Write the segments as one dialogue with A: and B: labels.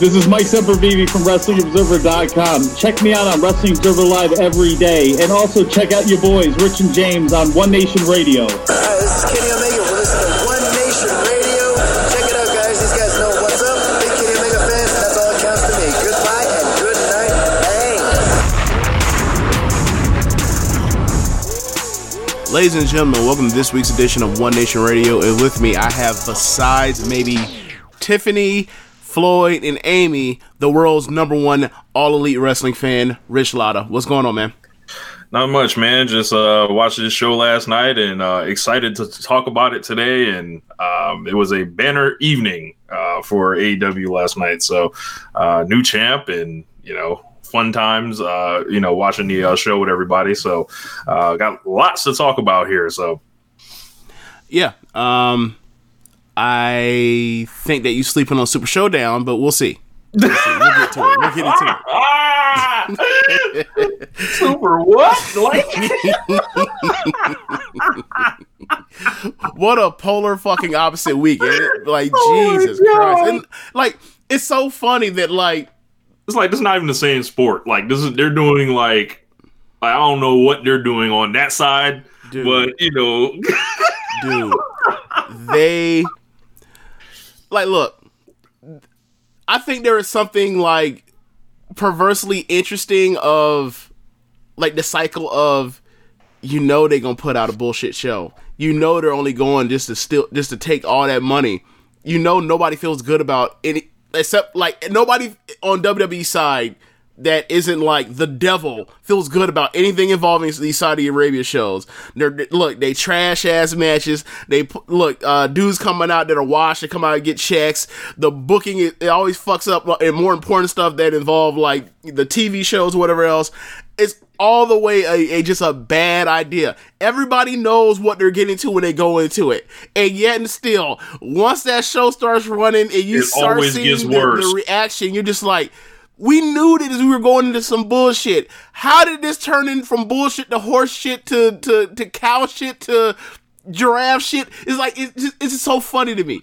A: This is Mike Sempervive from WrestlingObserver.com. Check me out on Wrestling Observer Live every day. And also check out your boys, Rich and James, on One Nation Radio.
B: Hi, this is Kenny Omega. We're listening to One Nation Radio. Check it out, guys. These guys know what's up. Big Kenny Omega fans, that's all that counts to me. Goodbye and good night. Bang.
C: Ladies and gentlemen, welcome to this week's edition of One Nation Radio. And with me, I have, besides maybe Tiffany, Floyd, and Amy, the world's number one all elite wrestling fan, Rich Latta. What's going on, man?
D: Not much, man. Just uh, watched this show last night and uh, excited to talk about it today. And um, it was a banner evening uh, for AEW last night. So, uh, new champ and, you know, fun times, uh, you know, watching the uh, show with everybody. So, uh, got lots to talk about here. So,
C: Yeah. Um, I think that you sleeping on Super Showdown, but we'll see. We'll, see. we'll get to it. We'll get into it.
D: super what? Like,
C: what a polar fucking opposite week. Like
D: Oh
C: Jesus Christ. And like it's so funny that like
D: it's like, this is not even the same sport. Like, this is, they're doing like, I don't know what they're doing on that side,
C: Dude.
D: but, you know,
C: dude, they like look. I think there is something like perversely interesting of like the cycle of you know they're gonna put out a bullshit show. You know they're only going just to still just to take all that money. You know nobody feels good about any except like nobody on WWE side that isn't like the devil feels good about anything involving these Saudi Arabia shows. They're look, they trash ass matches. They look, uh, dudes coming out that are washed. They come out and get checks. The booking it, it always fucks up, and more important stuff that involve like the TV shows, whatever else. It's all the way a, a just a bad idea. Everybody knows what they're getting to when they go into it, and yet and still, once that show starts running and you
D: It
C: start seeing the, the reaction, you're just like, we knew that we were going into some bullshit. How did this turn in from bullshit to horse shit to to, to cow shit to giraffe shit? It's like it's just, it's just so funny to me.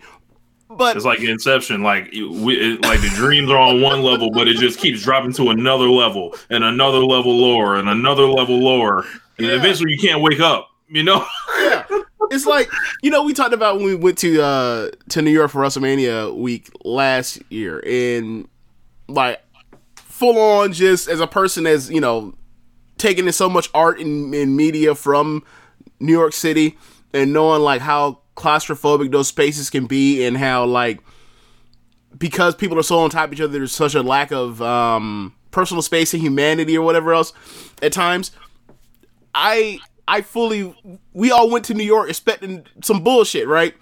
C: But
D: It's like Inception. Like we, it, like the dreams are on one level, but it just keeps dropping to another level and another level lower and another level lower, and then eventually you can't wake up. You know?
C: yeah, it's like you know we talked about when we went to uh to New York for WrestleMania week last year, and like full on just as a person as you know taking in so much art and, and media from New York City and knowing like how claustrophobic those spaces can be and how like because people are so on top of each other there's such a lack of um personal space and humanity or whatever else at times I I fully we all went to New York expecting some bullshit, right?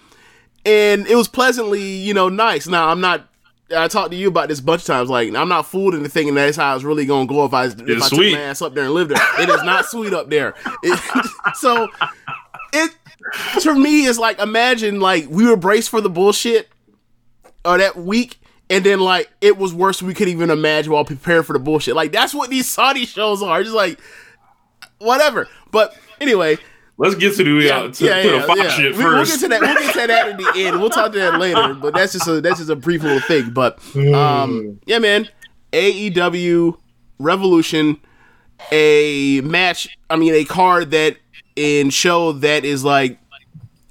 C: And it was pleasantly, you know, nice. Now I'm not I talked to you about this a bunch of times. Like I'm not fooled into thinking that's how it's really gonna go if I if I
D: sweet.
C: took my ass up there and lived there. It is not sweet up there. It, so it to me is like imagine like we were braced for the bullshit or that week and then like it was worse than we could even imagine while preparing for the bullshit. Like that's what these Saudi shows are. Just like whatever. But anyway,
D: Let's get to the
C: yeah,
D: uh, to,
C: yeah,
D: to the
C: yeah,
D: Fox
C: yeah.
D: shit
C: We, will get to that. We'll get to that at the end. We'll talk to that later. But that's just a that's just a brief little thing. But um, yeah, man, AEW Revolution, a match. I mean, a card that in show that is like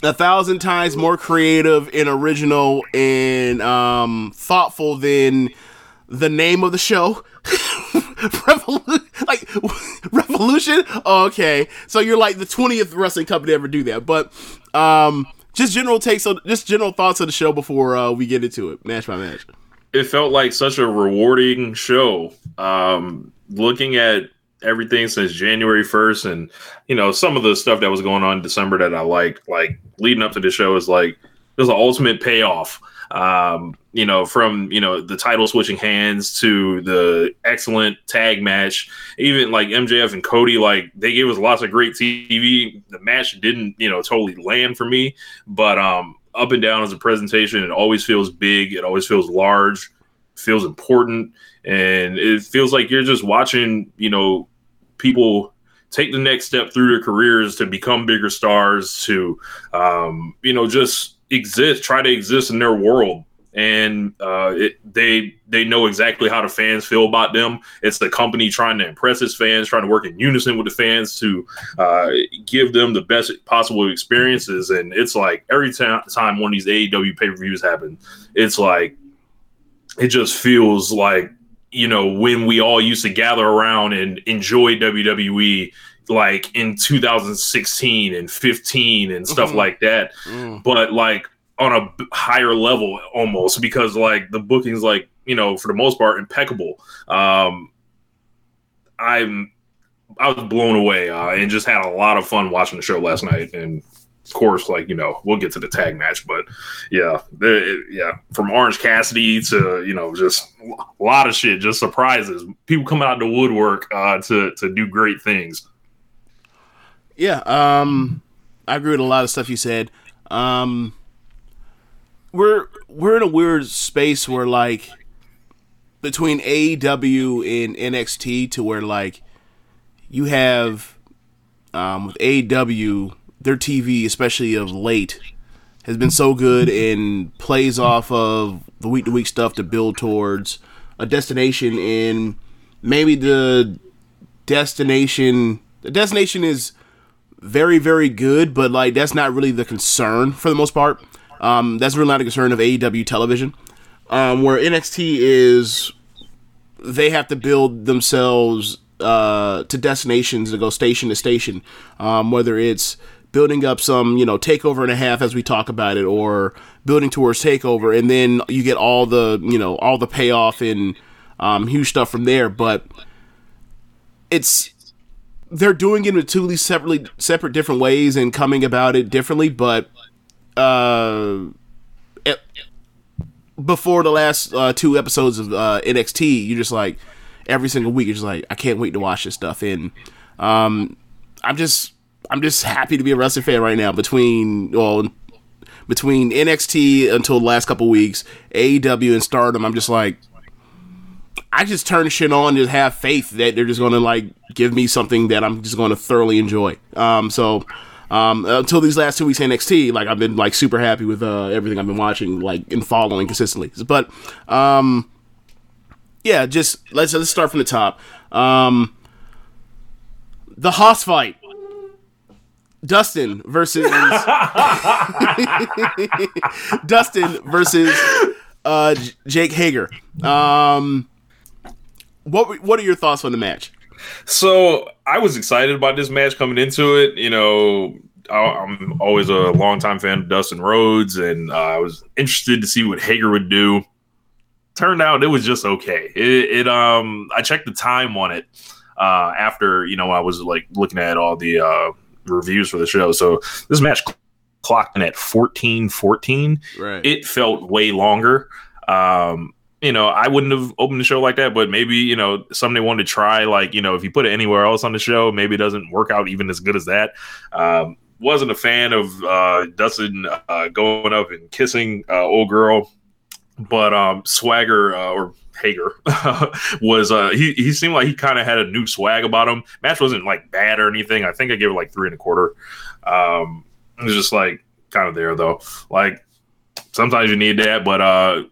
C: a thousand times more creative and original and um, thoughtful than the name of the show. Revolu- like revolution okay so you're like the 20th wrestling company to ever do that but um just general takes on just general thoughts of the show before uh, we get into it match by match
D: it felt like such a rewarding show. Um, looking at everything since January 1st and, you know, some of the stuff that was going on in December that I liked, like leading up to the show is like, there's an ultimate payoff. Um, you know, from, you know, the title switching hands to the excellent tag match, even like MJF and Cody, like they gave us lots of great TV. The match didn't, you know, totally land for me, but, um, up and down as a presentation. It always feels big. It always feels large, feels important, and it feels like you're just watching, you know, people take the next step through their careers to become bigger stars, to, um, you know, just exist, try to exist in their world. And uh, it, they they know exactly how the fans feel about them. It's the company trying to impress its fans, trying to work in unison with the fans to uh, give them the best possible experiences. And it's like every time, time one of these AEW pay per views happen, it's like it just feels like you know when we all used to gather around and enjoy WWE like in 2016 and 15 and stuff
C: Mhm.
D: like that. But like on a higher level almost because like the bookings like you know for the most part impeccable. Um i'm i was blown away uh, and just had a lot of fun watching the show last night. And of course like you know we'll get to the tag match but yeah yeah from orange cassidy to you know just a lot of shit just surprises. People coming out the woodwork uh to to do great things
C: Yeah, um, I agree with a lot of stuff you said. Um, we're we're in a weird space where like between AEW and NXT to where like you have um, with AEW their TV, especially of late, has been so good and plays off of the week to week stuff to build towards a destination and maybe the destination the destination is very, very good, but like that's not really the concern for the most part. Um, that's really not a concern of AEW television. Um, where NXT is, they have to build themselves uh, to destinations to go station to station. Um, whether it's building up some, you know, takeover and a half as we talk about it, or building towards takeover, and then you get all the, you know, all the payoff and um, huge stuff from there. But it's they're doing it in two separately separate different ways and coming about it differently but uh it, before the last uh, two episodes of uh, NXT you're just like every single week you're just like I can't wait to watch this stuff. And um I'm just I'm just happy to be a wrestling fan right now between well between NXT until the last couple weeks AEW and Stardom. I'm just like I just turn shit on to have faith that they're just to like give me something that I'm just to thoroughly enjoy. Um, so um, until these last two weeks NXT, like I've been like super happy with uh, everything I've been watching, like and following consistently. But um, yeah, just let's let's start from the top. Um, the Hoss fight. Dustin versus Dustin versus uh, Jake Hager. Um, what what are your thoughts on the match?
D: So I was excited about this match coming into it. You know, I, I'm always a longtime fan of Dustin Rhodes, and uh, I was interested to see what Hager would do. Turned out it was just okay. It, it um, I checked the time on it uh, after you know I was like looking at all the uh, reviews for the show. So this match clocked in at 14-14
C: Right.
D: it felt way longer. Um, you know, I wouldn't have opened the show like that, but maybe, you know, somebody wanted to try, like, you know, if you put it anywhere else on the show, maybe it doesn't work out even as good as that. Um, wasn't a fan of uh, Dustin uh, going up and kissing uh, old girl. but um, Swagger uh, or Hager was uh, he he seemed like he kind of had a new swag about him. Match wasn't like bad or anything. I think I gave it like three and a quarter. Um, it was just like kind of there though. Like sometimes you need that, but uh,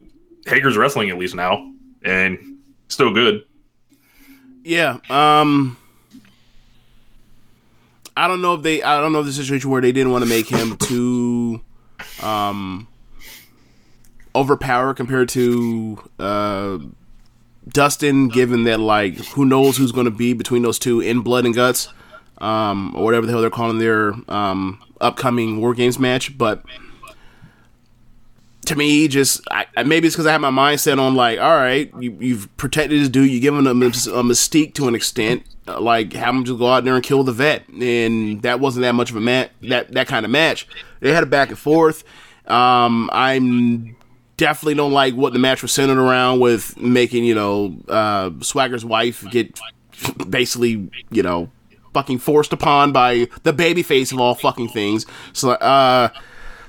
D: Hager's wrestling at least now and still good.
C: Yeah. Um I don't know if they I don't know the situation where they didn't want to make him too um overpowered compared to uh Dustin given that like who knows who's going to be between those two in blood and guts um or whatever the hell they're calling their um upcoming war games match but to me, just I, maybe it's because I have my mindset on like, all right, you, you've protected this dude, you give him a, a mystique to an extent, uh, like have him just go out there and kill the vet, and that wasn't that much of a match, that that kind of match. They had a back and forth. Um, I'm definitely don't like what the match was centered around with making you know uh, Swagger's wife get basically you know fucking forced upon by the babyface of all fucking things. So uh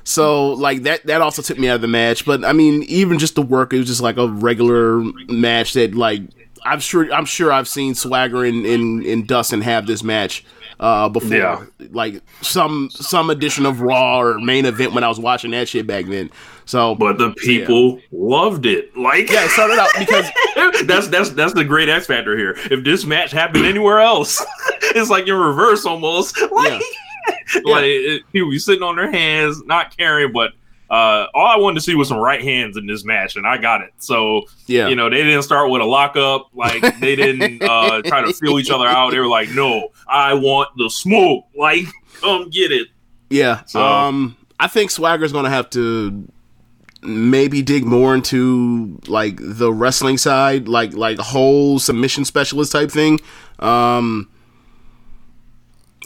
C: so like that that also took me out of the match. But I mean, even just the work, it was just like a regular match that like I'm sure I'm sure I've seen Swagger and in, in Dustin have this match uh before.
D: Yeah.
C: Like some some edition of Raw or main event when I was watching that shit back then. So
D: But the people loved it. Like
C: yeah, it started out because
D: that's that's that's the great X factor here. If this match happened anywhere else, it's like in reverse almost. Like, like it, people be sitting on their hands, not caring. But uh, all I wanted to see was some right hands in this match, and I got it. So
C: Yeah.
D: you know, they didn't start with a lockup. Like they didn't uh, try to feel each other out. They were like, "No, I want the smoke. Like, come get it."
C: Yeah.
D: So-
C: Um, I think Swagger's gonna have to maybe dig more into like the wrestling side, like like whole submission specialist type thing. Um,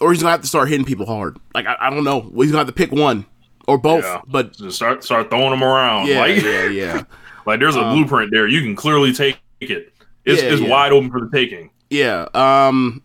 C: or he's gonna have to start hitting people hard. Like I, I don't know. He's gonna have to pick one or both.
D: Yeah.
C: But
D: Just start start throwing them around.
C: yeah,
D: like,
C: yeah, yeah,
D: like there's a
C: Um,
D: blueprint there. You can clearly take it. It's,
C: Yeah,
D: it's
C: yeah.
D: wide open for the taking.
C: yeah. Um,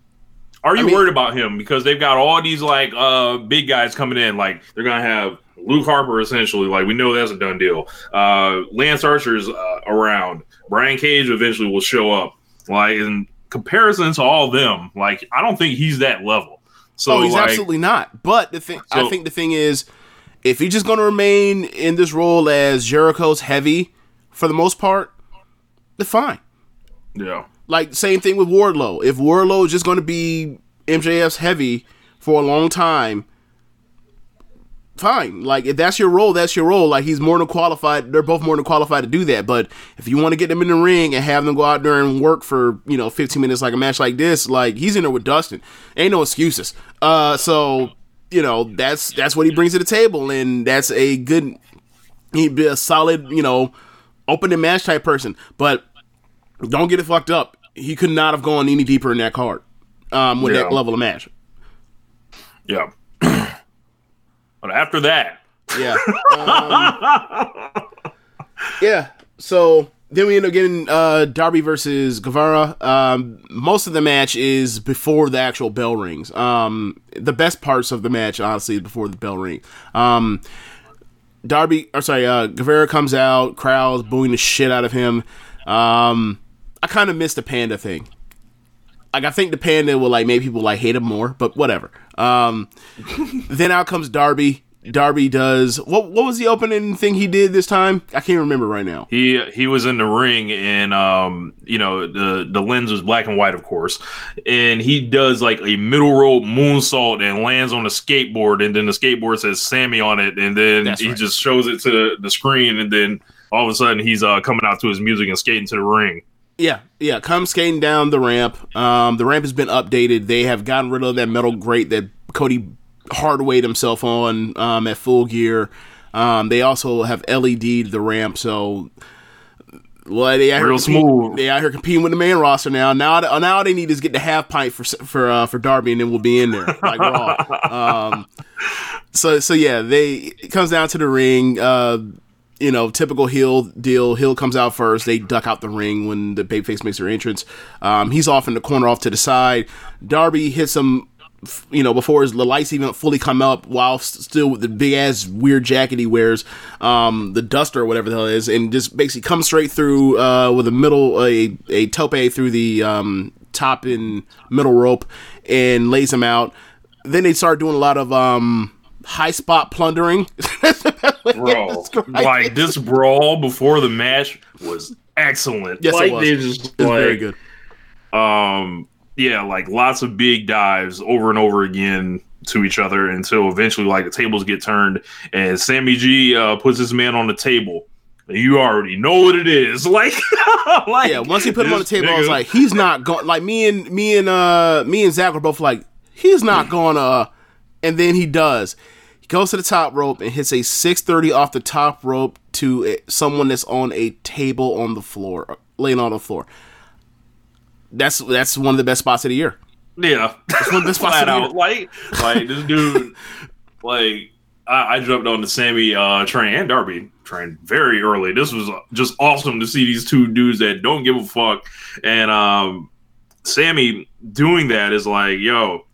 D: Are you
C: I mean-
D: worried about him because they've got all these like uh big guys coming in? Like they're gonna have Luke Harper essentially. Like we know that's a done deal. Uh, Lance Archer's uh, around. Brian Cage eventually will show up. Like in comparison to all them, like I don't think he's that level. So
C: oh, he's
D: like,
C: absolutely not. But the thing, I think the thing is, if he's just going to remain in this role as Jericho's heavy for the most part, then fine.
D: yeah.
C: Like same thing with Wardlow. If Wardlow is just going to be MJF's heavy for a long time, fine. Like if that's your role, that's your role. Like he's more than qualified. They're both more than qualified to do that. But if you want to get them in the ring and have them go out there and work for you know 15 minutes like a match like this, like he's in there with Dustin. Ain't no excuses. Uh, so you know that's that's what he brings to the table, and that's a good. He'd be a solid, you know, open and match type person. But don't get it fucked up. He could not have gone any deeper in that card um, with
D: Yeah.
C: that level of match.
D: Yeah. But after that,
C: Yeah. Um, yeah. So then we end up getting uh, Darby versus Guevara. Um, most of the match is before the actual bell rings. Um, the best parts of the match, honestly, is before the bell ring. Um, Darby, or sorry, uh, Guevara comes out, crowds booing the shit out of him. Um, I kind of missed the panda thing. Like I think the panda will like make people like hate him more, but whatever. Um, then out comes Darby. Darby does what? What was the opening thing he did this time? I can't remember right now.
D: He he was in the ring and um you know the the lens was black and white of course and he does like a middle rope moonsault and lands on a skateboard and then the skateboard says Sammy on it and then
C: That's
D: he
C: right.
D: just shows it to the screen and then all of a sudden he's uh coming out to his music and skating to the ring.
C: Yeah, yeah. Come skating down the ramp. Um, the ramp has been updated. They have gotten rid of that metal grate that Cody hardweight himself on um, at Full Gear. Um, they also have LED'd the ramp, so well, they out here
D: Real
C: competing-
D: smooth.
C: They out here competing with the main roster now. Now, now all they need is get the half pint for for uh, for Darby, and then we'll be in there like Raw. Um, so so yeah, they it comes down to the ring. Uh, you know, typical heel deal. Hill comes out first. They duck out the ring when the babyface makes their entrance. Um, he's off in the corner, off to the side. Darby hits him you know, before his lights even fully come up, while still with the big ass weird jacket he wears, um, the duster or whatever the hell is, and just basically comes straight through uh, with a middle a a tope through the um, top and middle rope and lays him out. Then they start doing a lot of um, high spot plundering.
D: bro. like this brawl before the match was excellent.
C: Yes, it was.
D: they just
C: It's very
D: like,
C: good.
D: Um, yeah, like lots of big dives over and over again to each other until eventually, like the tables get turned and Sammy G uh, puts his man on the table. You already know what it is. Like, like
C: yeah, once he put him on the
D: this
C: table, I was like, he's not going. Like me and me and uh me and Zach were both like, he's not going to. And then he does. He goes to the top rope and hits a six thirty off the top rope to someone that's on a table on the floor, laying on the floor. That's that's one of the best spots of the year.
D: Yeah,
C: one of the spots
D: flat
C: of the
D: out. Like, like this dude, like I, I jumped on the Sammy uh, train and Darby train very early. This was uh, just awesome to see these two dudes that don't give a fuck, and um, Sammy doing that is like, yo.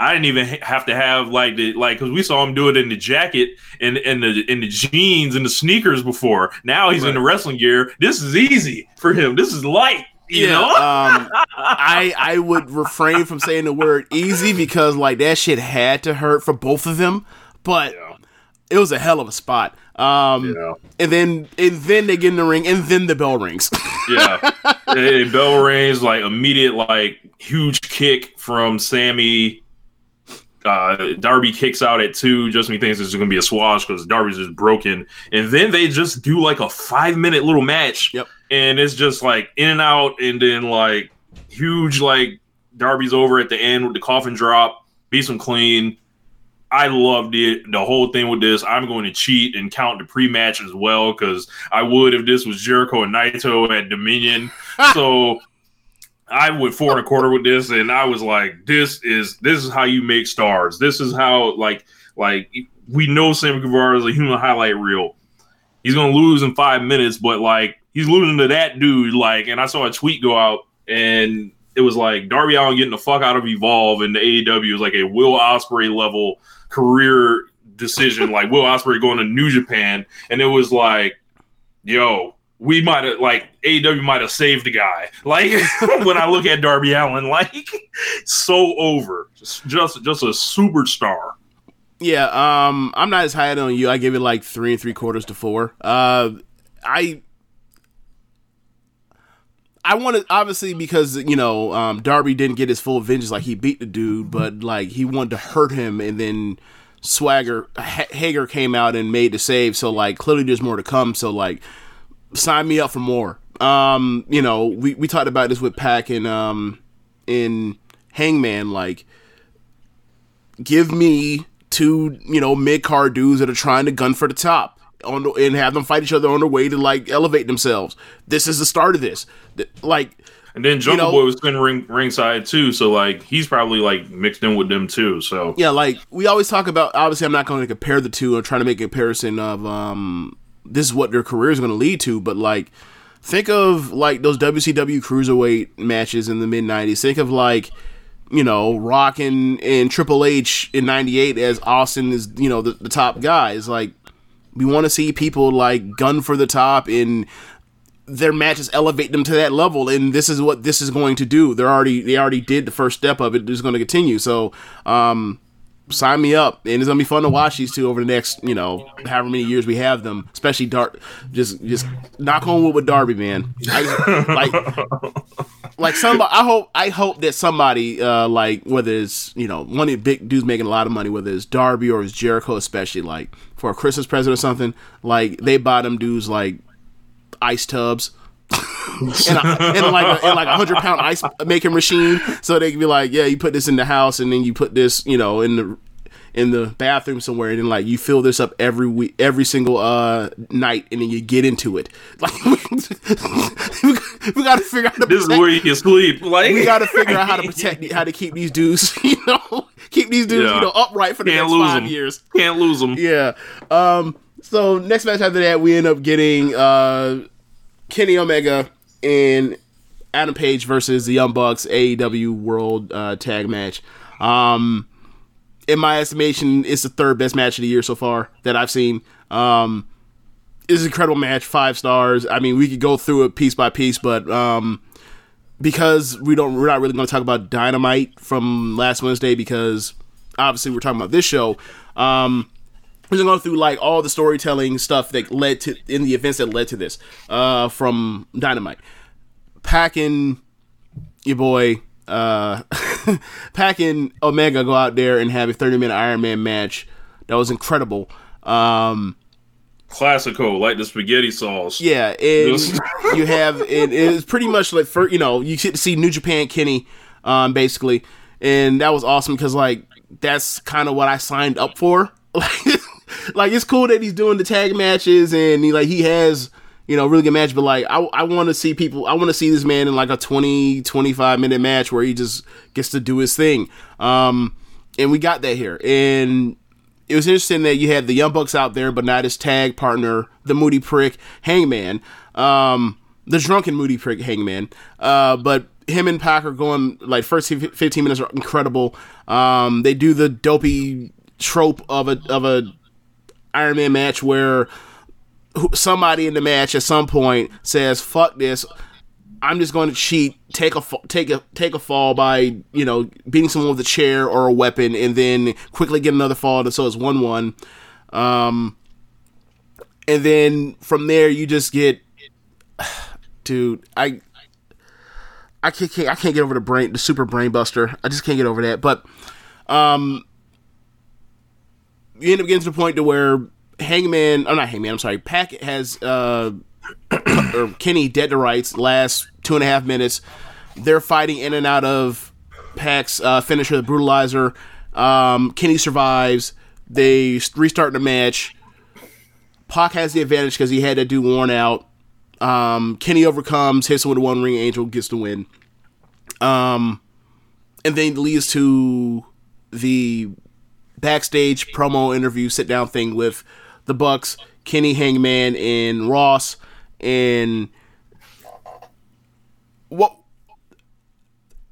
D: I didn't even have to have like the like because we saw him do it in the jacket and in the in the jeans and the sneakers before. Now he's in the wrestling gear. This is easy for him. This is light. You know,
C: um, I I would refrain from saying the word easy because like that shit had to hurt for both of them, but it was a hell of a spot. Um, and then and then they get in the ring, and then the bell rings.
D: yeah. Hey, bell rings, like immediate, like huge kick from Sammy. Uh, Darby kicks out at two. Just he thinks it's going to be a swash because Darby's just broken, and then they just do like a five minute little match.
C: Yep.
D: And it's just like in and out, and then like huge, like Darby's over at the end with the coffin drop, beats him clean. I loved it. The whole thing with this, I'm going to cheat and count the pre-match as well because I would if this was Jericho and Naito at Dominion. so I went four and a quarter with this, and I was like, "This is this is how you make stars. This is how like like we know Sammy Guevara is a human highlight reel. He's gonna lose in five minutes, but like he's losing to that dude. Like, and I saw a tweet go out, and it was like Darby Allin getting the fuck out of Evolve, and the AEW was like a Will Ospreay level career decision. like Will Ospreay going to New Japan, and it was like, yo. We might have like AEW might have saved the guy. Like when I look at Darby Allin, like so over, just just, just a superstar.
C: yeah, um, I'm not as high on you. I give it like three and three quarters to four. Uh, I. I wanted obviously because you know um, Darby didn't get his full vengeance like he beat the dude, but like he wanted to hurt him, and then Swagger H- Hager came out and made the save. So like clearly there's more to come. So like sign me up for more. Um, you know we we talked about this with Pac and um in Hangman like give me two you know mid card dudes that are trying to gun for the top on the, and have them fight each other on their way to like elevate themselves. This is the start of this. Th- Like
D: And then Jungle
C: know-
D: Boy was spinning ring ringside too, so like he's probably like mixed in with them too. So
C: yeah, like we always talk about. Obviously, I'm not going to compare the two or trying to make a comparison of um this is what their career is going to lead to, but like think of like those WCW cruiserweight matches in the mid '90s. Think of like you know Rock and, and Triple H in '98 as Austin is you know the, the top guys. Like we want to see people like gun for the top and their matches elevate them to that level and this is what this is going to do they're already they already did the first step of it it's going to continue so um sign me up and it's gonna be fun to watch these two over the next you know however many years we have them especially Dar just just knock on wood with darby man. I, like like somebody i hope i hope that somebody uh like whether it's you know one of the big dudes making a lot of money whether it's darby or it's jericho especially like for a christmas present or something like they buy them dudes like ice tubs and, a, and like a, and like a hundred pound ice making machine, so they can be like, yeah, you put this in the house, and then you put this, you know, in the in the bathroom somewhere, and then like you fill this up every week, every single uh night, and then you get into it. Like we, we got to figure out how to
D: this is
C: protect-
D: where you can sleep. Like
C: we got to figure out how to protect, how to keep these dudes, you know, keep these dudes,
D: Yeah.
C: you know, upright for the
D: Can't
C: next five
D: them.
C: years.
D: Can't lose them.
C: Yeah. Um. So next match after that, we end up getting uh Kenny Omega and Adam Page versus the Young Bucks AEW World uh, Tag Match. Um, in my estimation, it's the third best match of the year so far that I've seen. Um, it's an incredible match, five stars. I mean, we could go through it piece by piece, but um, because we don't, we're not really going to talk about Dynamite from last Wednesday because obviously we're talking about this show. Um, we're gonna go through like all the storytelling stuff that led to in the events that led to this uh, from Dynamite. Packing your boy, uh, Packing Omega go out there and have a 30 minute Iron Man match that was incredible. Um,
D: Classical, like the spaghetti sauce.
C: yeah, and you have it is pretty much like for you know you get to see New Japan Kenny, um, basically, and that was awesome because like that's kind of what I signed up for. Like, like it's cool that he's doing the tag matches and he like he has you know really good match, but like I I want to see people I want to see this man in like a 20 25 minute match where he just gets to do his thing. Um, and we got that here and it was interesting that you had the Young Bucks out there, but not his tag partner, the Moody Prick Hangman, um, the drunken Moody Prick Hangman. Uh, but him and Pac are going like first fifteen minutes are incredible. Um, they do the dopey trope of a of a Iron Man match where somebody in the match at some point says "fuck this." I'm just going to cheat, take a take a take a fall by you know beating someone with a chair or a weapon, and then quickly get another fall. So it's one one, um, and then from there you just get, dude, I. I can't, can't I can't get over the brain the super brain buster. I just can't get over that. But um you end up getting to the point to where Hangman, oh not Hangman, I'm sorry, Pac has uh or Kenny dead to rights last two and a half minutes. They're fighting in and out of Pac's uh, finisher, the Brutalizer. Um, Kenny survives. They restart the match. Pac has the advantage because he had to do worn out. Um, Kenny overcomes, hits him with one ring angel, gets the win. Um, and then leads to the backstage promo interview sit down thing with the Bucks, Kenny Hangman, and Ross, and what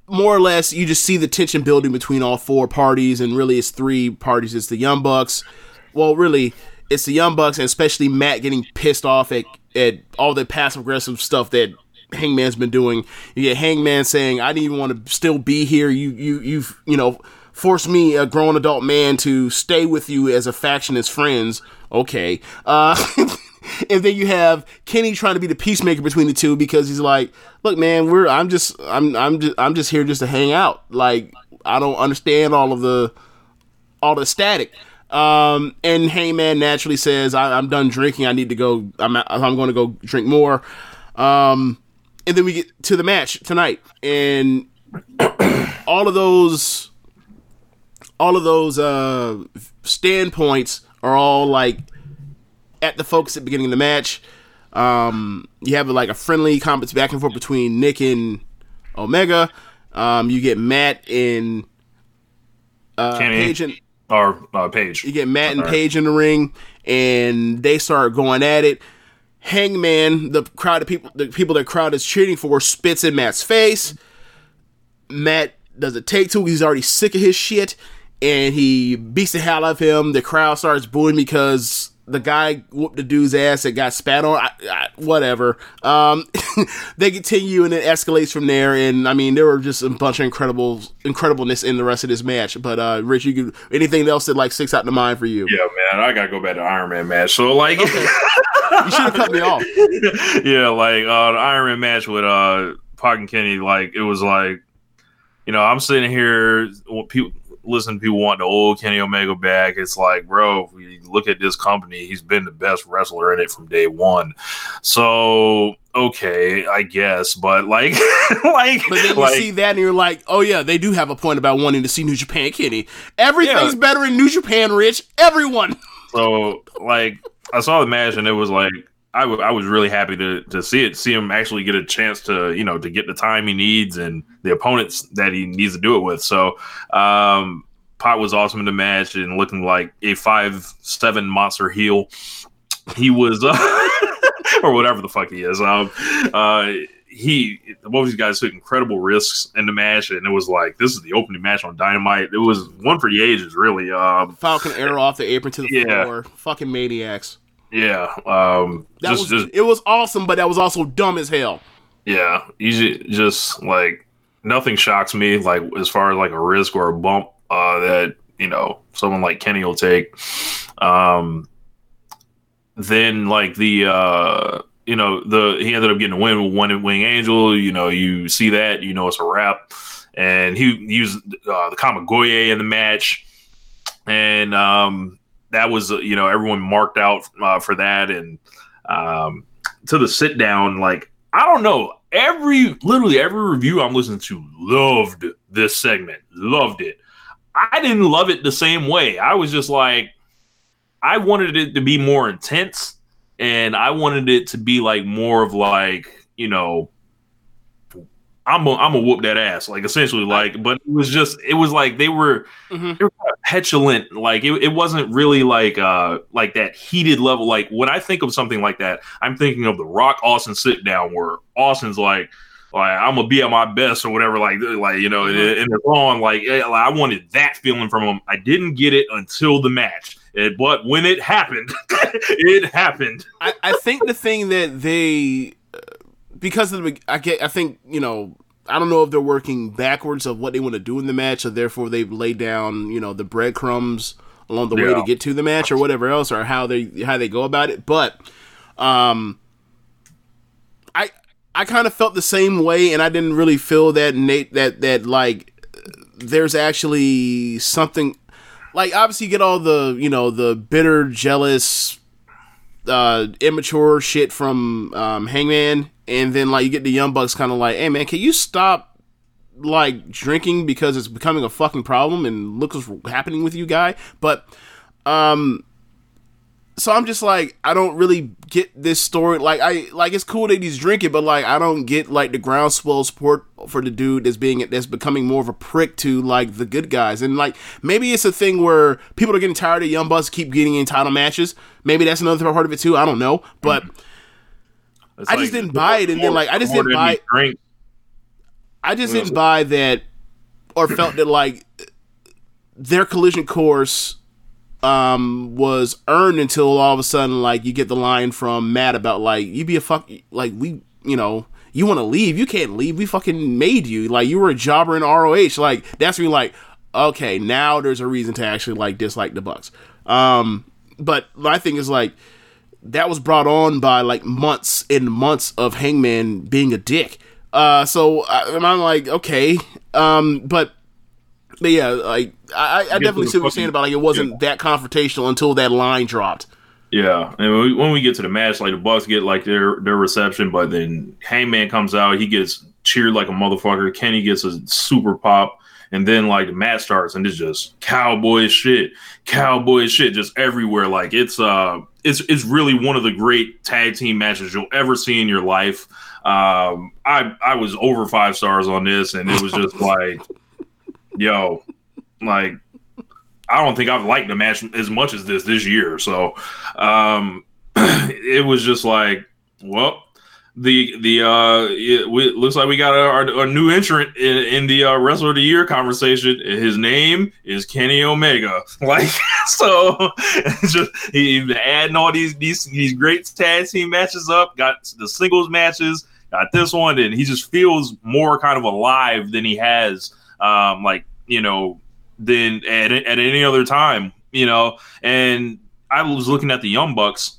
C: more or less you just see the tension building between all four parties, and really it's three parties. It's the Young Bucks. Well, really, it's the Young Bucks, and especially Matt getting pissed off at at all the passive aggressive stuff that Hangman's been doing. You get Hangman saying, "I didn't even want to still be here. You you you've you know." Forced me, a grown adult man, to stay with you as a faction as friends. Okay. Uh, and then you have Kenny trying to be the peacemaker between the two because he's like, "Look, man, we're I'm just I'm I'm just I'm just here just to hang out. Like I don't understand all of the all the static." Um, and Hangman naturally says, I, "I'm done drinking. I need to go. I'm I'm going to go drink more." Um, and then we get to the match tonight, and all of those all of those uh standpoints are all like at the focus at the beginning of the match. Um, you have like a friendly comments back and forth between Nick and Omega. Um, you get Matt and uh. Paige and
D: Or uh, Page.
C: you get Matt and
D: Sorry.
C: Paige in the ring, and they start going at it. Hangman, the crowd of people, the people that crowd is cheering for, spits in Matt's face. Matt does a take two. He's already sick of his shit, and he beats the hell out of him. The crowd starts booing because the guy whooped the dude's ass that got spat on. I, I, whatever. Um, they continue, and it escalates from there. And I mean, there were just a bunch of incredible incredibleness in the rest of this match. But uh, Rich, you could anything else that like sticks out in the mind for you?
D: Yeah, man, I gotta go back to Iron Man match. So like,
C: You should have cut me off.
D: yeah, like uh, the Iron Man match with uh, Pac and Kenny. Like it was like, you know, I'm sitting here, what people listen to people want the old oh, Kenny Omega back. It's like, bro, if we look at this company, he's been the best wrestler in it from day one. So okay, I guess, but like, like,
C: But then you
D: like,
C: see that and you're like, oh yeah, they do have a point about wanting to see New Japan Kenny. Everything's
D: Yeah.
C: better in New Japan, Rich. Everyone.
D: So like I saw the match and it was like I was really happy to to see it, see him actually get a chance to you know to get the time he needs and the opponents that he needs to do it with. So um, Pot was awesome in the match and looking like a five seven monster heel. He was uh, or whatever the fuck he is. Um, uh, he both of these guys took incredible risks in the match, and it was like this is the opening match on Dynamite. It was one for the ages, really. Um,
C: Falcon arrow off the apron to the
D: Yeah.
C: floor. Fucking maniacs.
D: Yeah, um,
C: That
D: just,
C: was
D: just
C: it was awesome, but that was also dumb as hell.
D: yeah, easy, just like nothing shocks me like as far as like a risk or a bump uh, that you know someone like Kenny will take. Um, then like the uh you know the he ended up getting a win with one wing angel you know you see that you know it's a wrap and he used uh, the kamigoye in the match and um that was uh, you know everyone marked out uh, for that. And um to the sit down like i don't know. Every literally every review i'm listening to loved this segment. Loved it. I didn't love it the same way. I was just like I wanted it to be more intense, and I wanted it to be like more of like you know, I'm a, I'm a whoop that ass like essentially like, but it was just it was like they were
C: Mhm.
D: they were kind of petulant like it, it wasn't really like uh like that heated level like when I think of something like that I'm thinking of the Rock Austin sit down where Austin's like. Like I'm gonna be at my best or whatever, like like you know, and, and it's on. Like, like, I wanted that feeling from him. I didn't get it until the match, It- but when it happened, it happened.
C: I, I think the thing that they because of the I get I think you know I don't know if they're working backwards of what they want to do in the match, so therefore they've laid down you know the breadcrumbs along the way to get to the match or whatever else or how they how they go about it. But um, I I kind of felt the same way, and I didn't really feel that Nate that that like there's actually something like obviously you get all the you know the bitter jealous uh immature shit from um hangman and then like you get the young bucks kind of like hey man can you stop like drinking because it's becoming a fucking problem and look what's happening with you guy? But um so i'm just like i don't really get this story like i like it's cool that he's drinking but like i don't get like the groundswell support for the dude that's being that's becoming more of a prick to like the good guys. And like maybe it's a thing where people are getting tired of young bucks keep getting in title matches. Maybe that's another part of it too i don't know. But
D: It's
C: I just didn't buy it, and then, like, I just didn't buy
D: drank.
C: I just didn't buy that or felt that like their collision course um was earned until all of a sudden like you get the line from Matt about like you be a fuck like we you know you want to leave? You can't leave. We fucking made you. Like you were a jobber in ROH like that's when you're like okay now there's a reason to actually like dislike the Bucks. Um but my thing is like that was brought on by like months and months of Hangman being a dick. Uh, so I, and I'm like, okay, um, but but yeah, like I, I definitely see what you're saying about like it wasn't that confrontational until that line dropped.
D: Yeah, and when we, when we get to the match, like the Bucks get like their their reception, but then Hangman comes out, he gets cheered like a motherfucker. Kenny gets a super pop, and then like the match starts, and it's just cowboy shit, cowboy shit, just everywhere. Like it's uh, it's it's really one of the great tag team matches you'll ever see in your life. Um, I I was over five stars on this, and it was just like, yo, like I don't think I've liked the match as much as this this year. So um, it was just like, well, the the uh, it, looks like we got our, our new entrant in, in the uh, wrestler of the year conversation. His name is Kenny Omega. Like so, just he adding all these these these great tag team matches up. Got the singles matches. Got this one, and he just feels more kind of alive than he has. Um, like you know than at, at any other time, you know. And I was looking at the Young Bucks,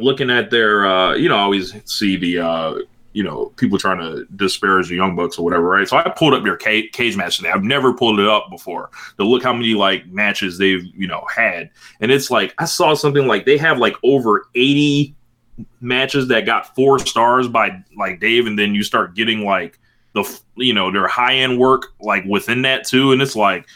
D: looking at their, uh, you know, I always see the, uh, you know, people trying to disparage the Young Bucks or whatever, right? So I pulled up their cage, cage match today. I've never pulled it up before to look how many like matches they've, you know, had. And it's like, I saw something like they have like over 80 matches that got four stars by like Dave, and then you start getting like, the you know their high end work like within that too, and it's like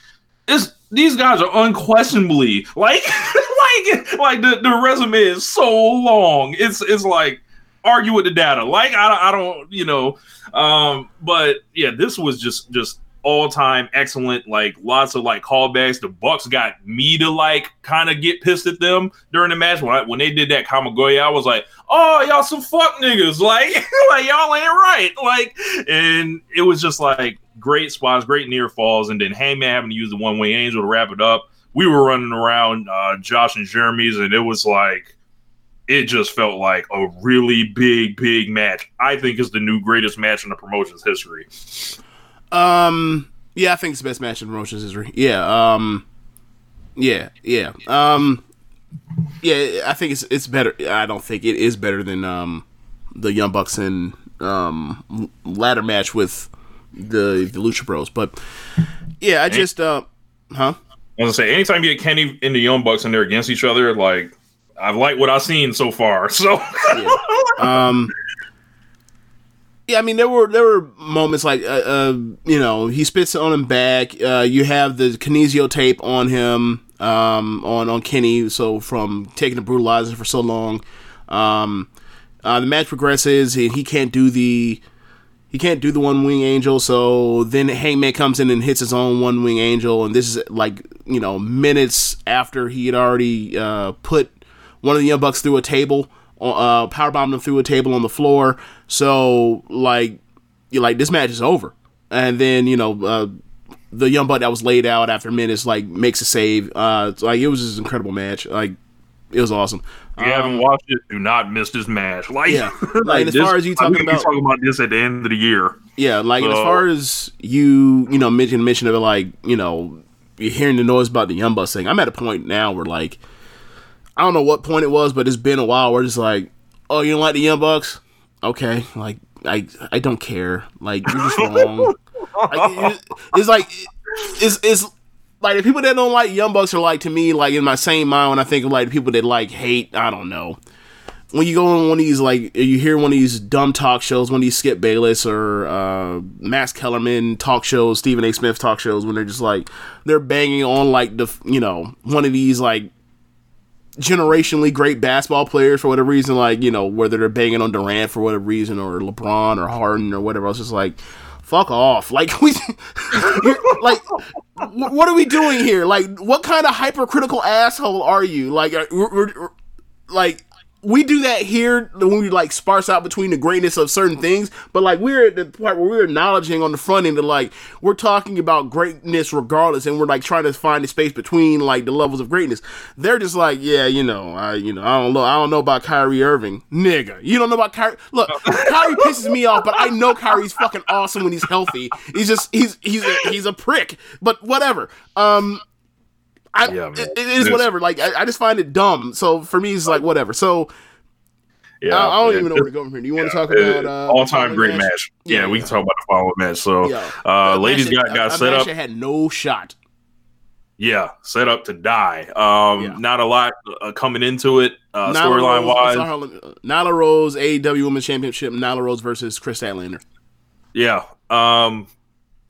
D: it's these guys are unquestionably like like like the, the resume is so long. It's it's like argue with the data. Like I, I don't you know, um, but yeah, this was just just all time excellent. Like lots of like callbacks. The Bucks got me to like kind of get pissed at them during the match when I, when they did that Kamigoye. I was like, oh y'all some fuck niggas. Like like y'all ain't right. Like and it was just like great spots, great near falls, and then Hangman having to use the one way angel to wrap it up. We were running around uh, Josh and Jeremy's, and it was like it just felt like a really big, big match. I think is the new greatest match in the promotion's history.
C: Um, yeah, I think it's the best match in promotion's history. Yeah, um, yeah, yeah, um, yeah. I think it's it's better. I don't think it is better than um the Young Bucks and um ladder match with the the Lucha Bros. But yeah, I just uh, huh?
D: I was gonna say, anytime you get Kenny and the Young Bucks and they're against each other, like I've liked what I've seen so far. So
C: um yeah i mean there were there were moments like uh, uh you know he spits on him back uh you have the kinesio tape on him um on on kenny so from taking the brutalizer for so long um uh the match progresses and he can't do the he can't do the one wing angel so then hangman comes in and hits his own one wing angel and this is like you know minutes after he had already uh put one of the young bucks through a table uh, powerbombed him through a table on the floor. So like, you like this match is over, and then you know uh, the young buck that was laid out after minutes like makes a save. Uh, like it was just an incredible match. Like it was awesome.
D: You um, haven't watched it, do not miss this match. Like,
C: Yeah. Like, as far as you talking about-
D: talking about this at the end of the year.
C: Yeah, like as far as you, you know, mention mention of it, like you know, you're hearing the noise about the Young Bucks thing. I'm at a point now where like, I don't know what point it was, but it's been a while. Where it's like, oh, you don't like the Young Bucks? Okay, like I I don't care. Like you're just wrong. like, it- it's like it's it's like the people that don't like Young Bucks are like to me like in my same mind when I think of like the people that like hate. I don't know when you go on one of these like you hear one of these dumb talk shows, one of these Skip Bayless or uh, Max Kellerman talk shows, Stephen A. Smith talk shows, when they're just like they're banging on like the you know one of these like generationally great basketball players for whatever reason, like you know whether they're banging on Durant for whatever reason or LeBron or Harden or whatever else, just like fuck off, like we like what are we doing here? Like what kind of hypercritical asshole are you? Like we're, we're- like we do that here when we like sparse out between the greatness of certain things, but like we're at the part where we're acknowledging on the front end that like we're talking about greatness regardless, and we're like trying to find the space between like the levels of greatness. They're just like, yeah, you know, I you know, I don't know, I don't know about Kyrie Irving, nigga. You don't know about Kyrie. Look, Kyrie pisses me off, but I know Kyrie's fucking awesome when he's healthy. He's just he's he's a, he's a prick, but whatever. Um, I,
D: Yeah,
C: it, it is whatever. Like I, I just find it dumb. So for me, it's like whatever. So
D: Yeah,
C: I, I don't even know where to go from here. Do you want to talk about uh,
D: all time great match? Yeah,
C: Yeah,
D: we can talk about the following match. So, uh, ladies
C: match
D: got got
C: a-
D: set up.
C: had no shot.
D: Yeah, set up to die. Um,
C: Yeah.
D: not a lot uh, coming into it uh, storyline wise.
C: sorry, hold on. Nyla Rose, AEW Women's Championship. Nyla Rose versus Kris Statlander.
D: Yeah. Um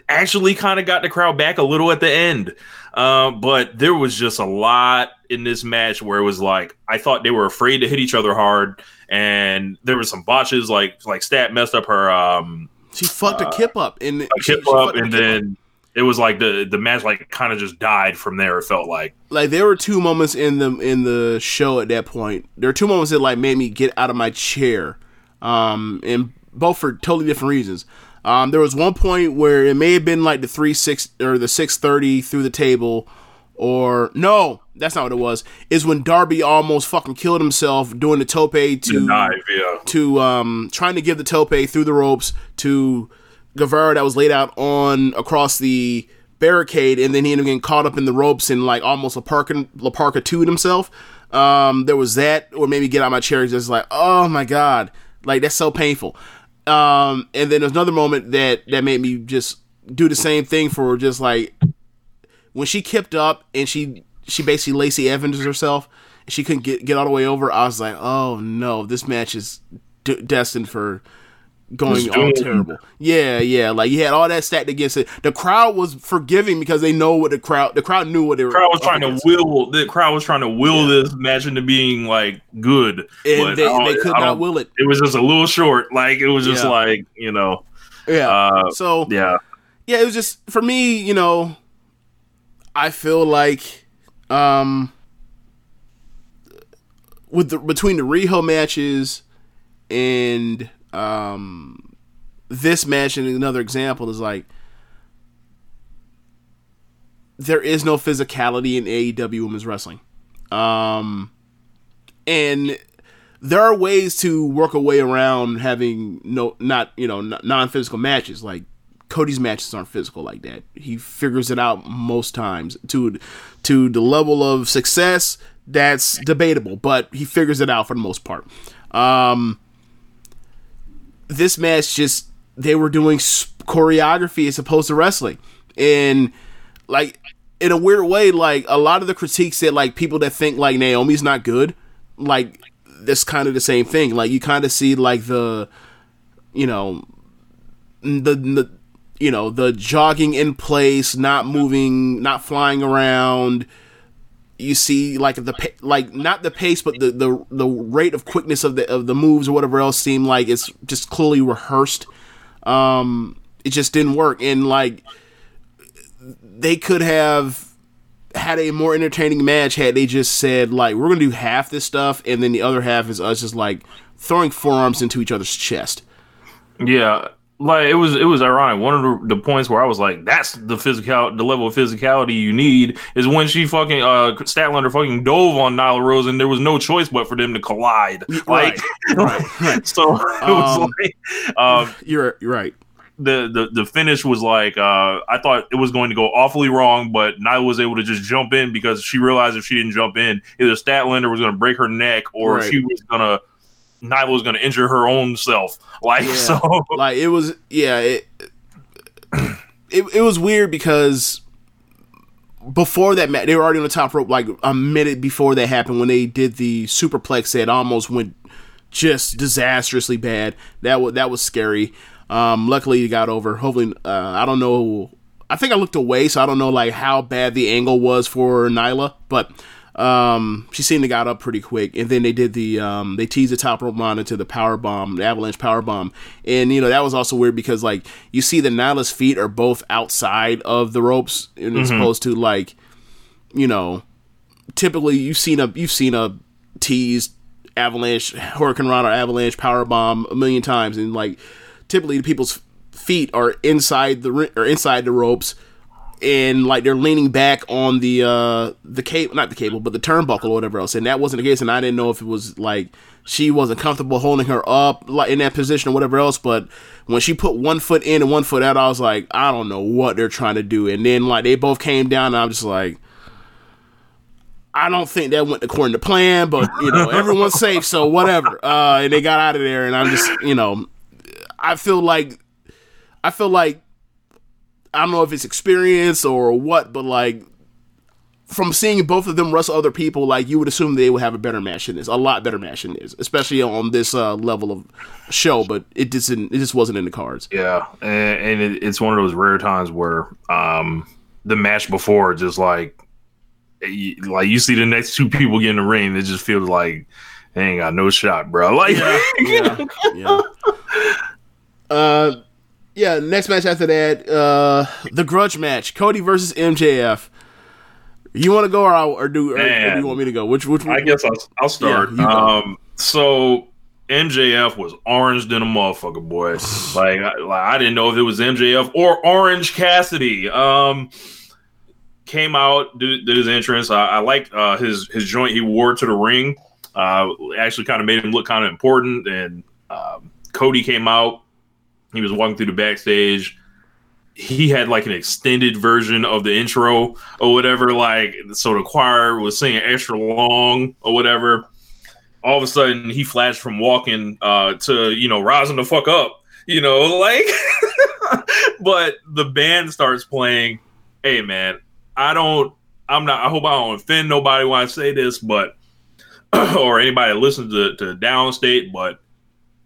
D: actually kind of got the crowd back a little at the end. Um, but there was just a lot in this match where it was like I thought they were afraid to hit each other hard and there were some botches like like Stat messed up her um
C: She fucked a kip up the,
D: a kip up and
C: kip up.
D: then it was like the the match like kind of just died from there it felt like.
C: like there were two moments in the in the show at that point. There were two moments that like made me get out of my chair, um, and both for totally different reasons. Um, there was one point where it may have been like the three six or the six thirty through the table, or no, that's not what it was. Is when Darby almost fucking killed himself doing the tope to
D: The dive, yeah.
C: to um trying to give the tope through the ropes to Guevara that was laid out on across the barricade and then he ended up getting caught up in the ropes and like almost La Parka Laparca himself. Um there was that or maybe get out of my chair just like oh my god like that's so painful. Um and then there's another moment that that made me just do the same thing for just like when she kept up and she she basically Lacey Evans herself, she couldn't get get all the way over. I was like, oh no, this match is d- destined for going all terrible. Yeah, yeah, like you had all that stacked against it. The crowd was forgiving because they know what the crowd. The crowd knew what they were.
D: The crowd was trying to will the crowd was trying to will this match into being like good,
C: and
D: but
C: they, they could not will it.
D: It was just a little short. Like it was just
C: Yeah.
D: like you know,
C: Yeah.
D: uh,
C: so
D: yeah.
C: yeah, it was just for me, you know, I feel like um with the between the Riho matches and um this match and another example is like there is no physicality in AEW women's wrestling. Um and there are ways to work a way around having no not you know non physical matches like Cody's matches aren't physical like that. He figures it out most times to to the level of success that's debatable, but he figures it out for the most part. Um, this match just they were doing choreography as opposed to wrestling, and like in a weird way, like a lot of the critiques that like people that think like Naomi's not good, like that's kind of the same thing. Like you kind of see like the, you know, the, the you know the jogging in place, not moving, not flying around. You see like the like not the pace, but the the the rate of quickness of the of the moves or whatever else seem like it's just clearly rehearsed. Um, it just didn't work, and like they could have had a more entertaining match had they just said like we're gonna do half this stuff and then the other half is us just like throwing forearms into each other's chest.
D: Yeah, like it was it was ironic. One of the, the, points where I was like, "That's the physical, the level of physicality you need," is when she fucking uh Statlander fucking dove on Nyla Rose, and there was no choice but for them to collide. Like, right, right. so it was um, like,
C: um, you're you're right
D: the, the the finish was like uh, I thought it was going to go awfully wrong, but Nyla was able to just jump in because she realized if she didn't jump in, either Statlander was going to break her neck or right. she was gonna Nyla was going to injure her own self. Like
C: yeah.
D: so,
C: like it was yeah it, it it was weird because before that match they were already on the top rope like a minute before that happened when they did the superplex that almost went just disastrously bad. That was that was scary. Um, luckily, he got over. Hopefully, uh, I don't know. I think I looked away, so I don't know like how bad the angle was for Nyla, but um, she seemed to got up pretty quick. And then they did the um, they teased the top rope monitor, the power bomb, the avalanche power bomb, and you know that was also weird because like you see the Nyla's feet are both outside of the ropes, and mm-hmm. opposed to like you know typically you've seen a you've seen a teased avalanche hurricanrana or avalanche power bomb a million times, and like typically the people's feet are inside the or inside the ropes and like they're leaning back on the uh the cable not the cable but the turnbuckle or whatever else and that wasn't the case and i didn't know if it was like she wasn't comfortable holding her up like in that position or whatever else but when she put one foot in and one foot out i was like i don't know what they're trying to do and then like they both came down and i'm just like I don't think that went according to plan, but you know everyone's safe, so whatever. Uh, and they got out of there, and I'm just you know I feel like I feel like I don't know if it's experience or what, but like from seeing both of them wrestle other people, like you would assume they would have a better match than this, a lot better match than this, especially on this uh, level of show. But it just didn't, it just wasn't in the cards.
D: Yeah, and, and it, it's one of those rare times where um, the match before just like like you see the next two people get in the ring, it just feels like they ain't got no shot, bro. Like yeah, yeah, yeah.
C: Uh, yeah. Next match after that, uh, the Grudge match: Cody versus MJF. You want to go or, I'll, or do or, or, do you want me to go? Which which?
D: I guess I'll, I'll start. Yeah, um, so MJF was orange than a motherfucker, boy. like, I, like I didn't know if it was MJF or Orange Cassidy. Um, came out did, did his entrance. I, I liked uh, his his joint he wore to the ring. Uh, actually, kind of made him look kind of important. And um, Cody came out he was walking through the backstage. He had like an extended version of the intro or whatever. Like, so the choir was singing extra long or whatever. All of a sudden, he flashed from walking uh, to, you know, rising the fuck up, you know, like. but the band starts playing. Hey, man, I don't, I'm not, I hope I don't offend nobody when I say this, but, or anybody that listens to, to Downstait, but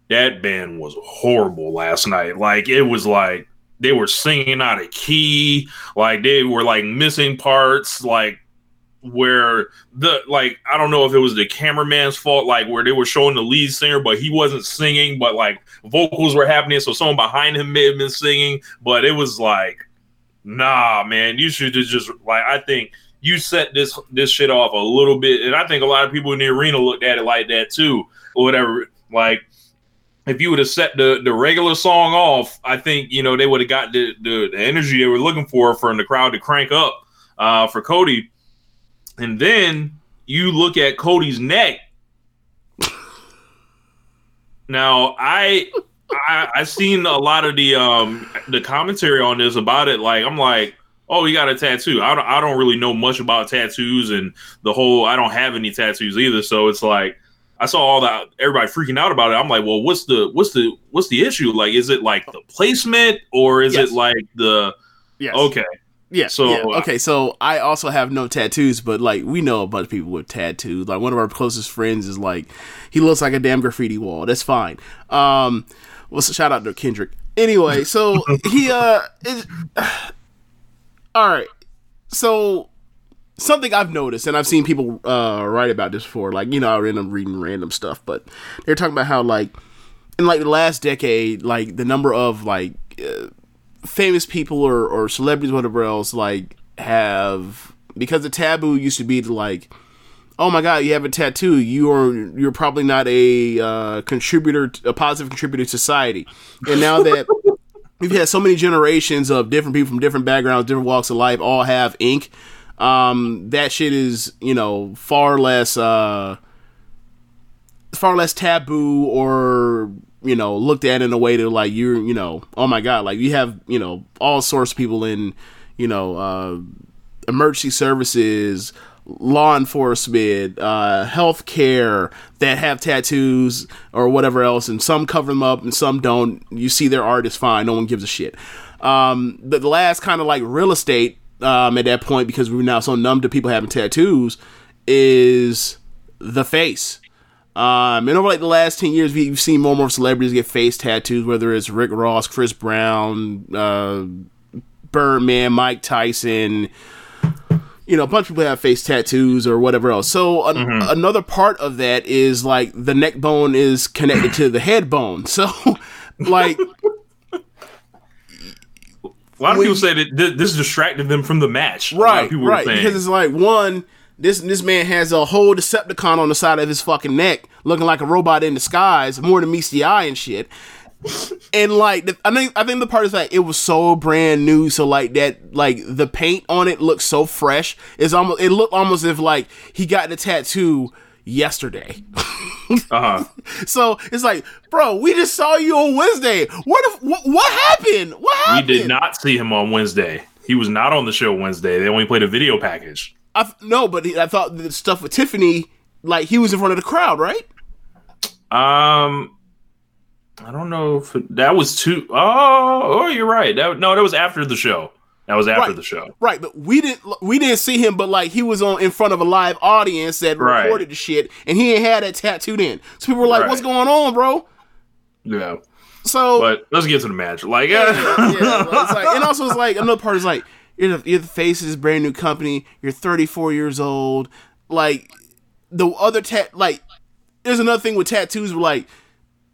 D: that band was horrible last night. Like it was like they were singing out of key, like they were like missing parts, like where the like I don't know if it was the cameraman's fault, like where they were showing the lead singer, but he wasn't singing, but like vocals were happening, so someone behind him may have been singing, but it was like nah, man, you should just like I think you set this this shit off a little bit, and I think a lot of people in the arena looked at it like that too, or whatever. Like if you would have set the the regular song off, I think you know they would have got the, the the energy they were looking for from the crowd to crank up uh, for Cody, and then you look at Cody's neck. Now I I I seen a lot of the um the commentary on this about it. Like I'm like, oh, you got a tattoo. I don't I don't really know much about tattoos and the whole. I don't have any tattoos either. So it's like I saw all that everybody freaking out about it. I'm like, well, what's the what's the what's the issue? Like, is it like the placement or is
C: Yes.
D: it like the
C: Yes.
D: okay?
C: Yeah.
D: So,
C: yeah.
D: uh,
C: okay, so I also have no tattoos, but like we know a bunch of people with tattoos. Like one of our closest friends is like he looks like a damn graffiti wall. That's fine. Um, well, so shout out to Kendrick. Anyway, so he uh, is, all right. So something I've noticed, and I've seen people uh write about this before. Like you know, I end up reading random stuff, but they're talking about how like in like the last decade, like the number of like uh, famous people or, or celebrities, whatever else, like have because the taboo used to be to like, oh my god, you have a tattoo, you are you're probably not a uh, contributor, a positive contributor to society, and now that we've had so many generations of different people from different backgrounds, different walks of life, all have ink. Um, that shit is you know far less uh, far less taboo or you know looked at in a way to like you're you know oh my god like you have you know all sorts of people in you know uh emergency services law enforcement uh healthcare that have tattoos or whatever else and some cover them up and some don't. You see their art is fine. No one gives a shit. Um the, the last kind of like real estate um at that point because we're now so numb to people having tattoos is the face um, and over like the last ten years, we've seen more and more celebrities get face tattoos, whether it's Rick Ross, Chris Brown, uh, Birdman, Mike Tyson. You know, a bunch of people have face tattoos or whatever else. So an- another part of that is like the neck bone is connected to the head bone. So, like,
D: lot of people say that th- this distracted them from the match. A
C: right,
D: people
C: right, because it's like one. This this man has a whole Decepticon on the side of his fucking neck, looking like a robot in disguise, more than meets the eye and shit. and like, I think I think the part is like it was so brand new, so like that, like the paint on it looks so fresh. It's almost it looked almost as if like he got the tattoo yesterday.
D: uh-huh.
C: So it's like, bro, we just saw you on Wednesday. What if what, what happened? What
D: We
C: happened?
D: did not see him on Wednesday. He was not on the show Wednesday. They only played a video package.
C: I no, but I thought the stuff with Tiffany, like he was in front of the crowd, right?
D: Um, I don't know if it- that was too. Oh, oh, you're right. That, no, that was after the show. That was after
C: Right.
D: the show.
C: Right, but we didn't we didn't see him, but like he was on in front of a live audience that
D: Right.
C: recorded the shit, and he ain't had that tattooed in. So people were like,
D: Right.
C: "What's going on, bro?"
D: Yeah,
C: So
D: but let's get to the match. Like,
C: yeah, it's like, and also it's like another part is like you're the, you're the face of this brand new company. You're 34 years old. Like the other tat, like there's another thing with tattoos. Where, like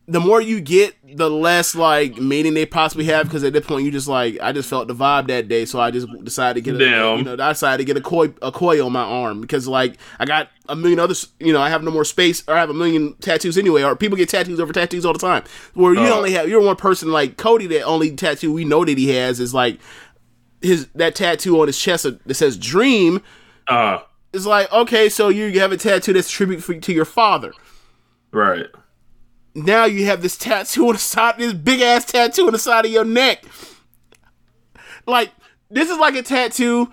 C: the more you get, the less like meaning they possibly have. Because at that point, you just like I just felt the vibe that day, so I just decided to get a,
D: Damn.
C: you know I decided to get a koi a koi on my arm because like I got a million others. You know I have no more space or I have a million tattoos anyway. Or people get tattoos over tattoos all the time. Where you
D: Uh.
C: only have you're one person like Cody that only tattoo we know that he has is like his that tattoo on his chest that says dream
D: uh,
C: is like okay so you have a tattoo that's a tribute for, to your father
D: right.
C: Now you have this tattoo on the side this big ass tattoo on the side of your neck. Like this is like a tattoo.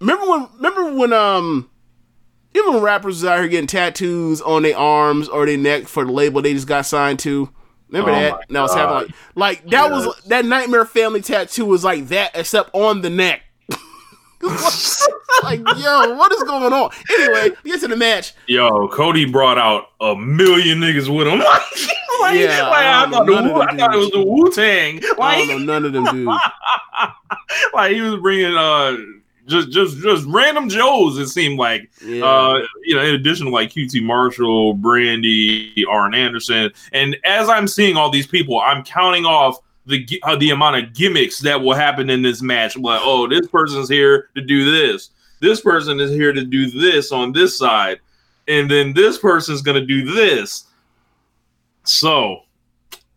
C: Remember when remember when um even when rappers was out here getting tattoos on their arms or their neck for the label they just got signed to? Remember
D: Oh
C: that? that was happening. Like, like that was that nightmare family tattoo was like that except on the neck like yo what is going on anyway get to the match
D: Yo, Cody brought out a million niggas with him. like,
C: Yeah,
D: like,
C: I
D: I, thought the Wu- I thought it was the Wu Tang.
C: I
D: Like,
C: don't know none of them dudes
D: like he was bringing uh just just just random Joes. It seemed like
C: Yeah.
D: uh you know in addition to like QT Marshall, Brandi, Arn Anderson, and as I'm seeing all these people, I'm counting off the uh, the amount of gimmicks that will happen in this match. Like, oh, this person's here to do this. This person is here to do this on this side, and then this person's gonna do this. So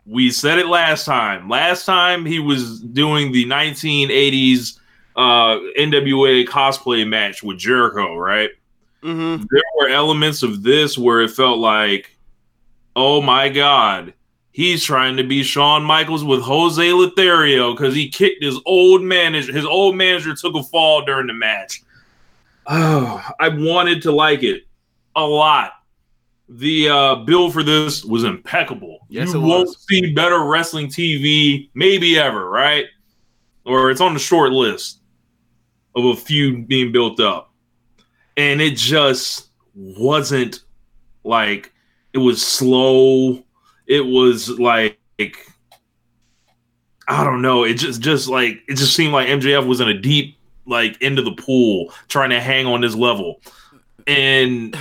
D: we said it last time. Last time he was doing the 1980s uh, NWA cosplay match with Jericho, right?
C: Mm-hmm.
D: There were elements of this where it felt like, oh my god, he's trying to be Shawn Michaels with Jose Lothario because he kicked his old manager. His old manager took a fall during the match. Oh, I wanted to like it a lot. The uh, bill for this was impeccable.
C: Yes,
D: you
C: it
D: won't
C: was.
D: see better wrestling TV, maybe ever, right? Or it's on the short list of a few being built up. And it just wasn't like it was slow. It was like I don't know. It just just like it just seemed like MJF was in a deep like into the pool trying to hang on this level. And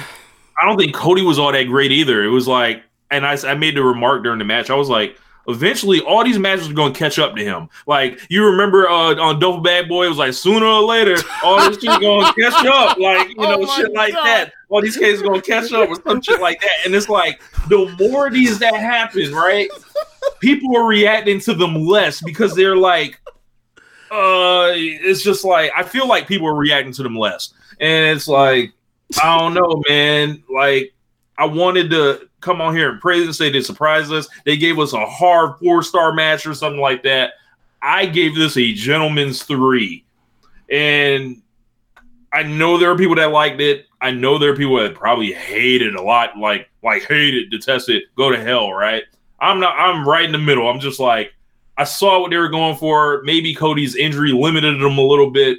D: I don't think Cody was all that great either. It was like, and I, I made the remark during the match. I was like, eventually, all these matches are going to catch up to him. Like you remember uh, on Double Bad Boy, it was like sooner or later, all this shit going to catch up. Like you know,
C: Oh
D: shit like
C: God.
D: that. All these cases are going to catch up or some shit like that. And it's like the more these that happen, right? People are reacting to them less because they're like, uh, it's just like I feel like people are reacting to them less, and it's like I don't know, man. Like I wanted to come on here and praise say they surprised us. They gave us a hard four star match or something like that. I gave this a gentleman's three, and I know there are people that liked it. I know there are people that probably hate it a lot, like like hate it, detest it, go to hell, right? I'm not. I'm right in the middle. I'm just like I saw what they were going for. Maybe Cody's injury limited them a little bit,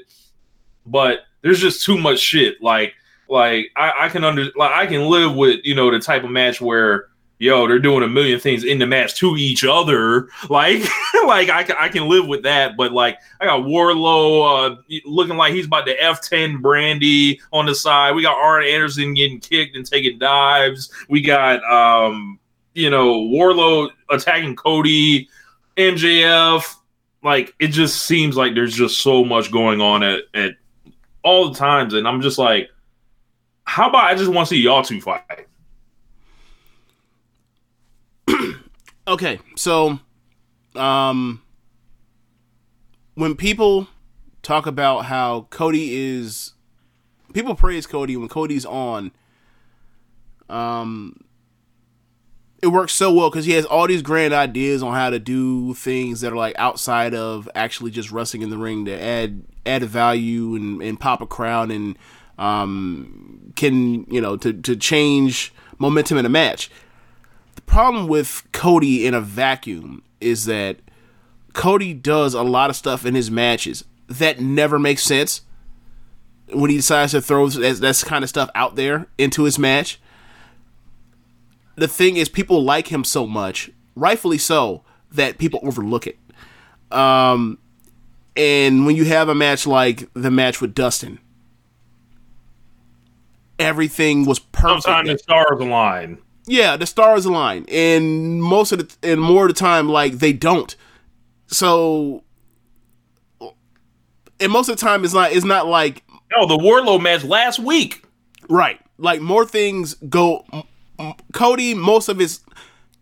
D: but there's just too much shit. Like like I, I can under like I can live with you know the type of match where yo they're doing a million things in the match to each other. Like like I can I can live with that. But like I got Wardlow uh, looking like he's about to F10 Brandi on the side. We got Arn Anderson getting kicked and taking dives. We got um you know Wardlow attacking Cody, MJF. Like it just seems like there's just so much going on at at all the times, and I'm just like, how about I just want to see y'all two fight?
C: Okay, so um when people talk about how Cody is people praise Cody when Cody's on um it works so well because he has all these grand ideas on how to do things that are like outside of actually just wrestling in the ring to add add value and, and pop a crowd and um can you know to to change momentum in a match the problem with Cody in a vacuum is that Cody does a lot of stuff in his matches that never makes sense when he decides to throw that, that kind of stuff out there into his match. The thing is, people like him so much, rightfully so, that people overlook it. Um, and when you have a match like the match with Dustin, everything was perfect.
D: Sometimes the stars align.
C: Yeah, the stars align, and most of the and more of the time, like they don't. So, and most of the time, it's not. It's not like
D: No, the Wardlow match last week.
C: right. Like more things go. Cody, most of his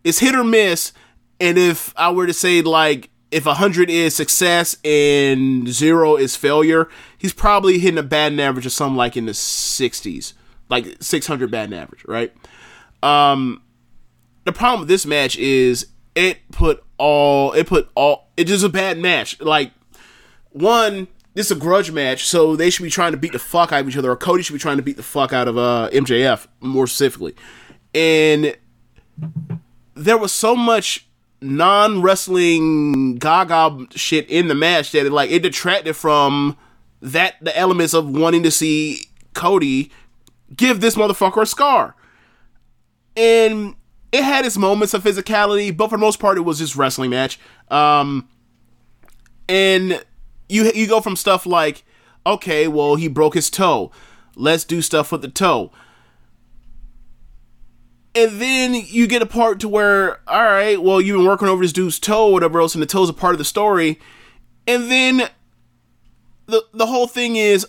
C: is hit or miss, and if I were to say like if hundred is success and zero is failure, he's probably hitting a batting average of something like in the sixties, like six hundred batting average, right? Um, the problem with this match is it put all it put all it is a bad match. Like one, this is a grudge match, so they should be trying to beat the fuck out of each other, or Cody should be trying to beat the fuck out of uh MJF more specifically. And there was so much non wrestling gaga shit in the match that it, like it detracted from that the elements of wanting to see Cody give this motherfucker a scar and it had its moments of physicality, but for the most part, it was just wrestling match. Um, and you you go from stuff like, okay, well, he broke his toe, let's do stuff with the toe. and then you get a part to where, all right, well, you've been working over this dude's toe, or whatever else, and the toe's a part of the story, and then the the whole thing is,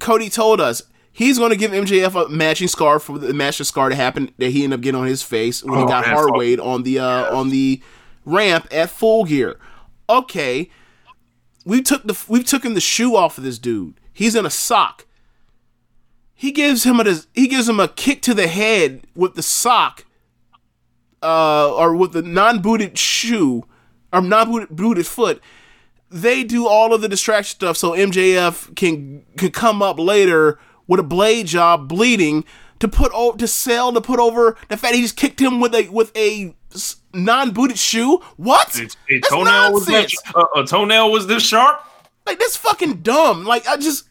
C: Cody told us he's going to give MJF a matching scar for the matching scar to happen that he ended up getting on his face when he
D: Oh,
C: got
D: man,
C: hard
D: fuck.
C: weight on the uh, on the ramp at Full Gear. Okay, we took the we took him the shoe off of this dude. He's in a sock. He gives him a he gives him a kick to the head with the sock, uh, or with the non-booted shoe, or non-booted booted foot. They do all of the distraction stuff so MJF can can come up later with a blade job, bleeding to put o- to sell to put over the fact he just kicked him with a with a non-booted shoe. What?
D: A, a
C: That's
D: toenail was that,
C: nonsense.
D: a, a toenail was this sharp.
C: Like that's fucking dumb. Like I just,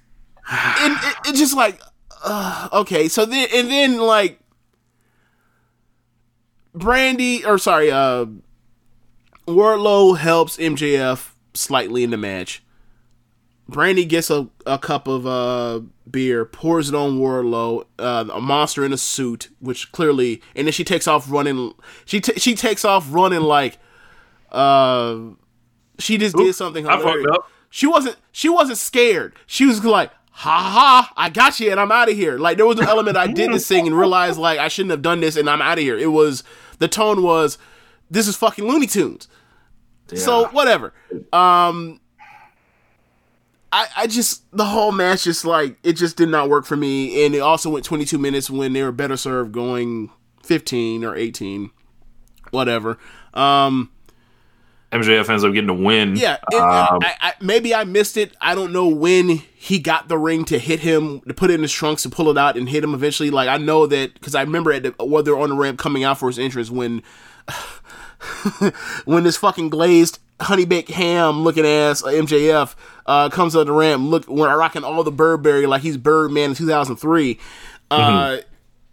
C: and it, it just like, uh, okay. So then and then like, Brandi or sorry, uh, Wardlow helps MJF slightly in the match. Brandi gets a, a cup of uh, beer, pours it on Wardlow, uh, a monster in a suit, which clearly, and then she takes off running. She t- she takes off running like, uh, she just did something.
D: I fucked
C: hilarious.
D: up.
C: She wasn't. She wasn't scared. She was like, "Ha ha! I got you, and I'm out of here." Like there was an element I did this thing and realized like I shouldn't have done this, and I'm out of here. It was the tone was, "This is fucking Looney Tunes." So whatever. Um, I I just the whole match just like it just did not work for me, and it also went 22 minutes when they were better served going 15 or 18, whatever. Um.
D: MJF ends up getting a win.
C: Yeah,
D: Um,
C: I, I, maybe I missed it. I don't know when he got the ring to hit him, to put it in his trunks to pull it out and hit him eventually. Like I know that because I remember at the, while they're on the ramp coming out for his entrance when when this fucking glazed honey baked ham looking ass MJF uh, comes on the ramp, look when rocking all the Burberry like he's Birdman in two thousand three. Uh,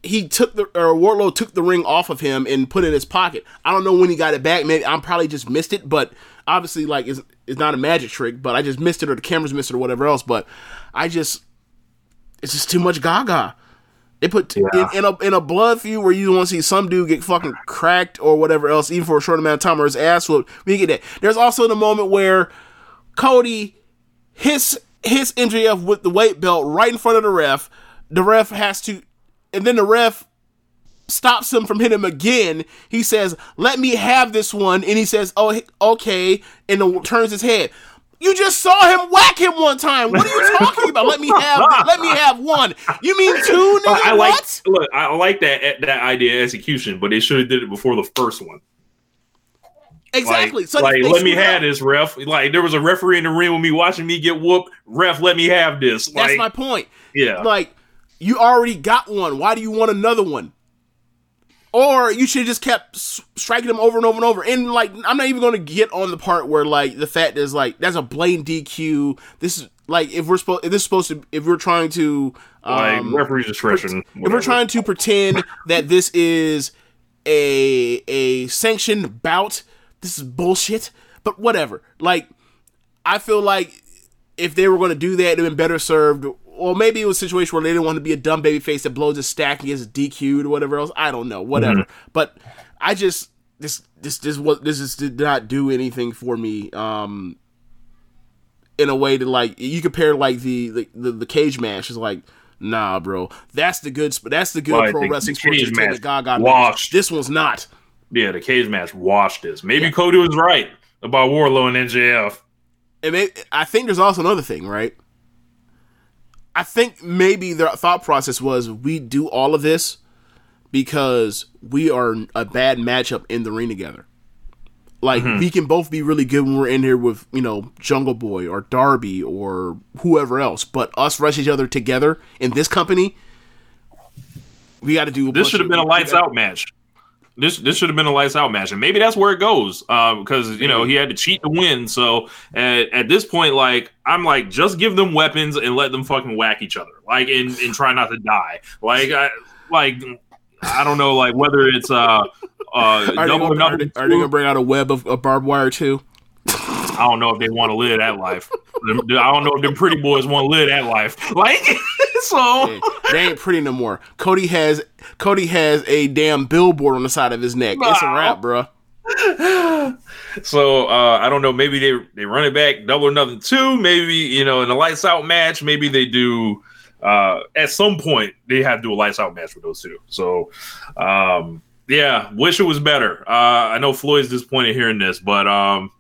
C: he took the or Wardlow took the ring off of him and put it in his pocket. I don't know when he got it back. Maybe I'm probably just missed it, but obviously like it's it's not a magic trick. But I just missed it or the cameras missed it or whatever else. But I just it's just too much Gaga. They put in, in a in a blood feud where you want to see some dude get fucking cracked or whatever else, even for a short amount of time, or his ass whooped. We get that. There's also the moment where Cody hits hits MJF with the weight belt right in front of the ref. The ref has to, and then the ref stops him from hitting him again. He says, "Let me have this one," and he says, "Oh, okay," and turns his head. You just saw him whack him one time. What are you talking about? Let me have. Let me have one. You mean two? Oh, nigga?
D: I like
C: what?
D: look. I like that that idea execution, but they should have did it before the first one.
C: Exactly.
D: Like,
C: so
D: like let me have
C: up.
D: this, ref. Like there was a referee in the ring with me watching me get whooped. Ref, let me have this.
C: That's my point.
D: yeah.
C: Like, you already got one. Why do you want another one? Or you should have just kept striking them over and over and over. And like, I'm not even going to get on the part where like the fact is like that's a blatant DQ. This is like if we're supposed if this is supposed to if we're trying to
D: like
C: um,
D: referee discretion.
C: if we're trying to pretend that this is a a sanctioned bout, this is bullshit. But whatever. Like, I feel like if they were going to do that, it'd have been better served. Or maybe it was a situation where they didn't want to be a dumb baby face that blows his stack and gets DQ'd or whatever else. I don't know. Whatever. But I just this this this what this is did not do anything for me. Um, in a way that like you compare like the the, the, the cage match is like nah bro that's the good that's the good
D: Like,
C: pro wrestling sports entertainment
D: match
C: Gaga
D: washed.
C: this one's not
D: yeah, the cage match washed this. Maybe Cody was right about Wardlow and MJF.
C: and may I think there's also another thing right I think maybe their thought process was we do all of this because we are a bad matchup in the ring together like mm-hmm. we can both be really good when we're in here with you know Jungle Boy or Darby or whoever else, but us rush each other together in this company, we got to do. A
D: This should have been a lights out match. This this should have been a lights out match, and maybe that's where it goes. Uh, because you know he had to cheat to win. So at, at this point, like I'm like, just give them weapons and let them fucking whack each other, like and, and try not to die. Like I like I don't know, like whether it's uh uh
C: Are they, gonna, are, they, are they gonna bring out a web of, of barbed wire too?
D: I don't know if they want to live that life. I don't know if them pretty boys want to live that life. Like, so
C: Hey, they ain't pretty no more. Cody has Cody has a damn billboard on the side of his neck. It's a wrap, bruh.
D: So uh, I don't know. Maybe they they run it back double or nothing two. Maybe you know in a lights out match. Maybe they do. Uh, at some point they have to do a lights out match with those two. So um, yeah, wish it was better. Uh, I know Floyd's disappointed hearing this, but um,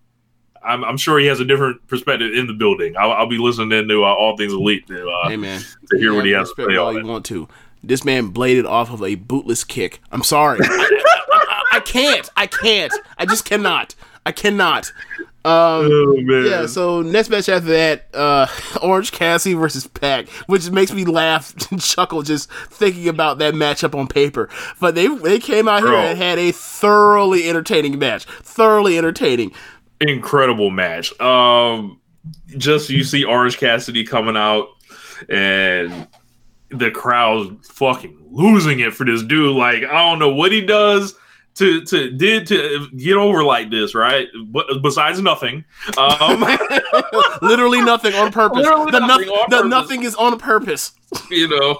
D: I'm, I'm sure he has a different perspective in the building. I'll, I'll be listening to uh, all things elite to, uh,
C: Hey man,
D: to hear what he has to say.
C: all you want to. This man bladed off of a bootless kick. I'm sorry. I, I- I can't. I can't. I just cannot. I cannot. Um,
D: Oh, man.
C: yeah. So next match after that, uh, Orange Cassidy versus Pac, which makes me laugh and chuckle just thinking about that matchup on paper. But they they came out here and had a thoroughly entertaining match. Thoroughly entertaining.
D: Incredible match. Um, just you see Orange Cassidy coming out, and the crowd's fucking losing it for this dude. Like I don't know what he does to to did to get over like this, right? But besides nothing, um,
C: Literally nothing on purpose.
D: Literally
C: the
D: nothing on
C: the
D: purpose.
C: nothing is on purpose.
D: you know,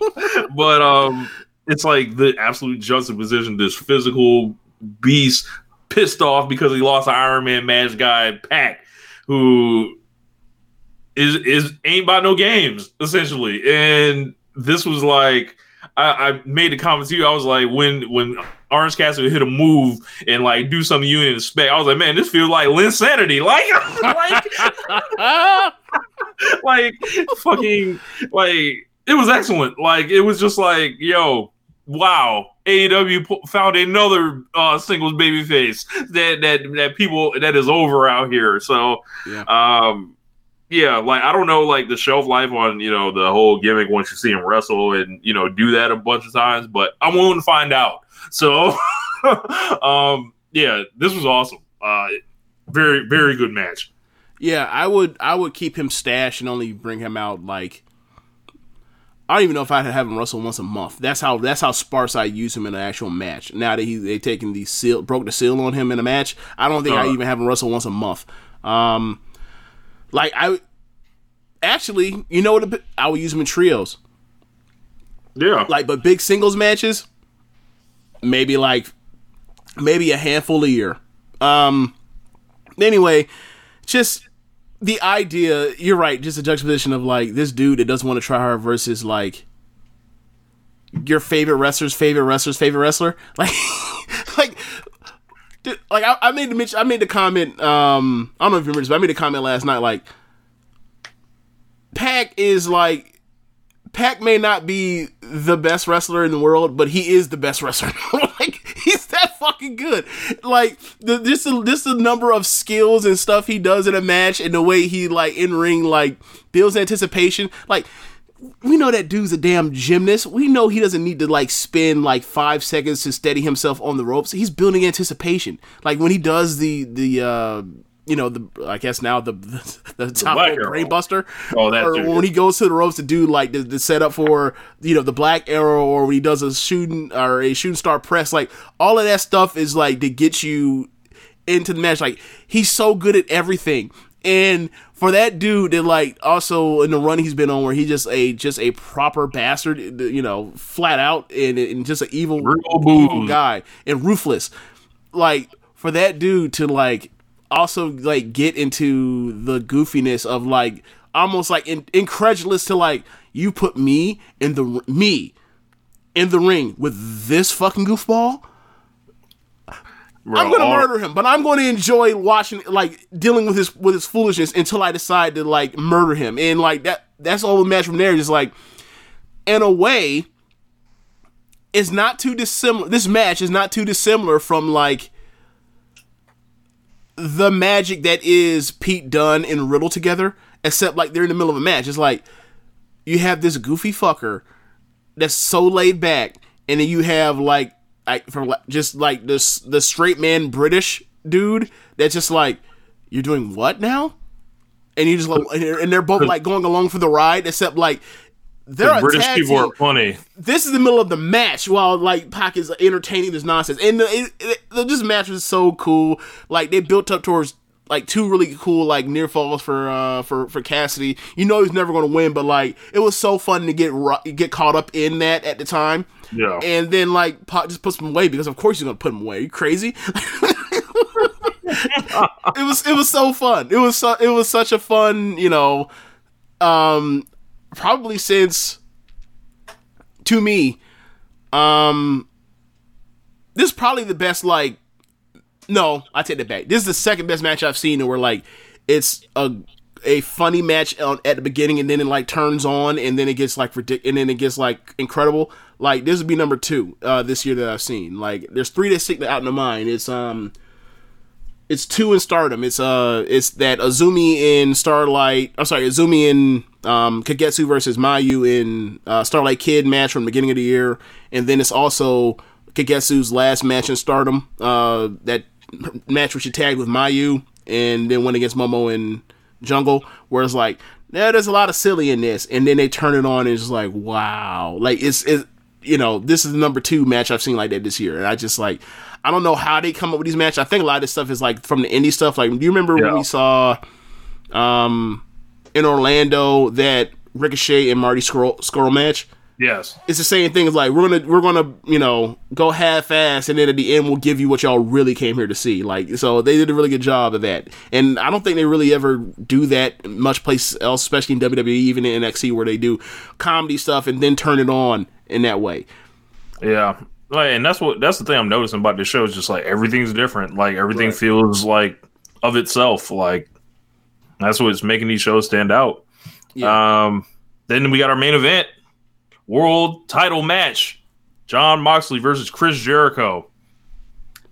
D: but um, it's like the absolute juxtaposition. This physical beast pissed off because he lost an Iron Man match guy Pac, who is is ain't about no games essentially. And this was like I, I made a comment to you. I was like when when Orange Cassidy hit a move and like do something you didn't expect. I was like, man, this feels like Linsanity. Like like like fucking like it was excellent. Like it was just like yo. Wow, AEW found another uh, singles babyface that that that people that is over out here. So,
C: Yeah.
D: um, yeah, like I don't know, like the shelf life on you know the whole gimmick once you see him wrestle and you know do that a bunch of times, but I'm willing to find out. So, um, yeah, this was awesome. Uh, very very good match.
C: Yeah, I would I would keep him stashed and only bring him out like I don't even know if I'd have him wrestle once a month. That's how that's how sparse I use him in an actual match. Now that he they taken the seal broke the seal on him in a match, I don't think I
D: Uh-huh.
C: even have him wrestle once a month. Um, like I actually, you know what? I would use him in trios.
D: Yeah,
C: Like, but big singles matches, maybe like maybe a handful a year. Um, anyway, just the idea. You're right. Just a juxtaposition of like this dude that doesn't want to try hard versus like your favorite wrestler's favorite wrestler's favorite wrestler. Like, like. Like I, I made the I made the comment. Um, I don't know if you remember this, but I made a comment last night. Like, Pac is like Pac may not be the best wrestler in the world, but he is the best wrestler. like fucking good. Like the this this the number of skills and stuff he does in a match, and the way he like in ring like builds anticipation. Like we know that dude's a damn gymnast. We know he doesn't need to like spend like five seconds to steady himself on the ropes. He's building anticipation. Like when he does the the uh you know the I guess now the the, the top rope
D: Arrow.
C: brainbuster.
D: Oh, that
C: or
D: dude.
C: when he goes to the ropes to do like the, the setup for you know the black arrow or when he does a shooting or a shooting star press. Like all of that stuff is like to get you into the match. Like he's so good at everything. And for that dude that like also in the run he's been on where he's just a just a proper bastard, uh, you know, flat out and, and just an evil, evil guy and ruthless. Like for that dude to like also like get into the goofiness of like almost like in, incredulous to like you put me in the me in the ring with this fucking goofball.
D: Bro,
C: I'm gonna
D: all-
C: murder him, but I'm going to enjoy watching, like, dealing with his with his foolishness until I decide to like murder him, and like that. That's all the match from there. Just like, in a way, it's not too dissimilar. This match is not too dissimilar from like the magic that is Pete Dunne and Riddle together, except like they're in the middle of a match. It's like you have this goofy fucker that's so laid back, and then you have like like from just like this the straight man British dude that's just like you're doing what now, and you just like and they're both like going along for the ride, except like a
D: British people
C: team.
D: are funny.
C: This is the middle of the match while like Pac is entertaining this nonsense, and the, it, it, this match was so cool. Like they built up towards like two really cool like near falls for uh for for Cassidy. You know he's never going to win, but like it was so fun to get get caught up in that at the time.
D: Yeah.
C: And then like Pac just puts him away because of course he's going to put him away. Are you crazy? it was it was so fun. It was so, it was such a fun, you know, um probably since to me um this is probably the best like no, I take that back. This is the second best match I've seen where like it's a a funny match at the beginning and then it like turns on and then it gets like ridic- and then it gets like incredible. Like this would be number two uh, this year that I've seen. Like there's three that stick out in the mind. It's um it's two in Stardom. It's uh it's that Azumi in Starlight. I'm sorry, Azumi in um Kagetsu versus Mayu in uh, Starlight Kid match from the beginning of the year, and then it's also Kagetsu's last match in Stardom. Uh, that match where she tagged with Mayu and then went against Momo in Jungle, where it's like, yeah, there's a lot of silly in this, and then they turn it on and it's like, wow, like it's it's you know this is the number two match I've seen like that this year, and I just like. I don't know how they come up with these matches. I think a lot of this stuff is like from the indie stuff. Like, do you remember
D: Yeah.
C: when we saw um in Orlando that Ricochet and Marty Scurll, Scurll match?
D: Yes.
C: It's the same thing. It's like we're gonna we're gonna you know go half ass, and then at the end we'll give you what y'all really came here to see. Like so, they did a really good job of that. And I don't think they really ever do that much place else, especially in WWE, even in NXT, where they do comedy stuff and then turn it on in that way.
D: Yeah. Like, and that's what that's the thing I'm noticing about this show is just like everything's different. Like everything feels like of itself. Like that's what's making these shows stand out. Um then we got our main event. World title match. Jon Moxley versus Chris Jericho.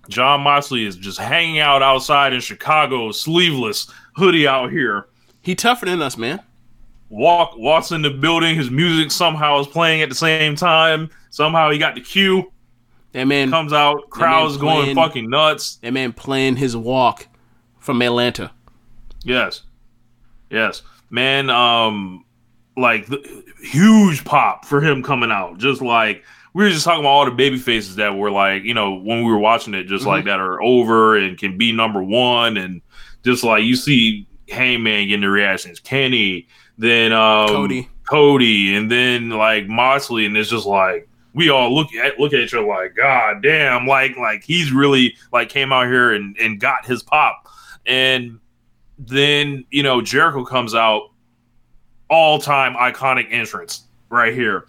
D: Jon Moxley is just hanging out outside in Chicago, sleeveless, hoodie out here.
C: He tougher than us, man.
D: Walk walks in the building. His music somehow is playing at the same time. Somehow he got the cue.
C: That man
D: Comes out, crowds going
C: playing-
D: fucking nuts.
C: That man playing his walk from Atlanta.
D: Yes, yes, man. Um, like the, huge pop for him coming out. Just like we were just talking about all the baby faces that were like, you know, when we were watching it, just like that are over and can be number one, and just like you see Hangman getting the reactions, Kenny, then um,
C: Cody.
D: Cody, and then like Moxley, and it's just like we all look at look at each other like, God damn, like like he's really like came out here and and got his pop, and then you know Jericho comes out, all time iconic entrance right here.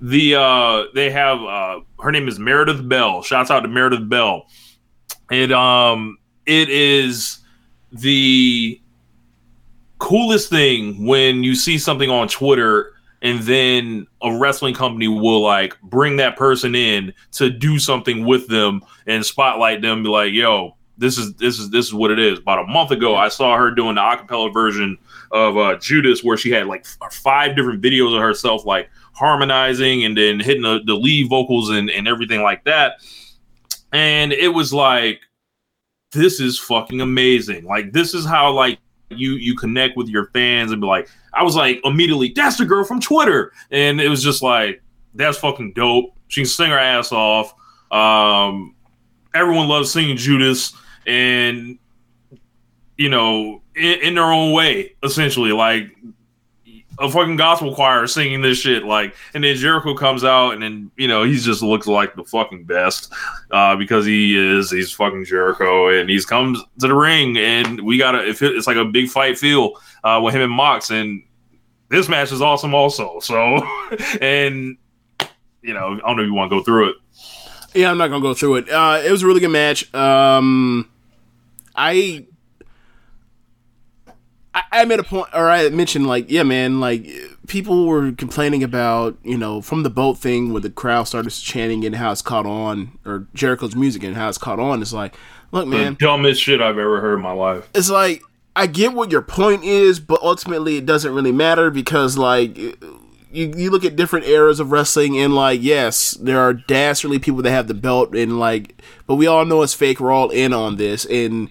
D: The uh they have uh her name is Meredith Bell. Shouts out to Meredith Bell. It um it is the coolest thing when you see something on Twitter and then a wrestling company will like bring that person in to do something with them and spotlight them be like yo this is this is this is what it is. About a month ago i saw her doing the acapella version of uh, judas where she had like f- five different videos of herself like harmonizing and then hitting the, the lead vocals and, and everything like that. And it was like this is fucking amazing. Like this is how like you you connect with your fans and be like i was like immediately that's the girl from twitter. And it was just like that's fucking dope. She can sing her ass off. Um everyone loves singing judas and you know in, in their own way essentially like a fucking gospel choir singing this shit like and then jericho comes out and then you know he just looks like the fucking best uh because he is he's fucking jericho and he's comes to the ring and we gotta it, it's like a big fight feel uh with him and mox and this match is awesome also so and you know i don't know if you want to go through it
C: Yeah, I'm not gonna go through it. Uh, it was a really good match. Um, I, I made a point, or I mentioned like, yeah, man, like people were complaining about you know from the boat thing where the crowd started chanting and how it's caught on, or Jericho's music and how it's caught on. It's like, look, man,
D: the dumbest shit i've ever heard in my life.
C: It's like I get what your point is, but ultimately it doesn't really matter because like you, you look at different eras of wrestling and like yes, there are dastardly people that have the belt and like but we all know it's fake, we're all in on this. And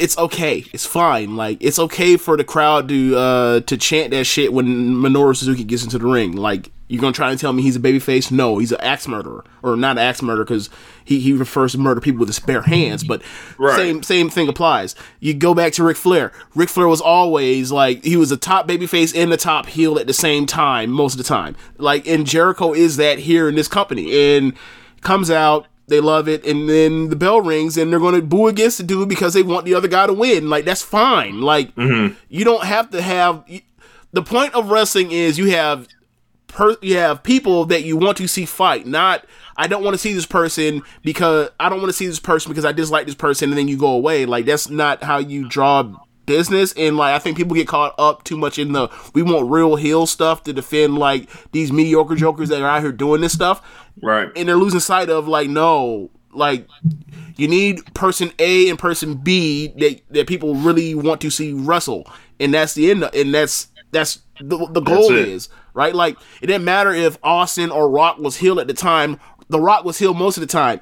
C: it's okay. It's fine. Like it's okay for the crowd to uh to chant that shit when Minoru Suzuki gets into the ring. Like You're gonna try and tell me he's a babyface? No, he's an axe murderer, or not an axe murderer because he, he refers to murder people with his bare hands. But
D: Right.
C: same same thing applies. You go back to Ric Flair. Ric Flair was always like he was a top babyface and a top heel at the same time most of the time. Like and Jericho is that here in this company and comes out. They love it, and then the bell rings, and they're going to boo against the dude because they want the other guy to win. Like that's fine. Like mm-hmm. you don't have to have. The point of wrestling is you have per, you have people that you want to see fight, not I don't want to see this person because I don't want to see this person because I dislike this person and then you go away. Like that's not how you draw business and like I think people get caught up too much in the we want real heel stuff to defend like these mediocre jokers that are out here doing this stuff.
D: Right.
C: and they're losing sight of like no like you need person A and person B that that people really want to see wrestle. And that's the end of, and that's that's the, the goal is right? Like it didn't matter if Austin or Rock was heel at the time. The Rock was heel most of the time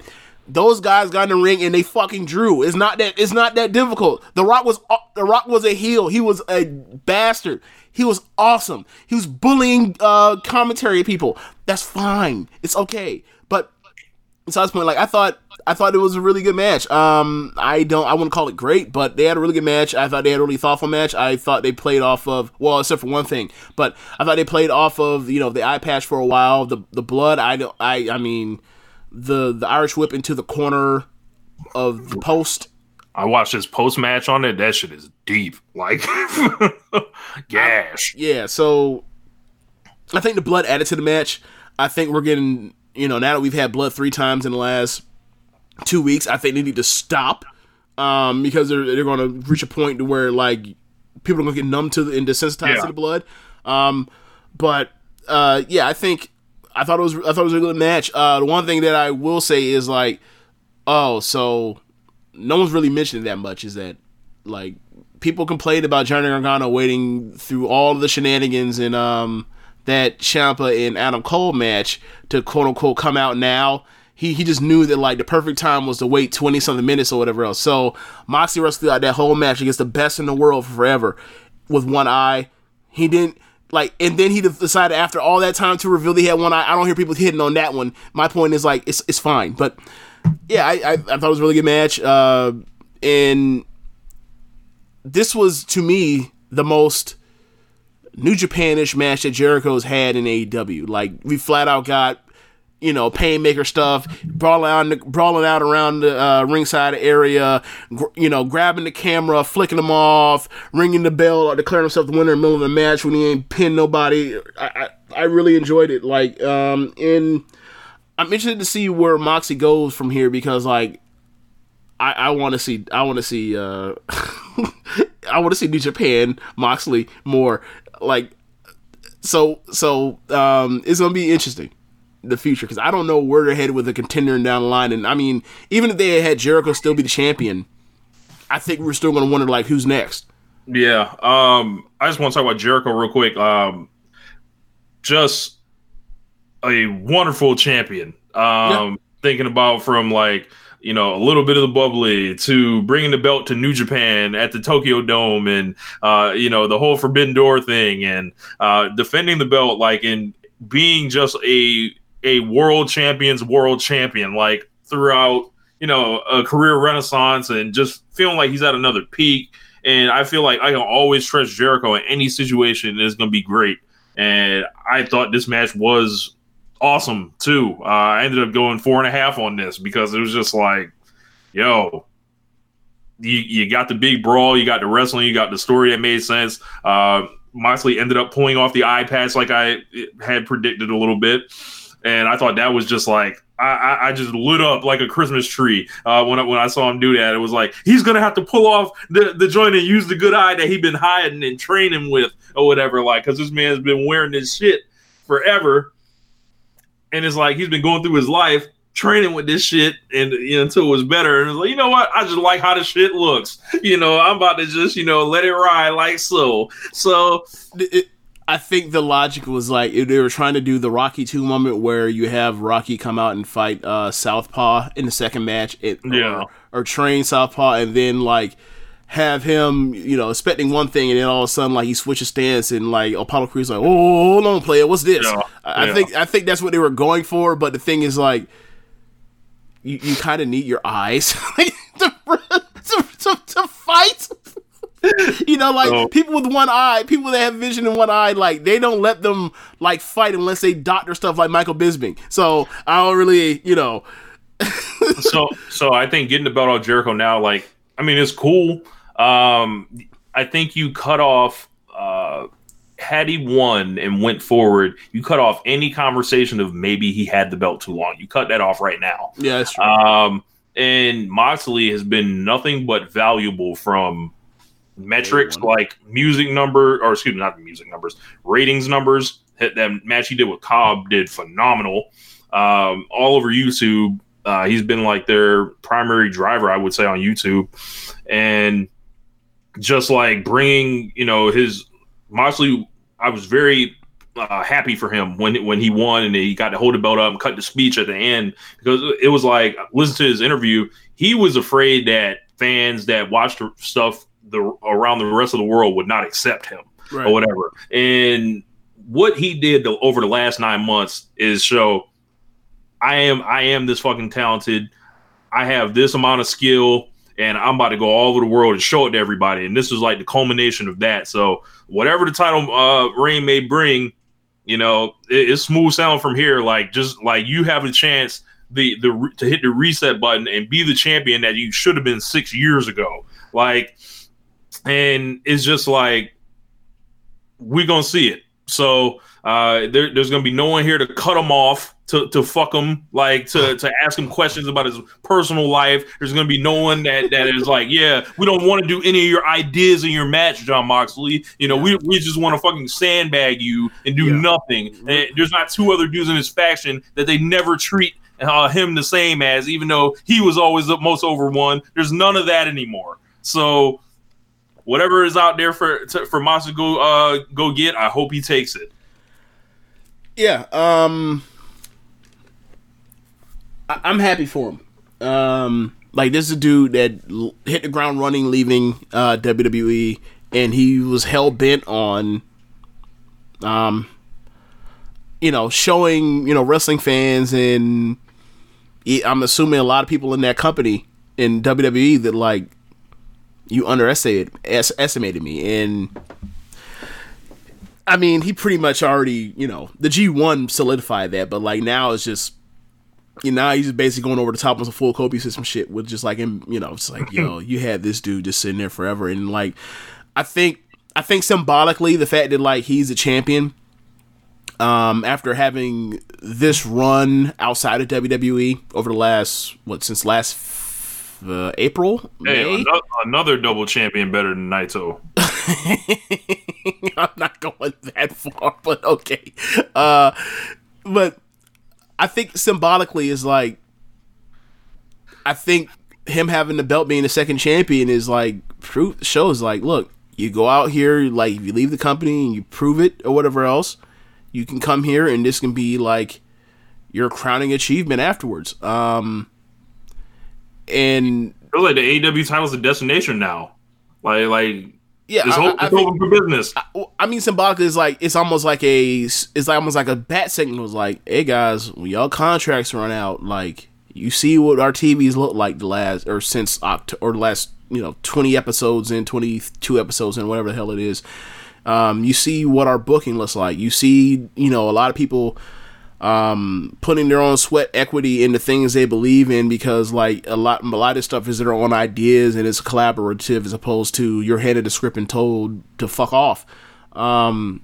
C: those guys got in the ring and they fucking drew. It's not that it's not that difficult. The Rock was the Rock was a heel. He was a bastard. He was awesome. He was bullying uh commentary people. That's fine. It's okay. But besides point, like I thought I thought it was a really good match. Um I don't I wouldn't call it great, but they had a really good match. I thought they had a really thoughtful match. I thought they played off of well, except for one thing, but I thought they played off of, you know, the eye patch for a while. The the blood, I don't I I mean the the Irish whip into the corner of the post.
D: I watched this post match on it. That shit is deep. Like, gash.
C: Yeah, so I think the blood added to the match. I think we're getting, you know, now that we've had blood three times in the last two weeks, I think they need to stop um, because they're they're going to reach a point to where like people are going to get numb to the, and desensitized
D: Yeah.
C: to the blood. Um, but uh, yeah, I think I thought it was I thought it was a good match. Uh, the one thing that I will say is like, oh, so no one's really mentioned that much is that like people complained about Johnny Gargano waiting through all the shenanigans and um that Ciampa and Adam Cole match to quote unquote come out now. He he just knew that like the perfect time was to wait twenty something minutes or whatever else. So Moxley wrestled out that whole match against the best in the world forever with one eye. He didn't like, and then he decided after all that time to reveal that he had one eye. I don't hear people hitting on that one. My point is like it's it's fine, but yeah, I I, I thought it was a really good match. Uh, and this was to me the most New Japanish match that Jericho's had in AEW. Like we flat out got you know painmaker stuff, brawling out, brawling out around the uh, ringside area, gr- you know grabbing the camera, flicking them off, ringing the bell, or declaring himself the winner in the middle of the match when he ain't pinned nobody. I I, I really enjoyed it. Like um in. I'm interested to see where Moxie goes from here because like I, I want to see I want to see uh I want to see New Japan Moxley more like so so um it's gonna be interesting the future because I don't know where they're headed with a contender down the line and I mean even if they had Jericho still be the champion I think we're still gonna wonder like who's next
D: Yeah. Um, I just want to talk about Jericho real quick. Um, just a wonderful champion. Um, thinking about from like you know a little bit of the bubbly to bringing the belt to New Japan at the Tokyo Dome and uh, you know the whole Forbidden Door thing and uh, defending the belt like and being just a a world champion's world champion like throughout you know a career renaissance and just feeling like he's at another peak and I feel like I can always trust Jericho in any situation and it's going to be great and I thought this match was awesome too. Uh, I ended up going four and a half on this because it was just like, yo, you you got the big brawl, you got the wrestling, you got the story that made sense. Uh, Moxley ended up pulling off the eye patch like I had predicted a little bit, and I thought that was just like. I, I, just lit up like a Christmas tree uh, when I, when I saw him do that. It was like he's gonna have to pull off the, the joint and use the good eye that he'd been hiding and training with or whatever. Like, because this man's been wearing this shit forever, and it's like he's been going through his life training with this shit and you know, until it was better. And it's like, you know what? I just like how the shit looks. You know, I'm about to just you know let it ride like so. So
C: it- I think the logic was like they were trying to do the Rocky two moment where you have Rocky come out and fight uh, Southpaw in the second match, it,
D: Yeah.
C: or, or train Southpaw, and then like have him, you know, expecting one thing, and then all of a sudden, like he switches stance, and like Apollo Crews like, "Oh, hold on, player, what's this?"
D: Yeah,
C: I, I
D: yeah.
C: think I think that's what they were going for, but the thing is, like, you, you kind of need your eyes to, to, to, to fight. You know, like
D: So-
C: people with one eye, people that have vision in one eye, like they don't let them like fight unless they doctor stuff like Michael Bisping. So I don't really, you know,
D: so so I think getting the belt off Jericho now, like I mean, it's cool. Um, I think you cut off. Uh, had he won and went forward, you cut off any conversation of maybe he had the belt too long. You cut that off right now.
C: yeah, that's true.
D: Um, and Moxley has been nothing but valuable from metrics like music number, or excuse me, not the music numbers, ratings numbers. That that match he did with Cobb did phenomenal. Um, all over YouTube, uh, he's been like their primary driver, I would say, on YouTube, and just like bringing, you know, his Moxley. I was very uh, happy for him when when he won and he got to hold the belt up and cut the speech at the end because it was like listen to his interview. He was afraid that fans that watched stuff the around the rest of the world would not accept him
C: Right.
D: or whatever. And what he did the, over the last nine months is show I am I am this fucking talented. I have this amount of skill and I'm about to go all over the world and show it to everybody. And this was like the culmination of that. So whatever the title uh reign may bring, you know, it, it's smooth sound from here. Like just like you have a chance the the to hit the reset button and be the champion that you should have been six years ago. Like, and it's just like we're gonna see it. So uh, there, there's gonna be no one here to cut him off, to, to fuck him, like to, to ask him questions about his personal life. There's gonna be no one that, that is like, yeah, we don't want to do any of your ideas in your match, Jon Moxley. You know, we, we just want to fucking sandbag you and do
C: Yeah.
D: nothing. And there's not two other dudes in his faction that they never treat uh, him the same as, even though he was always the most over one. There's none of that anymore. So whatever is out there for to, for to go uh, go get, I hope he takes it.
C: Yeah, um, I- I'm happy for him. Um, like this is a dude that l- hit the ground running, leaving uh, WWE, and he was hell bent on, um, you know, showing you know wrestling fans and I'm assuming a lot of people in that company in WWE that like you underestimated es- estimated me and I mean, he pretty much already, you know, the G1 solidified that, but like now it's just, you know, now he's basically going over the top on some full Kobe system shit with just like him, you know, it's like, yo, you had this dude just sitting there forever. And like, I think, I think symbolically, the fact that like he's a champion, um, after having this run outside of WWE over the last, what, since last uh, April?
D: Hey,
C: May?
D: ano- another double champion better than Naito.
C: I'm not going that far, but okay. Uh, but I think symbolically is like, I think him having the belt being the second champion is like proof shows like, look, you go out here, like if you leave the company and you prove it or whatever else, you can come here and this can be like your crowning achievement afterwards. Um, and
D: Feels like the AEW title is a destination now. Like like
C: yeah,
D: it's,
C: I-
D: o-
C: I
D: it's open for business.
C: Well, I mean, symbolically, is like it's almost like a it's like almost like a bat signal. It's like, hey guys, when y'all contracts run out, like you see what our TVs look like the last or since Oct- or the last you know twenty episodes in, twenty two episodes in, whatever the hell it is. Um, you see what our booking looks like. You see, you know, a lot of people um putting their own sweat equity into things they believe in because like a lot a lot of stuff is their own ideas and it's collaborative as opposed to you're handed a script and told to fuck off. Um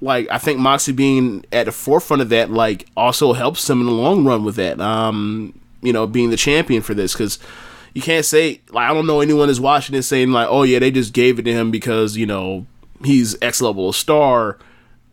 C: like I think Moxie being at the forefront of that like also helps them in the long run with that um you know being the champion for this because you can't say like I don't know anyone is watching this saying like oh yeah they just gave it to him because you know he's X level star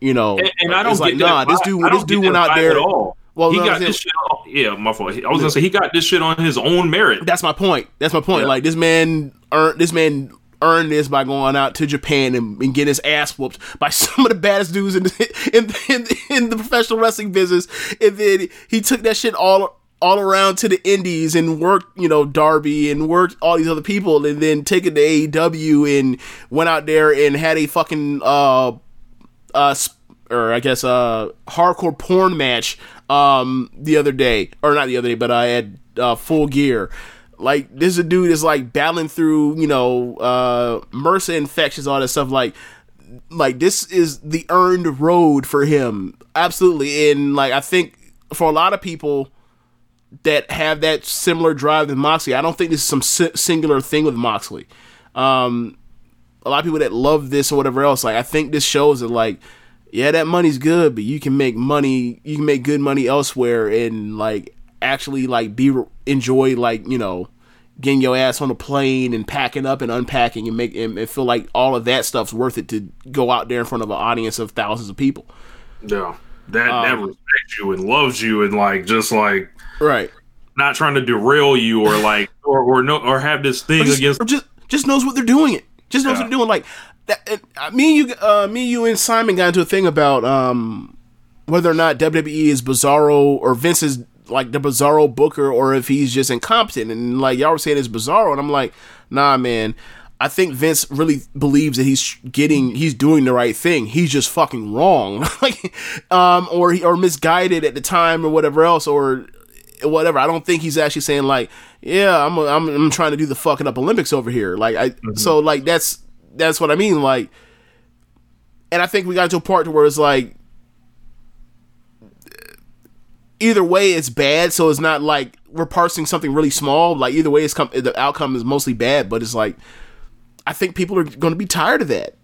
C: you know
D: And, and I don't
C: like, nah, this dude, this dude went out there.
D: at all.
C: Well,
D: he
C: no,
D: got this shit. On, yeah, my fault. I was gonna say he got this shit on his own merit.
C: That's my point. That's my point.
D: Yeah.
C: Like this man earned this man earned this by going out to Japan and, and getting his ass whooped by some of the baddest dudes in the, in, in in the professional wrestling business, and then he took that shit all all around to the indies and worked, you know, Darby and worked all these other people and then take it to AEW and went out there and had a fucking uh uh or I guess uh hardcore porn match um the other day. Or not the other day but I had uh full gear. Like this is a dude is like battling through you know uh MRSA infections all that stuff. Like like this is the earned road for him. Absolutely. And like I think for a lot of people that have that similar drive than Moxley I don't think this is some si- singular thing with Moxley. Um a lot of people that love this or whatever else like I think this shows that like yeah, that money's good, but you can make money, you can make good money elsewhere and like actually like be enjoy like, you know, getting your ass on a plane and packing up and unpacking and make and, and feel like all of that stuff's worth it to go out there in front of an audience of thousands of people.
D: Yeah, that
C: Um,
D: that respects you and loves you and like just like
C: Right.
D: not trying to derail you or like or or no or have this thing
C: Or just,
D: against
C: or just just knows what they're doing it. Just knows
D: Yeah.
C: what they're doing. Like that. Uh, me and you, uh, me, you, and Simon got into a thing about um whether or not WWE is Bizarro or Vince is like the Bizarro Booker or if he's just incompetent. And like y'all were saying, it's Bizarro, and I'm like, nah, man. I think Vince really believes that he's getting, he's doing the right thing. He's just fucking wrong, like, um, or he, or misguided at the time or whatever else, or whatever. I don't think he's actually saying like, yeah, I'm I'm, I'm trying to do the fucking up Olympics over here. Like I mm-hmm. so like that's that's what I mean. Like, and I think we got to a part to where it's like, either way, it's bad. So it's not like we're parsing something really small. Like either way, it's come the outcome is mostly bad. But it's like I think people are going to be tired of that.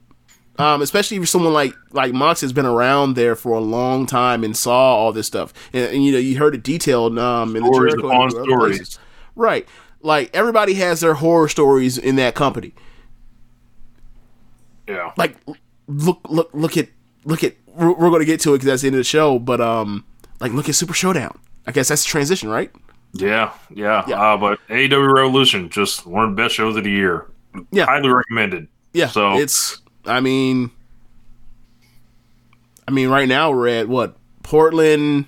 C: Um, especially if you're someone like like Mox has been around there for a long time and saw all this stuff, and, and, you know you heard it detailed um, in the
D: Stories
C: Jericho
D: upon stories.
C: right? Like everybody has their horror stories in that company.
D: yeah.
C: Like look look look at look at we're, we're going to get to it because that's the end of the show, but um, like look at Super Showdown. I guess that's the transition, right?
D: Yeah, yeah.
C: Yeah.
D: Uh, but AEW Revolution, just one of the best shows of the year.
C: Yeah.
D: Highly recommended.
C: Yeah,
D: So
C: it's. I mean, I mean, right now we're at what Portland,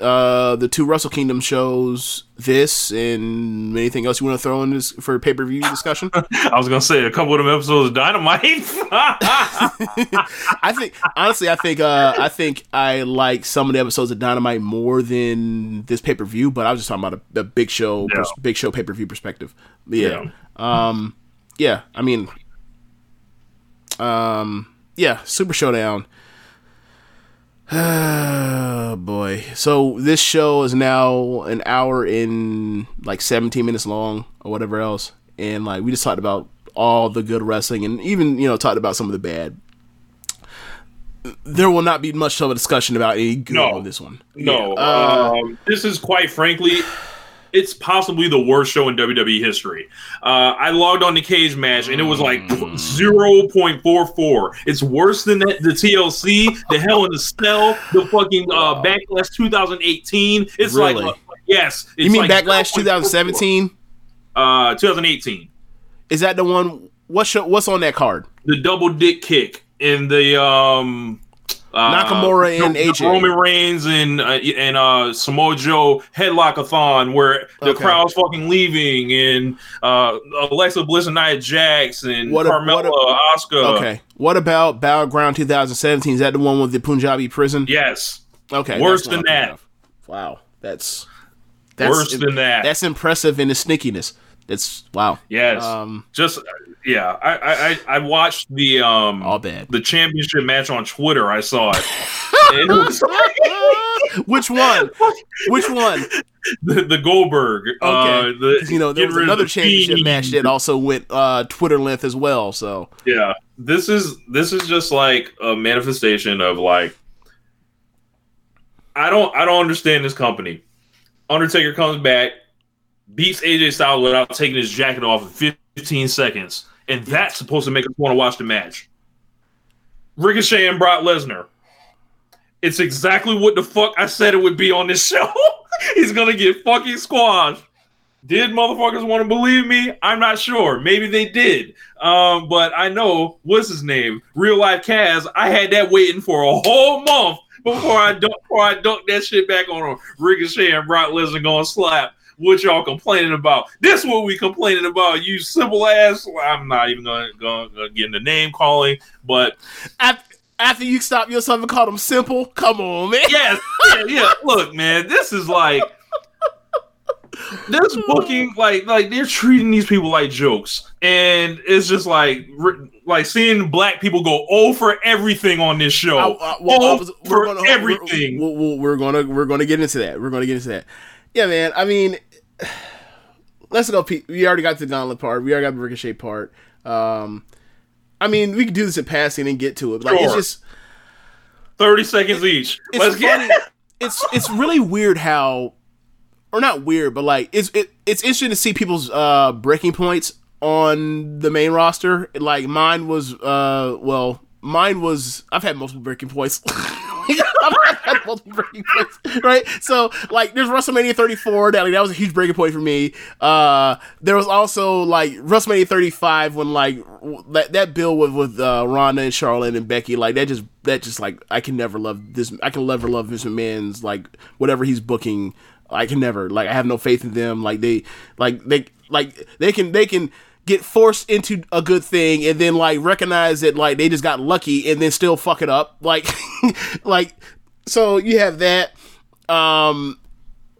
C: uh, the two Wrestle Kingdom shows, this, and anything else you want to throw in this for pay per view discussion.
D: I was gonna say a couple of them episodes of Dynamite.
C: I think honestly, I think uh, I think I like some of the episodes of Dynamite more than this pay per view. But I was just talking about a, a big show,
D: Yeah.
C: pers- big show pay per view perspective. Yeah. Um. Yeah. I mean. Um. Yeah. Super Showdown. Oh boy. So this show is now an hour in like 17 minutes long or whatever else. And like we just talked about all the good wrestling and even, you know, talked about some of the bad. There will not be much of a discussion about any good
D: No.
C: on this one.
D: no,
C: Yeah. Uh,
D: um, this is quite frankly, it's possibly the worst show in WWE history. Uh, I logged on the Cagematch and it was like
C: Mm.
D: zero point four four. It's worse than that, the TLC, the Hell in the Cell, the fucking uh, Backlash 2018. It's
C: Really?
D: like uh, yes, it's
C: you mean
D: like
C: Backlash
D: 0.44.
C: 2017?
D: Uh, 2018.
C: Is that the one? What show? What's on that card?
D: the double dick kick in the um uh,
C: Nakamura and AJ.
D: Roman Reigns and uh, and uh, Samoa Joe headlockathon where the
C: Okay.
D: crowd's fucking leaving and uh, Alexa Bliss and Nia Jax and
C: What a-
D: Carmella,
C: what
D: Asuka.
C: Okay. What about Battleground 2017? Is that the one with the Punjabi prison?
D: Yes.
C: Okay.
D: Worse than that.
C: of. Wow. That's that's
D: Worse than that.
C: That's impressive in the snickiness. That's wow.
D: Yes.
C: Um,
D: Just yeah. I, I I- watched the um
C: All bad.
D: the championship match on Twitter. I saw it. it was
C: Which one? Which one?
D: the, the Goldberg.
C: Okay.
D: Uh, the,
C: you know, there was another
D: the
C: championship
D: Fiend.
C: match that also went uh, Twitter length as well. So
D: Yeah, this is this is just like a manifestation of like I don't I don't understand this company. Undertaker comes back, beats AJ Styles without taking his jacket off in 15 seconds, and that's supposed to make us want to watch the match. Ricochet and Brock Lesnar. It's exactly what the fuck I said it would be on this show. He's gonna get fucking squashed. Did motherfuckers want to believe me? I'm not sure. Maybe they did. Um, but I know what's his name? Real life Kaz. I had that waiting for a whole month before I dunk, before I dunk that shit back on him, Ricochet and Brock Lesnar gonna slap. What y'all complaining about? This what we complaining about. You simple ass. I'm not even gonna, gonna, gonna get into name calling, but
C: After, after you stop yourself and call them simple, come on, man.
D: yes, yeah, yeah. Look, man, this is like this booking, like, like they're treating these people like jokes, and it's just like, like seeing black people go over everything on this show,
C: I- I- well,
D: oh
C: was-
D: for
C: we're gonna-
D: everything.
C: We're, we're, we're gonna we're gonna get into that. We're gonna get into that. Yeah, man. I mean, let's go. Pete. We already got the gauntlet part. We already got the ricochet part. Um, I mean, we could do this in passing and get to it. Like it's just
D: Thirty seconds each.
C: it's
D: Let's get
C: funny. it's it's really weird how, or not weird, but like it's it, it's interesting to see people's uh breaking points on the main roster. Like mine was uh well, mine was I've had multiple breaking points. I've had multiple breaking points, right? So like, there's WrestleMania 34 that like that was a huge breaking point for me. Uh, there was also like WrestleMania 35 when like that that bill with with uh, Ronda and Charlotte and Becky like that just that just like I can never love this. I can never love Vince McMahon's like whatever he's booking. I can never like I have no faith in them. Like they like they like they can they can get forced into a good thing and then like recognize that like they just got lucky and then still fuck it up. Like like so you have that. Um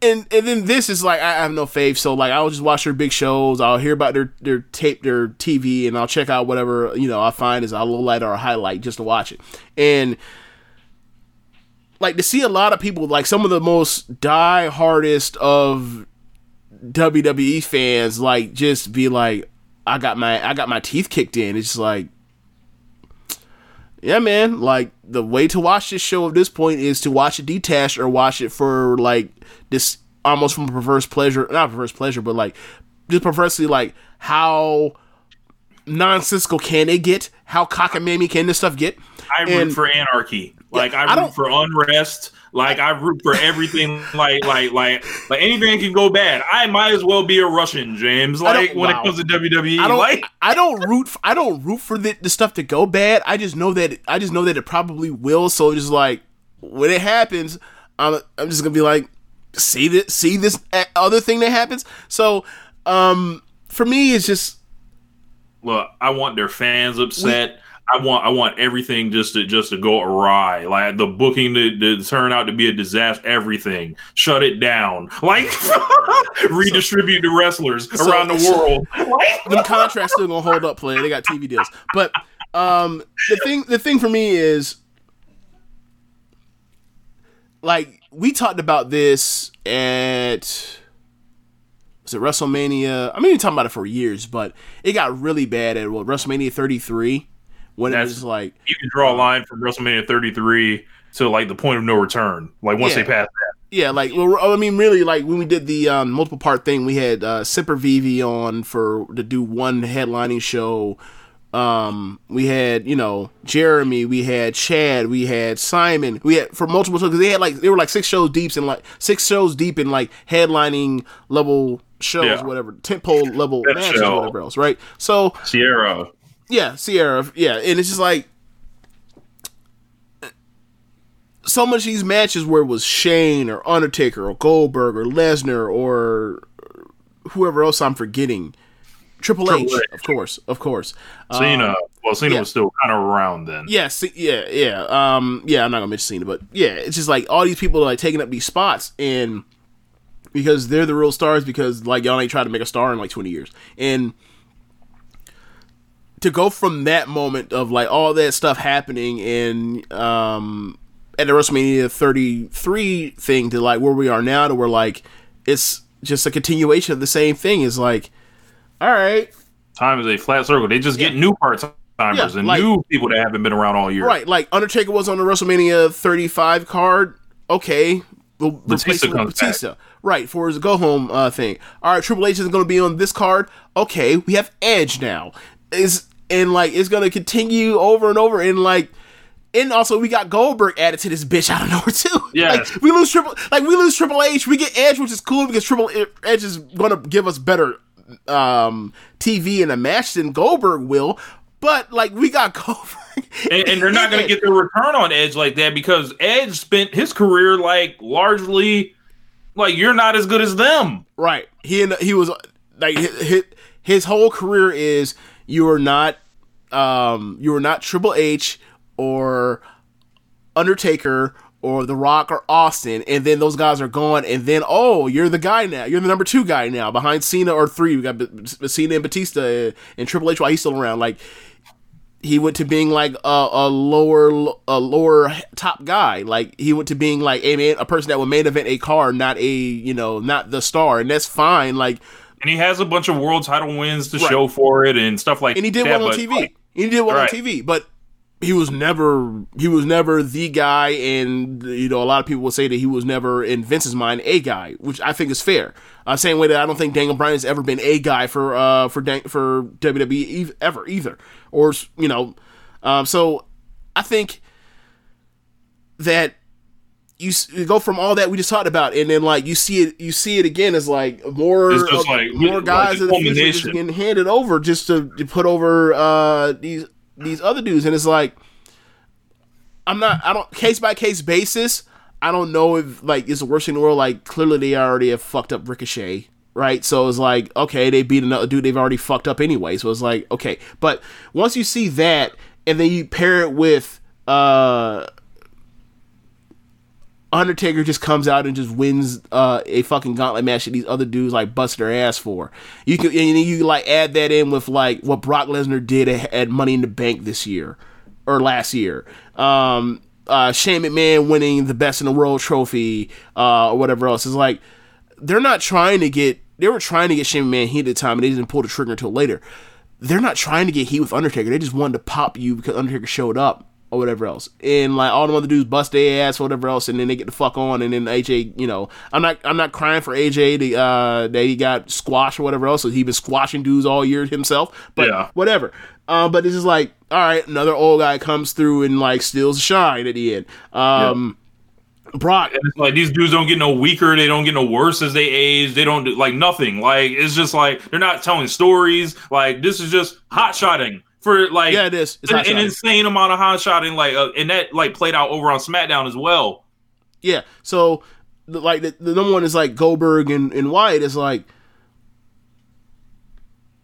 C: and and then this is like I have no faith, so like I'll just watch their big shows. I'll hear about their their tape, their TV, and I'll check out whatever you know I find is a low light or a highlight just to watch it. And like to see a lot of people, like some of the most die hardest of WWE fans, like just be like, I got my I got my teeth kicked in. It's just like, yeah, man. Like the way to watch this show at this point is to watch it detached or watch it for like this almost from perverse pleasure, not perverse pleasure, but like just perversely like how nonsensical can it get? How cockamamie can this stuff get?
D: I root
C: And-
D: for anarchy. Like
C: I
D: I root
C: don't-
D: for unrest. Like I root for everything. like like like like anything can go bad. I might as well be a Russian, James. Like when
C: wow.
D: it comes to WWE,
C: I don't.
D: like
C: I don't root. For, I don't root for the, the stuff to go bad. I just know that. I just know that it probably will. So just like when it happens, I'm. I'm just gonna be like, see this. See this other thing that happens. So, um, for me, it's just
D: look, I want their fans upset. I want I want everything just to just to go awry. Like the booking to, to turn out to be a disaster. Everything shut it down. Like redistribute the wrestlers
C: So-
D: around the world.
C: Them contracts still gonna hold up. Player, they got TV deals. But um, the thing, the thing for me is, like we talked about this at was it WrestleMania? I mean, we talking about it for years, but it got really bad at what WrestleMania 33 when it
D: That's-
C: was like
D: you can draw a line from WrestleMania 33 to like the point of no return. Like once
C: Yeah.
D: they pass that.
C: Yeah, like well, I mean, really, like when we did the um, multiple part thing, we had uh, Sempervive on for to do one headlining show. Um, we had you know Jeremy, we had Chad, we had Simon, we had for multiple shows because they had like they were like six shows deep and like six shows deep in like headlining level shows,
D: Yeah.
C: whatever tempo level matches, whatever else, right? So
D: Sierra.
C: Yeah, Sierra, yeah, and it's just like so much of these matches where it was Shane or Undertaker or Goldberg or Lesnar or whoever else I'm forgetting. Triple,
D: Triple
C: H,
D: H.
C: of course, of course.
D: Cena.
C: Um,
D: well, Cena
C: yeah.
D: was still kind of around then.
C: yeah, C- yeah, yeah. Um, yeah, I'm not gonna mention Cena, but yeah, it's just like all these people are like taking up these spots and because they're the real stars because like y'all ain't tried to make a star in like 20 years and to go from that moment of like all that stuff happening in um at the WrestleMania 33 thing to like where we are now to where like it's just a continuation of the same thing is like all right
D: Time is a flat circle. They just get new parts timers
C: Yeah,
D: and
C: like-
D: new people that haven't been around all year.
C: Right, like Undertaker was on the WrestleMania 35 card. Okay, we'll replace him with
D: comes back.
C: Right for his go home uh, thing. All right, Triple H is going to be on this card. Okay, we have Edge now. Is and like it's to continue over and over and like. And also, we got Goldberg added to this bitch out of nowhere too.
D: Yeah,
C: like we lose triple, like we lose Triple H, we get Edge, which is cool because Triple Edge is to give us better um, TV in a match than Goldberg will. but like we got Goldberg,
D: and, and they're not to get their return on Edge like that because Edge spent his career like largely like you're not as good as them.
C: Right. He and he was like his, his whole career is you are not um you are not Triple H or Undertaker or The Rock or Austin, and then those guys are gone, and then oh, you're the guy now. You're the number two guy now behind Cena or three. We got B- Cena and Batista and Triple H while he's still around. Like he went to being like a, a lower a lower top guy. Like he went to being like a man, a person that would main event a car, not a you know not the star, and that's fine. Like
D: And he has a bunch of world title wins to
C: Right.
D: show for it and stuff like that.
C: and he did
D: that.
C: one on TV.
D: like,
C: he did one
D: Right.
C: on TV, but he was never he was never the guy, and you know a lot of people will say that he was never in Vince's mind a guy, which I think is fair. Uh, same way that I don't think Daniel Bryan has ever been a guy for uh for Dan- for WWE ever either, or you know, um, so I think that you, you go from all that we just talked about, and then like you see it, you see it again as like more,
D: It's just
C: of-
D: like-
C: more
D: like
C: guys in the future just getting handed over just to, to put over uh, these these other dudes, and it's like I'm not, I don't case by case basis. I don't know if like it's the worst thing in the world. Like clearly they already have fucked up Ricochet, right? So it's like okay, they beat another dude they've already fucked up anyway. So it's like okay, but once you see that, and then you pair it with uh Undertaker just comes out and just wins uh, a fucking gauntlet match that these other dudes like bust their ass for. You can and you like add that in with like what Brock Lesnar did at, at Money in the Bank this year or last year. Um, uh, Shane McMahon winning the Best in the World trophy uh, or whatever else. is like they're not trying to get. They were trying to get Shane McMahon heat at the time, and they didn't pull the trigger until later. They're not trying to get heat with Undertaker. They just wanted to pop you because Undertaker showed up or whatever else. And like all the other dudes bust their ass or whatever else, and then they get the fuck on, and then AJ, you know, I'm not I'm not crying for AJ the, uh, that he got squashed or whatever else. So he been squashing dudes all year himself, but
D: Yeah.
C: whatever. Um, but this is like, all right, another old guy comes through and like steals the shine at the end. Um, Brock,
D: And it's like these dudes don't get no weaker, they don't get no worse as they age, they don't do like nothing. Like it's just like they're not telling stories. Like this is just hot shotting for like
C: Yeah, it is.
D: An, an insane amount of hot shotting. Like uh, and that like played out over on SmackDown as well.
C: Yeah. So, the, like, the, the number one is like Goldberg and, and Wyatt is like,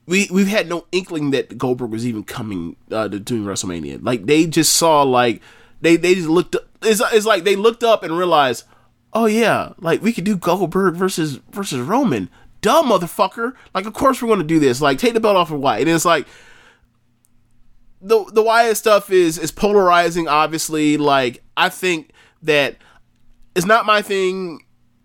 C: we we've had no inkling that Goldberg was even coming uh, to doing WrestleMania. Like, they just saw like they they just looked. Up, it's it's like they looked up and realized, oh yeah, like we could do Goldberg versus versus Roman. Dumb motherfucker. Like, of course we're going to do this. Like, take the belt off of Wyatt. And it's like, the the Wyatt stuff is is polarizing. Obviously, like I think that it's not my thing.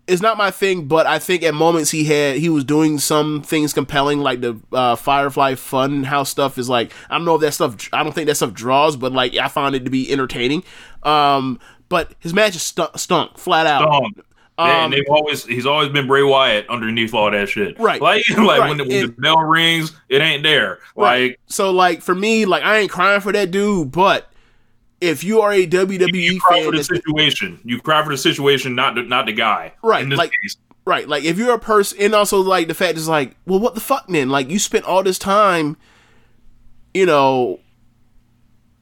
C: It's not my thing, but I think at moments he had he was doing some things compelling, like the uh, Firefly Fun House stuff is like I don't know if that stuff I don't think that stuff draws, but like I found it to be entertaining. Um, but his matches stunk, stunk flat out.
D: Um,
C: Um,
D: and they've always he's always been Bray Wyatt underneath all that shit.
C: Right.
D: Like like
C: Right.
D: when, the, when the bell rings, it ain't there.
C: Right.
D: Like
C: So like for me, like I ain't crying for that dude, but if you are a WWE
D: you cry
C: fan,
D: for the situation. You cry for the situation, not the, not the guy.
C: Right,
D: In this
C: like-
D: case.
C: Right, like if you're a person, and also like the fact is like, well, what the fuck, then? Like you spent all this time, you know,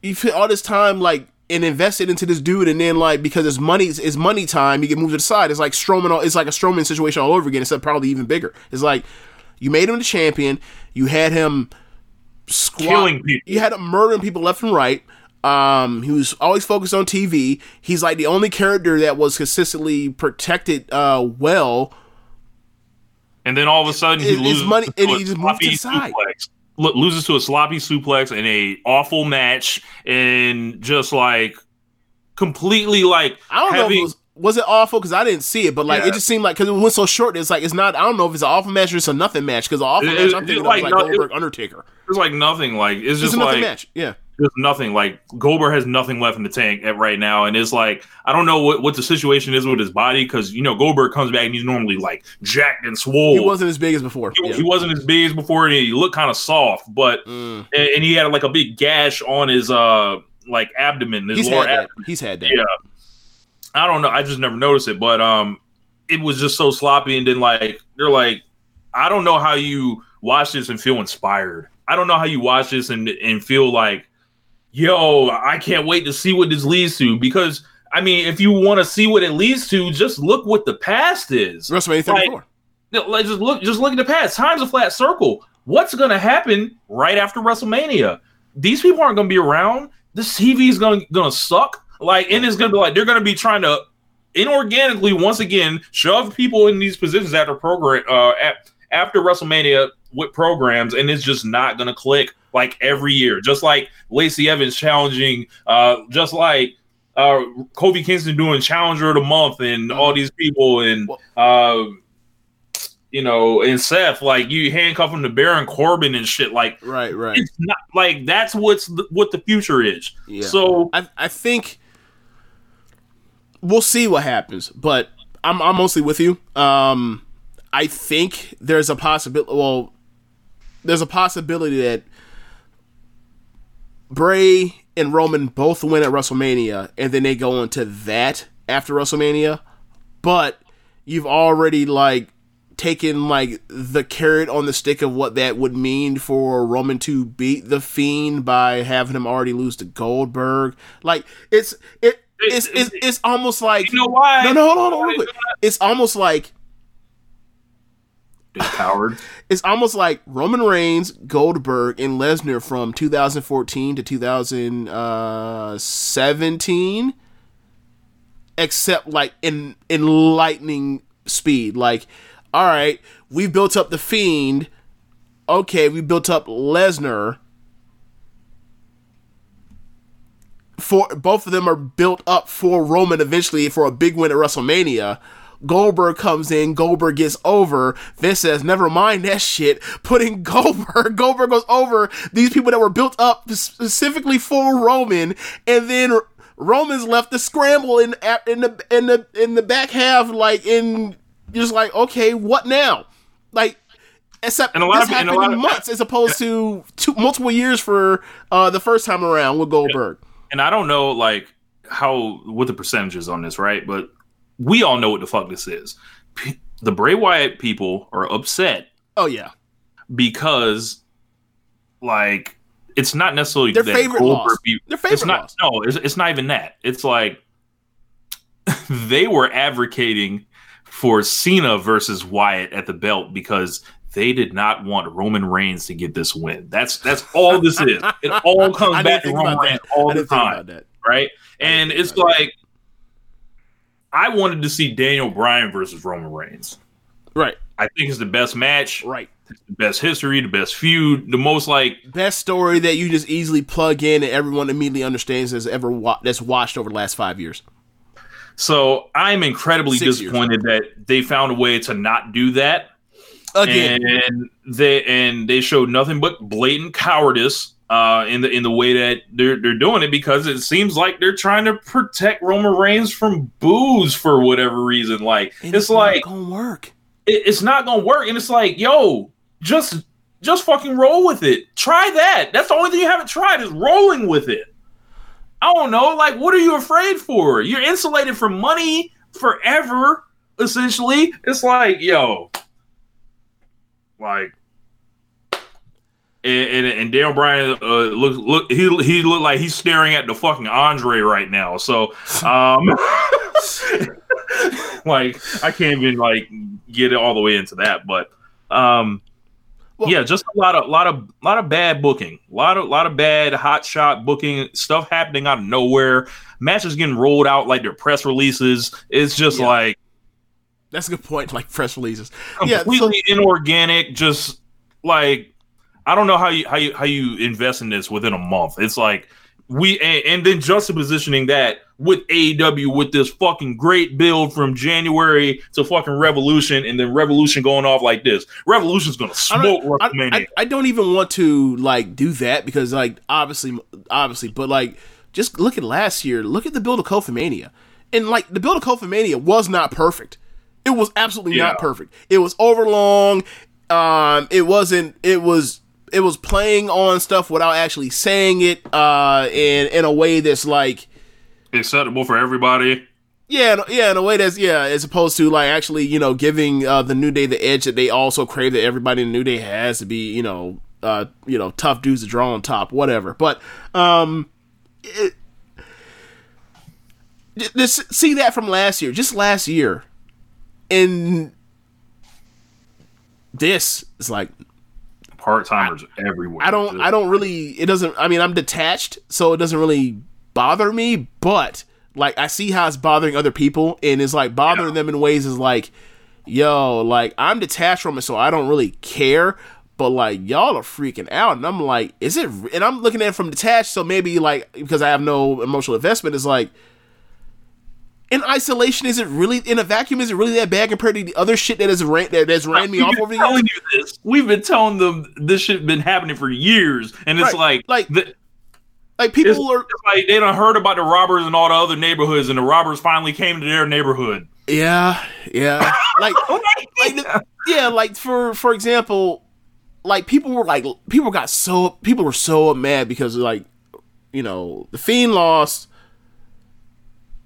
C: you spent all this time like and invested into this dude, and then like because it's money, it's money time, you get moved to the side. It's like Strowman, all- it's like a Strowman situation all over again, except probably even bigger. It's like you made him the champion, you had him squat,
D: Killing people.
C: you had him murdering people left and right. Um, he was always focused on TV. He's like the only character that was consistently protected uh well
D: And then all of a sudden he
C: his
D: loses
C: money- and he just moved to the side.
D: Lo- loses to a sloppy suplex in a awful match and just like completely like
C: I don't know if it was was it awful because I didn't see it, but like
D: Yeah.
C: it just seemed like because it went so short. It's like it's not. I don't know if it's an awful match or it's a nothing match because awful
D: It-
C: match I'm thinking
D: it like
C: is like
D: no-
C: Goldberg
D: it-
C: Undertaker.
D: it's like nothing like it's
C: It's
D: just
C: a nothing
D: like
C: match. Yeah,
D: there's nothing like Goldberg has nothing left in the tank at right now, and it's like I don't know what, what the situation is with his body because you know Goldberg comes back and he's normally like jacked and swole.
C: he wasn't as big as before.
D: He,
C: Yeah.
D: he wasn't as big as before, and he looked kind of soft, but
C: Mm.
D: and, and he had like a big gash on his uh like abdomen, his
C: He's
D: lower
C: had that. He's had that.
D: Yeah, I don't know. I just never noticed it, but um, it was just so sloppy, and then like they're like, I don't know how you watch this and feel inspired. I don't know how you watch this and and feel like, yo, I can't wait to see what this leads to because I mean, if you want to see what it leads to, just look what the past is.
C: WrestleMania 34.
D: no, like, just look, just look at the past. Time's a flat circle. What's going to happen right after WrestleMania? These people aren't going to be around. This TV is going going to suck. Like, and it's going to be like they're going to be trying to inorganically once again shove people in these positions after program uh at, after WrestleMania with programs, and it's just not going to click like every year. Just like Lacey Evans challenging, uh, just like uh, Kofi Kingston doing Challenger of the Month, and all these people, and uh, you know, and Seth, like you handcuff him to Baron Corbin and shit. Like,
C: Right, right.
D: it's not like that's what's the, what the future is.
C: Yeah.
D: So
C: I I think we'll see what happens, but I'm I'm mostly with you. Um, I think there's a possibility. Well, there's a possibility that Bray and Roman both win at WrestleMania, and then they go into that after WrestleMania. But you've already like taken like the carrot on the stick of what that would mean for Roman to beat the Fiend by having him already lose to Goldberg. Like it's it it's it's, it's almost like
D: you know why?
C: no no hold on hold on. It's almost like
D: Howard.
C: it's almost like Roman Reigns, Goldberg, and Lesnar from 2014 to 2017, except like in in lightning speed. Like, all right, we built up the Fiend. Okay, we built up Lesnar. For both of them are built up for Roman eventually for a big win at WrestleMania. Goldberg comes in, Goldberg gets over. Vince says, never mind that shit. Putting Goldberg, Goldberg goes over these people that were built up specifically for Roman, and then Roman's left to scramble in in the in the in the back half, like in just like, okay, what now? Like except
D: And a lot
C: this
D: of-
C: happened
D: lot
C: in
D: of-
C: months as opposed to two multiple years for uh the first time around with Goldberg.
D: and I don't know like how what the percentages on this, right? But we all know what the fuck this is. P- the Bray Wyatt people are upset
C: Oh yeah.
D: because like it's not necessarily
C: Their favorite
D: Goldberg
C: loss. Their favorite
D: it's not,
C: loss.
D: No, it's, it's not even that. It's like they were advocating for Cena versus Wyatt at the belt because they did not want Roman Reigns to get this win. That's that's all this is. It all comes back to Roman Reigns all the time
C: about that.
D: right? And it's like I wanted to see Daniel Bryan versus Roman Reigns.
C: Right.
D: I think it's the best match,
C: Right.
D: the best history, the best feud, the most like
C: Best story that you just easily plug in and everyone immediately understands that's ever wa- that's watched over the last five years.
D: so I'm incredibly
C: Six years.
D: disappointed that they found a way to not do that.
C: Again,
D: And they and they showed nothing but blatant cowardice uh, in the in the way that they're they're doing it because it seems like they're trying to protect Roman Reigns from boos for whatever reason. Like
C: and
D: it's
C: not
D: like
C: gonna work.
D: it, it's not gonna work. And it's like, yo, just just fucking roll with it. Try that. That's the only thing you haven't tried is rolling with it. I don't know. Like, what are you afraid for? You're insulated from money forever. Essentially, it's like, yo, like, and and, and Daniel Bryan uh, look look he he looked like he's staring at the fucking Andre right now. So, um, like I can't even like get it all the way into that, but um,
C: Well-
D: yeah, just a lot of lot of lot of bad booking, a lot of lot of bad hot shot booking stuff happening out of nowhere. Matches getting rolled out like they're press releases. It's just
C: Yeah.
D: like
C: That's a good point. Like press releases. Yeah. so-
D: completely inorganic. Just like I don't know how you how you how you invest in this within a month. It's like we and, and then juxtapositioning that with AEW with this fucking great build from January to fucking Revolution, and then Revolution going off like this. Revolution's gonna smoke
C: I,
D: WrestleMania.
C: I, I don't even want to like do that because like obviously obviously but like just look at last year look at the build of Kofi Mania and like the build of Kofi Mania was not perfect it was absolutely
D: Yeah.
C: not perfect it was overlong um it wasn't it was it was playing on stuff without actually saying it uh in in a way that's like
D: Acceptable for everybody.
C: yeah, in- yeah, in a way that's yeah, as opposed to like actually, you know, giving uh, the New Day the edge that they also crave that everybody in the New Day has to be, you know, uh, you know, tough dudes to draw on top, whatever. But um, it, this see that from last year, just last year, and this is like
D: Part timers everywhere.
C: I don't I don't really it doesn't I mean I'm detached so it doesn't really bother me but like I see how it's bothering other people and it's like bothering them in ways is like yo like I'm detached from it so I don't really care but like y'all are freaking out and I'm like is it and I'm looking at it from detached so maybe like because I have no emotional investment it's like in isolation is it really in a vacuum is it really that bad compared to the other shit that has ran that has ran me
D: We've
C: off over the
D: telling
C: years
D: you this. We've been telling them this shit been happening for years, and it's
C: Right.
D: like
C: Like,
D: the,
C: like
D: it's,
C: people are
D: it's like they done heard about the robbers in all the other neighborhoods, and the robbers finally came to their neighborhood.
C: Yeah, yeah. Like, like the- yeah, like for for example, like people were like people got so people were so mad because like you know the Fiend lost,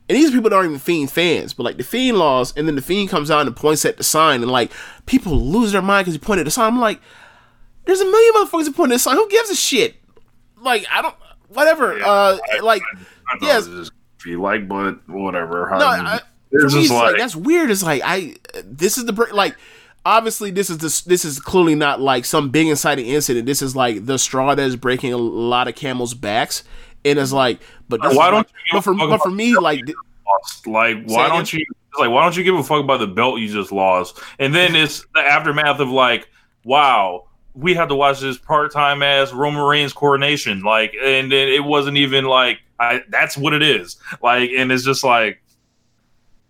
C: and these people aren't even Fiend fans, but like the Fiend laws, and then the Fiend comes out and points at the sign, and like people lose their mind because he pointed at the sign. I'm like, there's a million motherfuckers that pointed at the sign. Who gives a shit? Like I don't, whatever. uh, like
D: I thought
C: Yes.
D: it was just feel like, but whatever.
C: no,
D: I
C: I,
D: it's
C: for me,
D: just
C: like,
D: like,
C: that's weird. It's like I this is the break. Like obviously, this is this this is clearly not like some big inciting incident. This is like the straw that is breaking a lot of camels' backs, and it's like, but this
D: Why don't
C: like-
D: you
C: but for
D: give a fuck
C: but for
D: about
C: me,
D: the
C: like
D: lost. Like, why don't you? Like, why don't you give a fuck about the belt you just lost? And then it's the aftermath of like, wow, we had to watch this part-time ass Roman Reigns coronation. Like, and then it wasn't even like, I. That's what it is. Like, and it's just like,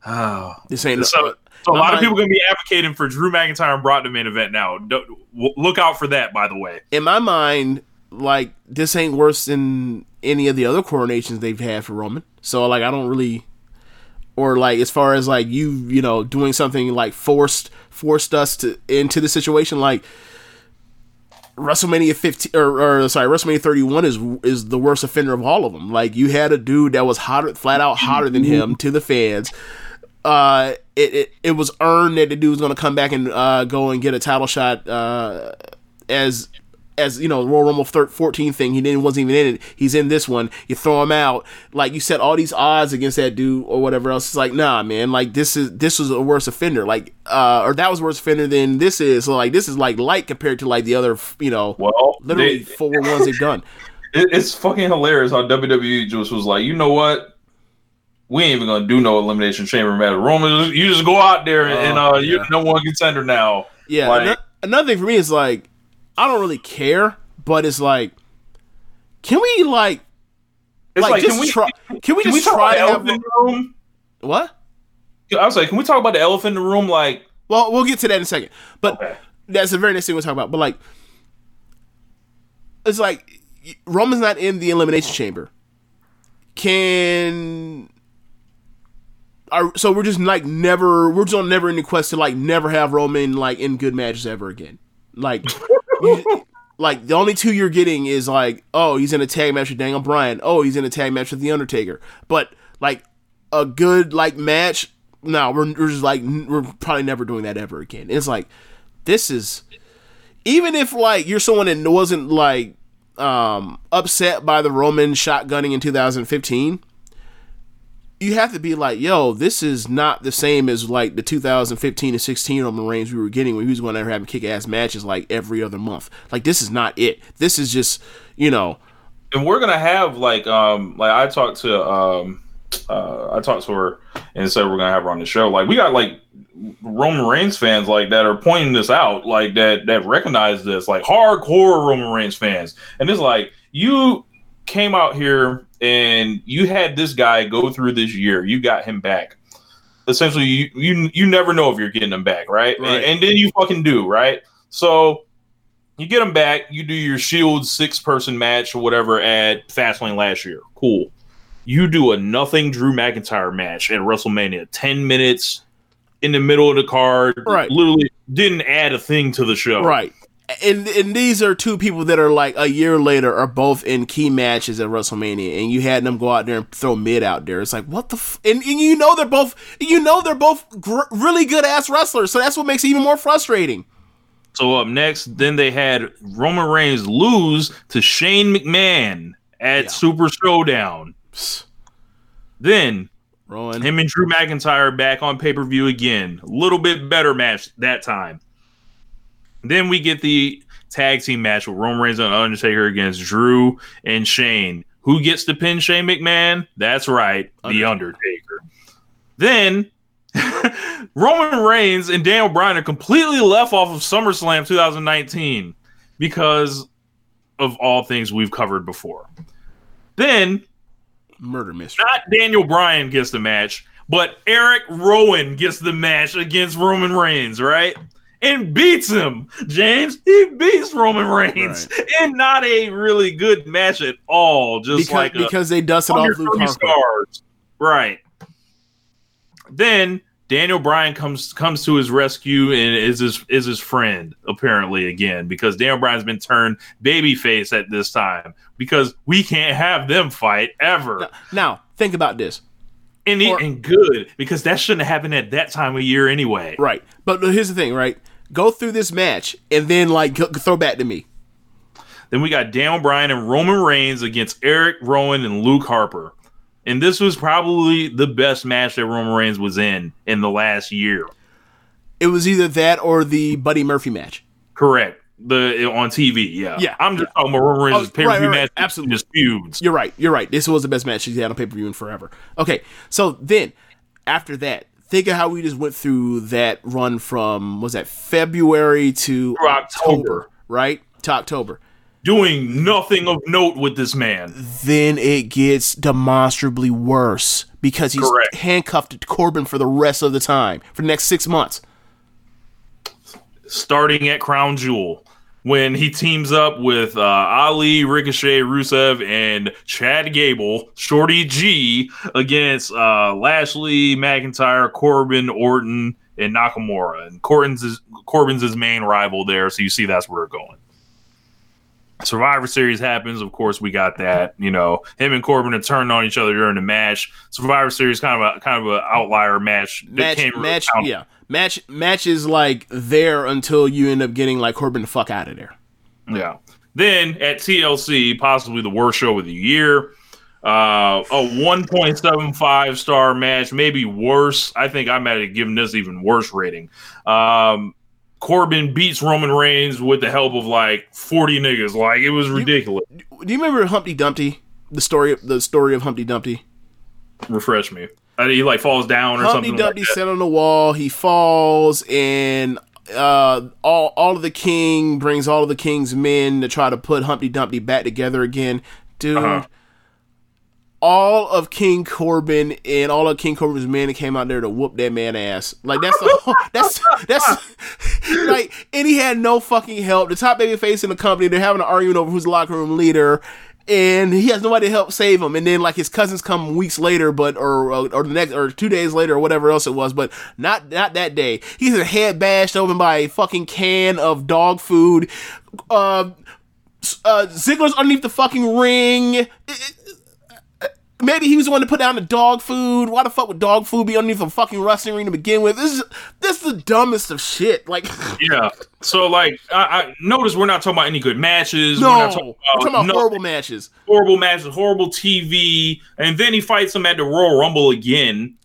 D: oh.
C: this ain't
D: So, so a
C: my
D: lot of people gonna be advocating for Drew McIntyre and Brock to main event now. Don't, w- look out for that, by the way.
C: in my mind, like this ain't worse than any of the other coronations they've had for Roman. So like I don't really or like as far as like you, you know, doing something like forced forced us to into the situation like WrestleMania 15 or, or sorry, WrestleMania 31 is is the worst offender of all of them. Like you had a dude that was hotter flat out hotter than him to the fans. Uh it, it, it was earned that the dude was going to come back and uh, go and get a title shot uh, as as you know Royal Rumble thir- 14 thing. He didn't wasn't even in it. He's in this one. You throw him out. Like you set all these odds against that dude or whatever else. It's like nah, man. Like this is this was a worse offender. Like uh, or that was worse offender than this is. So like this is like light compared to like the other you know
D: Well,
C: literally
D: they-
C: four ones they've done.
D: It's fucking hilarious how WWE just was like, you know what? We ain't even gonna do no elimination chamber match. Roman, you just go out there and uh, you're no one contender now.
C: Yeah.
D: Like-
C: ano- another thing for me is like I don't really care, but it's like can we like
D: It's
C: like,
D: like,
C: just
D: can we
C: try? Can we
D: can
C: just
D: we
C: try to have
D: elephant in the room?
C: what?
D: I was like, can we talk about the elephant in the room? Like,
C: Well, we'll get to that in a second. But
D: Okay.
C: that's the very next thing we'll talk about. But like, it's like Roman's not in the elimination chamber. Can are so we're just like never we're just on never ending quest to like never have Roman like in good matches ever again. Like, you- like the only two you're getting is like, oh, he's in a tag match with Daniel Bryan. Oh, he's in a tag match with the Undertaker. But like a good like match, no, we're, we're just like n- we're probably never doing that ever again. It's like this is even if like you're someone that wasn't like um upset by the Roman shotgunning in 2015 you have to be like, yo, this is not the same as like the 2015 and 16 Roman Reigns we were getting when he was going to have kick ass matches like every other month. Like this is not it. This is just, you know,
D: and we're gonna have like, um, like I talked to, um, uh, I talked to her and said we're gonna have her on the show. Like, we got like Roman Reigns fans like that are pointing this out, like that that recognize this, like hardcore Roman Reigns fans, and it's like you came out here and you had this guy go through this year, you got him back. Essentially, you you you never know if you're getting him back, right?
C: Right.
D: And, and then you fucking do, right? So you get him back, you do your Shield six person match or whatever at Fastlane last year. Cool. You do a nothing Drew McIntyre match at WrestleMania, ten minutes in the middle of the card.
C: Right.
D: Literally didn't add a thing to the show.
C: right. And and these are two people that are like a year later are both in key matches at WrestleMania, and you had them go out there and throw mid out there. It's like what the f- and, and you know they're both you know they're both gr- really good ass wrestlers, so that's what makes it even more frustrating.
D: So up next, then they had Roman Reigns lose to Shane McMahon at
C: Yeah.
D: Super Showdown. Then
C: Rowan.
D: him and Drew McIntyre back on pay per view again. A little bit better match that time. Then we get the tag team match with Roman Reigns and Undertaker against Drew and Shane. Who gets to pin Shane McMahon? That's right, the Undertaker. Then Roman Reigns and Daniel Bryan are completely left off of SummerSlam 2019 because of all things we've covered before. Then
C: Murder mystery.
D: not Daniel Bryan gets the match, but Eric Rowan gets the match against Roman Reigns, right? And beats him, James. He beats Roman Reigns in not a really good match at all. Just
C: Because,
D: like a
C: because they dusted off Luke
D: stars. Right. Then Daniel Bryan comes comes to his rescue and is his is his friend apparently again because Daniel Bryan's been turned babyface at this time because we can't have them fight ever.
C: Now, think about this.
D: And,
C: Or-
D: and good because that shouldn't have happened at that time of year anyway.
C: Right. But here's the thing, right? Go through this match and then like go, throw back to me.
D: Then we got Daniel Bryan and Roman Reigns against Eric Rowan and Luke Harper. And this was probably the best match that Roman Reigns was in in the last year.
C: It was either that or the Buddy Murphy match.
D: Correct. The on TV, yeah.
C: Yeah,
D: I'm just talking about Roman Reigns'
C: Oh,
D: pay per view
C: right, right.
D: match.
C: Absolutely.
D: Just feuds.
C: You're right. You're right. This was the best match he's had on pay per view in forever. Okay, so then after that, think of how we just went through that run from was that February to
D: Through October.
C: right? To October.
D: Doing nothing of note with this man.
C: Then it gets demonstrably worse because he's
D: Correct.
C: handcuffed to Corbin for the rest of the time for the next six months.
D: starting at Crown Jewel when he teams up with uh, Ali, Ricochet, Rusev, and Chad Gable, Shorty G, against uh, Lashley, McIntyre, Corbin, Orton, and Nakamura. And Corbin's his, Corbin's his main rival there, so you see that's where we're going. Survivor Series happens. Of course, we got that. You know, him and Corbin are turning on each other during the match. Survivor Series kind of a kind of an outlier match. that
C: Match, match, yeah, match, match is like there until you end up getting like Corbin the fuck out of there.
D: Yeah. Then at TLC, possibly the worst show of the year, uh, a 1.75 star match, maybe worse. I think I might have given this even worse rating. Um, Corbin beats Roman Reigns with the help of like 40 niggas. Like it was ridiculous.
C: Do you remember Humpty Dumpty? The story, the story of Humpty Dumpty.
D: Refresh me. I he like falls down or
C: Humpty
D: something.
C: Dumpty
D: like
C: sat on the wall. He falls, and uh, all all of the king brings all of the king's men to try to put Humpty Dumpty back together again. Dude,
D: Uh-huh.
C: all of King Corbin and all of King Corbin's men came out there to whoop that man ass. Like that's the whole, that's that's like, and he had no fucking help. The top baby face in the company, they're having an argument over who's the locker room leader. And he has nobody to help save him. And then like his cousins come weeks later, but or or the next or two days later or whatever else it was, but not not that day. He's a head bashed open by a fucking can of dog food. Uh, uh, Ziggler's underneath the fucking ring. It- it- Maybe he was the one to put down the dog food. Why the fuck would dog food be underneath a fucking wrestling ring to begin with? This is this is the dumbest of shit. Like,
D: Yeah. So like, I, I notice we're not talking about any good matches.
C: no,
D: we're not
C: talking
D: talking
C: about,
D: no-
C: horrible matches.
D: horrible matches, horrible TV, and then he fights him at the Royal Rumble again,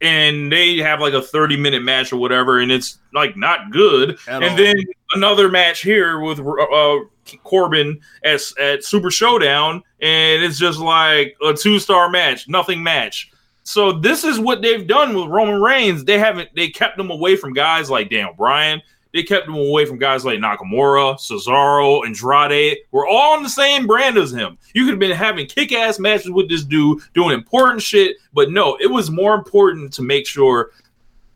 D: and they have like a thirty minute match or whatever, and it's like not good.
C: At
D: and
C: all.
D: then another match here with uh, Corbin at at Super Showdown, and it's just like a two star match, nothing match. So this is what they've done with Roman Reigns. They haven't they kept him away from guys like Daniel Bryan. They kept him away from guys like Nakamura, Cesaro, Andrade. We're all on the same brand as him. You could have been having kick ass matches with this dude, doing important shit, but no, it was more important to make sure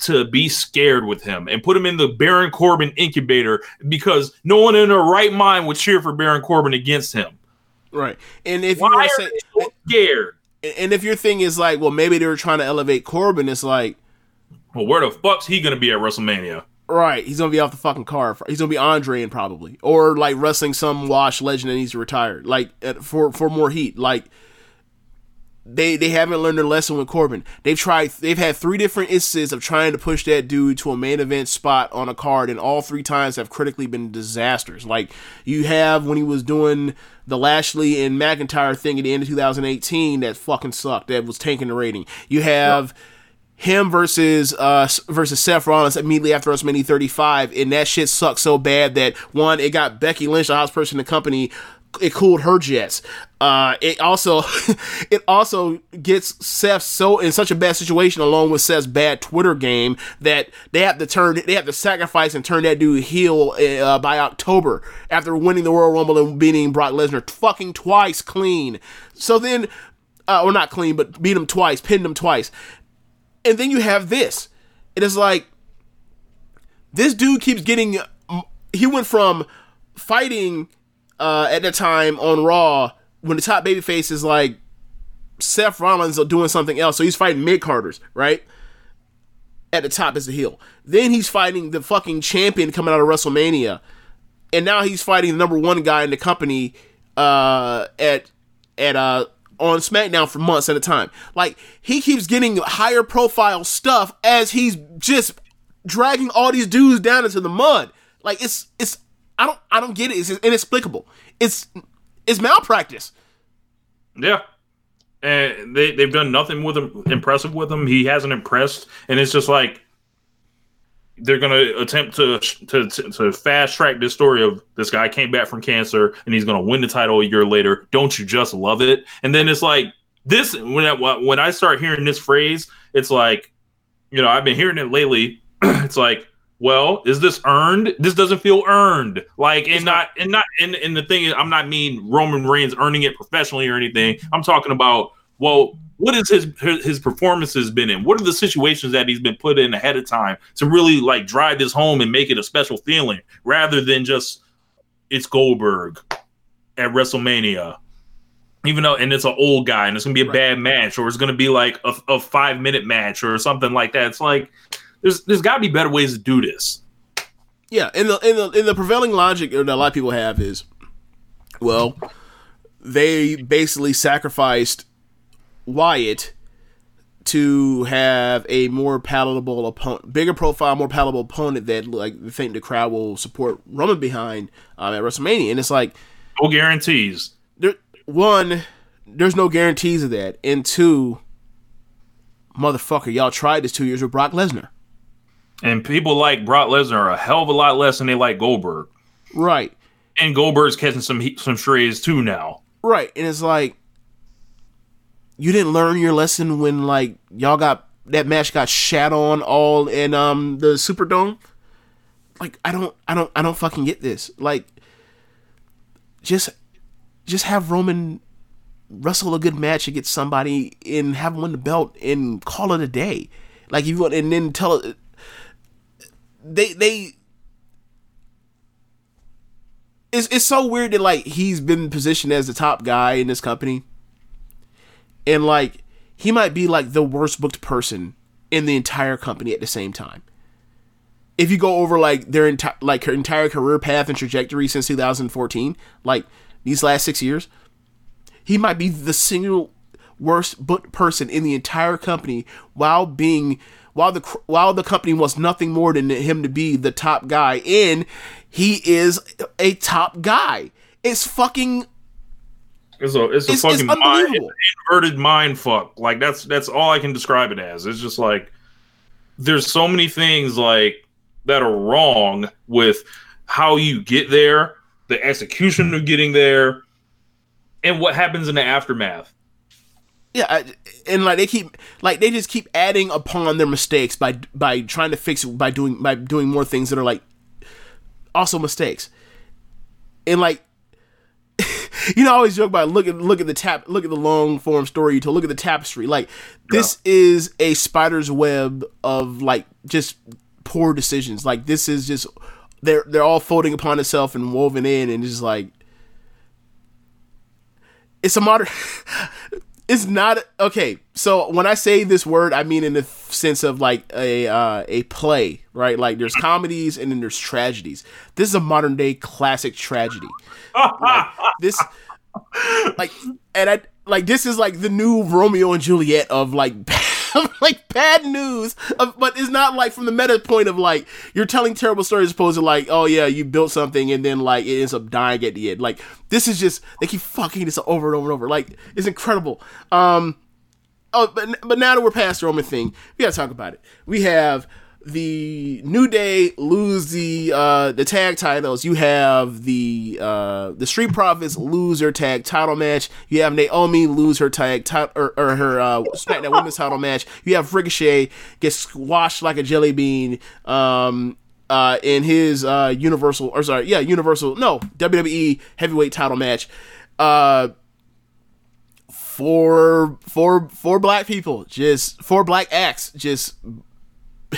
D: to be scared with him and put him in the Baron Corbin incubator because no one in their right mind would cheer for Baron Corbin against him.
C: Right. And if you
D: Why
C: wanna
D: are
C: say,
D: they so scared?
C: and if your thing is like, well, maybe they were trying to elevate Corbin, it's like,
D: Well, where the fuck's he gonna be at WrestleMania?
C: right, he's gonna be off the fucking car. He's gonna be Andre and probably, or like wrestling some wash legend that needs to retire, like for for more heat. Like, they they haven't learned their lesson with Corbin. They've tried. They've had three different instances of trying to push that dude to a main event spot on a card, and all three times have critically been disasters. Like you have when he was doing the Lashley and McIntyre thing at the end of 2018, that fucking sucked. That was tanking the rating. You have. Him versus uh versus Seth Rollins immediately after WrestleMania 35, and that shit sucked so bad that one, it got Becky Lynch, the hottest person in the company, it cooled her jets. Uh, it also it also gets Seth so in such a bad situation along with Seth's bad Twitter game that they have to turn they have to sacrifice and turn that dude heel uh, by October after winning the Royal Rumble and beating Brock Lesnar fucking twice clean. So then, uh, or not clean, but beat him twice, pinned him twice, and then you have this. It is like this dude keeps getting. He went from fighting uh, at the time on Raw when the top babyface is like Seth Rollins doing something else. So he's fighting mid carders, right? At the top is the heel. Then he's fighting the fucking champion coming out of WrestleMania, and now he's fighting the number one guy in the company uh, at at uh on SmackDown for months at a time. Like he keeps getting higher profile stuff as he's just dragging all these dudes down into the mud. Like it's it's I don't I don't get it. It's inexplicable. It's it's malpractice.
D: Yeah. And they they've done nothing with him impressive with him. He hasn't impressed, and it's just like they're gonna attempt to to to fast track this story of this guy came back from cancer and he's gonna win the title a year later. Don't you just love it? And then it's like this when I, when I start hearing this phrase, it's like you know I've been hearing it lately. it's like well, is this earned? This doesn't feel earned. Like, and not, and not, and, and the thing is, I'm not mean Roman Reigns earning it professionally or anything. I'm talking about, well, what is his his performances been in? What are the situations that he's been put in ahead of time to really like drive this home and make it a special feeling, rather than just it's Goldberg at WrestleMania even though and it's an old guy and it's gonna be a right. bad match or it's gonna be like a, a, five minute match or something like that. It's like there's there's got to be better ways to do this.
C: Yeah, and the in the in the prevailing logic that a lot of people have is, well, they basically sacrificed Wyatt to have a more palatable opponent, bigger profile, more palatable opponent that like they think the crowd will support Roman behind uh, at WrestleMania, and it's like
D: no guarantees.
C: There, one, there's no guarantees of that, and two, motherfucker, y'all tried this two years with Brock Lesnar.
D: And people like Brock Lesnar are a hell of a lot less than they like Goldberg.
C: Right.
D: And Goldberg's catching some some strays too now.
C: Right. And it's like you didn't learn your lesson when like y'all got that match got shat on all in um the Superdome. Like I don't I don't I don't fucking get this. Like just just have Roman wrestle a good match against somebody and have him win the belt and call it a day. Like you want and then tell they they it's it's so weird that like he's been positioned as the top guy in this company, and like he might be like the worst booked person in the entire company at the same time. If you go over like their entire like her entire career path and trajectory since 2014, like these last six years, he might be the single worst booked person in the entire company while being while the while the company wants nothing more than him to be the top guy in he is a top guy. It's fucking
D: it's a it's a it's, fucking it's mind, inverted mind fuck. Like that's that's all i can describe it as. It's just like there's so many things like that are wrong with how you get there the execution of getting there and what happens in the aftermath
C: yeah, and like they keep like they just keep adding upon their mistakes by by trying to fix it by doing by doing more things that are like also mistakes. And like you know, I always joke about look at look at the tap look at the long form story to look at the tapestry. Like this yeah. is a spider's web of like just poor decisions. Like this is just they're they're all folding upon itself and woven in and just like it's a modern it's not okay. So when I say this word, I mean in the sense of like a uh, a play, right? Like there's comedies and then there's tragedies. This is a modern day classic tragedy. like, this, like, and I like this is like the new Romeo and Juliet of like like bad news of, but it's not like from the meta point of like you're telling terrible stories as opposed to like oh yeah you built something and then like it ends up dying at the end. Like this is just they keep fucking this over and over and over. Like it's incredible. Um oh but, but now that we're past the Roman thing we gotta talk about it. We have the New Day lose the uh the tag titles. You have the uh the Street Profits lose their tag title match. You have Naomi lose her tag title or, or her uh SmackDown Women's title match. You have Ricochet get squashed like a jelly bean. Um. Uh, in his uh Universal or sorry, yeah, Universal no WWE Heavyweight Title match, uh, four four four black people, just four black acts, just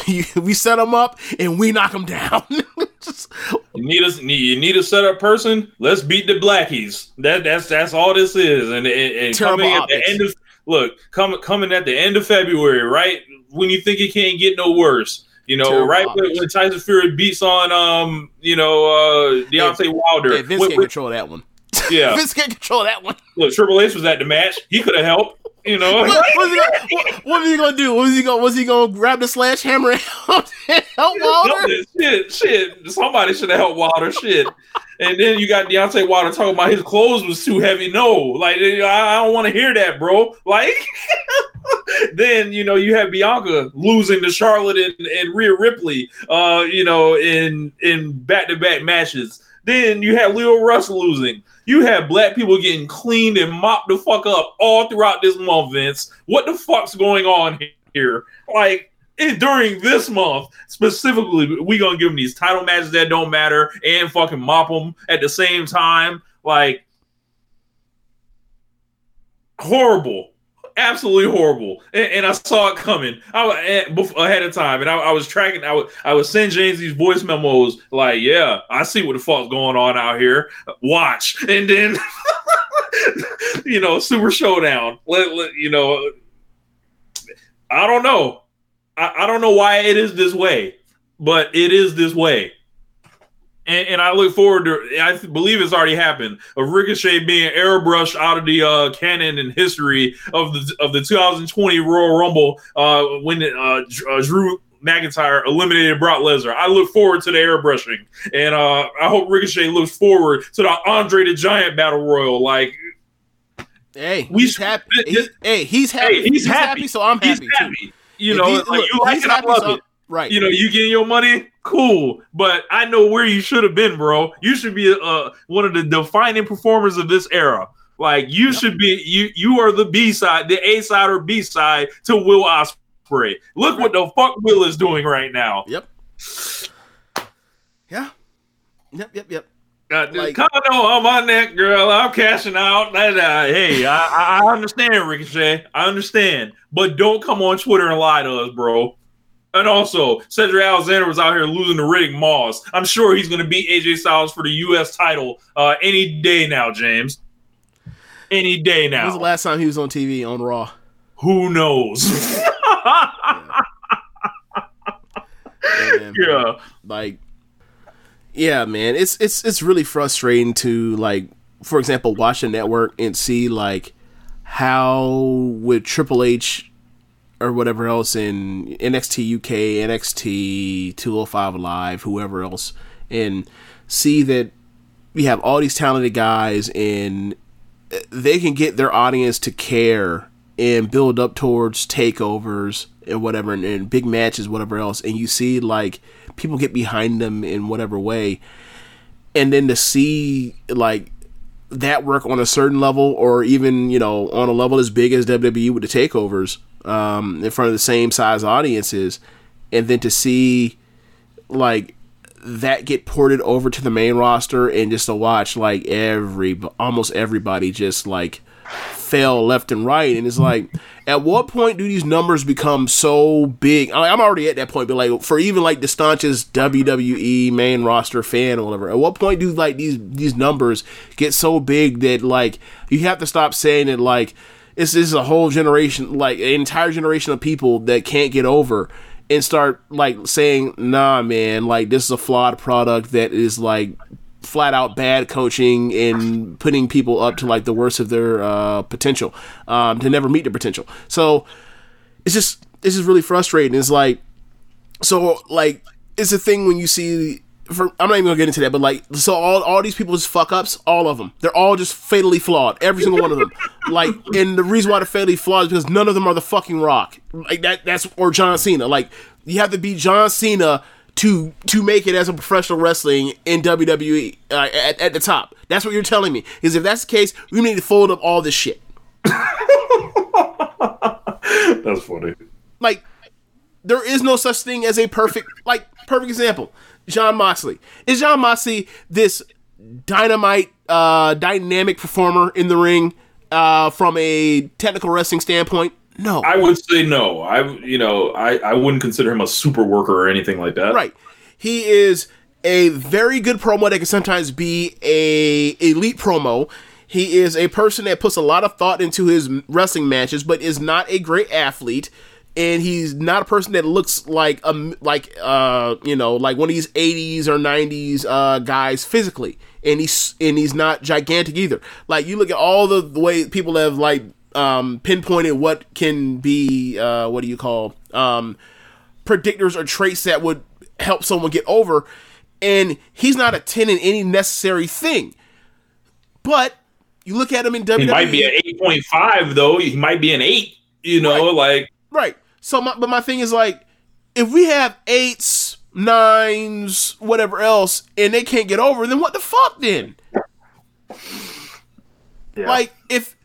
C: we set them up and we knock them down. Just-
D: You need a you need a setup person. Let's beat the blackies. That that's that's all this is. And, and, and coming at the end of look, coming coming at the end of February, right when you think it can't get no worse. You know,
C: Terrible
D: right when, when Tyson Fury beats on um, you know, uh Deontay Wilder.
C: yeah, Vince can't control that one.
D: yeah.
C: Vince can't control that one.
D: Look, Triple H was at the match. He could have helped. You know,
C: What, what, was he gonna, what, what was he gonna do? What was he gonna? Was he gonna grab the sledgehammer and help, help Wilder?
D: Shit, shit. Somebody should have helped Wilder. Shit. And then you got Deontay Wilder talking about his clothes was too heavy. No, like I I don't want to hear that, bro. Like, then you know you have Bianca losing to Charlotte and, and Rhea Ripley, uh, you know, in in back to back matches. Then you have Leo Rush losing. You have black people getting cleaned and mopped the fuck up all throughout this month, Vince. What the fuck's going on here? Like, and during this month specifically, we gonna give them these title matches that don't matter and fucking mop them at the same time. Like horrible, absolutely horrible. And, and I saw it coming. I ahead of time, and I, I was tracking. I would I would send James these voice memos like, "Yeah, I see what the fuck's going on out here. Watch," and then. you know, Super Showdown. Let, let- you know, I don't know. I, I don't know why it is this way, but it is this way. And, and I look forward to. I believe it's already happened. Of Ricochet being airbrushed out of the uh, canon and history of the of the 2020 Royal Rumble uh, when uh, uh, Drew McIntyre eliminated Brock Lesnar. I look forward to the airbrushing, and uh, I hope Ricochet looks forward to the Andre the Giant Battle Royal. Like
C: Hey,
D: We
C: he's happy.
D: th-
C: He- hey, he's happy.
D: Hey, he's, happy.
C: so I'm
D: He's
C: happy,
D: happy.
C: too.
D: You know, like,
C: look,
D: you like
C: he's
D: it, I love
C: so-
D: it.
C: Right.
D: You know, you getting your money, cool. But I know where you should have been, bro. You should be uh, one of the defining performers of this era. Like you should be. You you are the B side, the A side or B side to Will Ospreay. Look what the fuck Will is doing right now.
C: Yep. Yeah. Yep. Yep. Yep.
D: Uh,
C: Like-
D: come on my neck, girl. I'm cashing out. Hey, I, I I understand, Ricochet. I understand, but don't come on Twitter and lie to us, bro. And also, Cedric Alexander was out here losing to Riddick Moss. I'm sure he's going to beat AJ Styles for the U.S. title uh, any day now, James. Any day now.
C: When was the last time he was on TV on Raw?
D: Who knows?
C: And,
D: yeah.
C: Like, yeah, man, it's it's it's really frustrating to like, for example, watch a network and see like how with Triple H or whatever else in NXT UK, NXT 205 Live, whoever else, and see that we have all these talented guys and they can get their audience to care and build up towards takeovers and whatever and, and big matches whatever else. And you see like people get behind them in whatever way. And then to see like that work on a certain level or even you know on a level as big as WWE with the takeovers um, in front of the same size audiences and then to see like that get ported over to the main roster and just to watch like every almost everybody just like fail left and right. And it's like at what point do these numbers become so big? I'm already at that point but like for even like the staunchest wwe main roster fan or whatever at what point do like these these numbers get so big that like you have to stop saying it like it's this is a whole generation like an entire generation of people that can't get over and start like saying nah man like this is a flawed product that is like flat out bad coaching and putting people up to like the worst of their uh, potential um, to never meet their potential. So it's just it's just really frustrating. It's like so like it's a thing when you see. For, I'm not even gonna get into that, but like, so all all these people's fuck ups, all of them, they're all just fatally flawed. Every single one of them. Like, and the reason why they're fatally flawed is because none of them are the fucking Rock. Like that. That's or John Cena. Like, you have to be John Cena to to make it as a professional wrestling in WWE uh, at, at the top. That's what you're telling me. Is if that's the case, we need to fold up all this shit.
D: That's funny.
C: Like, there is no such thing as a perfect like perfect example. Jon Moxley is Jon Moxley this dynamite, uh, dynamic performer in the ring uh, from a technical wrestling standpoint. No,
D: I would say no. I you know I I wouldn't consider him a super worker or anything like that.
C: Right. He is a very good promo that can sometimes be a elite promo. He is a person that puts a lot of thought into his wrestling matches, but is not a great athlete. And he's not a person that looks like um like uh you know like one of these eighties or nineties uh guys physically. And he's and he's not gigantic either. Like you look at all the, the way people have like um pinpointed what can be uh what do you call um predictors or traits that would help someone get over. And he's not a 10 in any necessary thing. But you look at him in WWE.
D: He might be an eight point five though. He might be an eight. You know,
C: Right.
D: like
C: Right. So, my, but my thing is like, if we have eights, nines, whatever else, and they can't get over, then what the fuck then? Like, if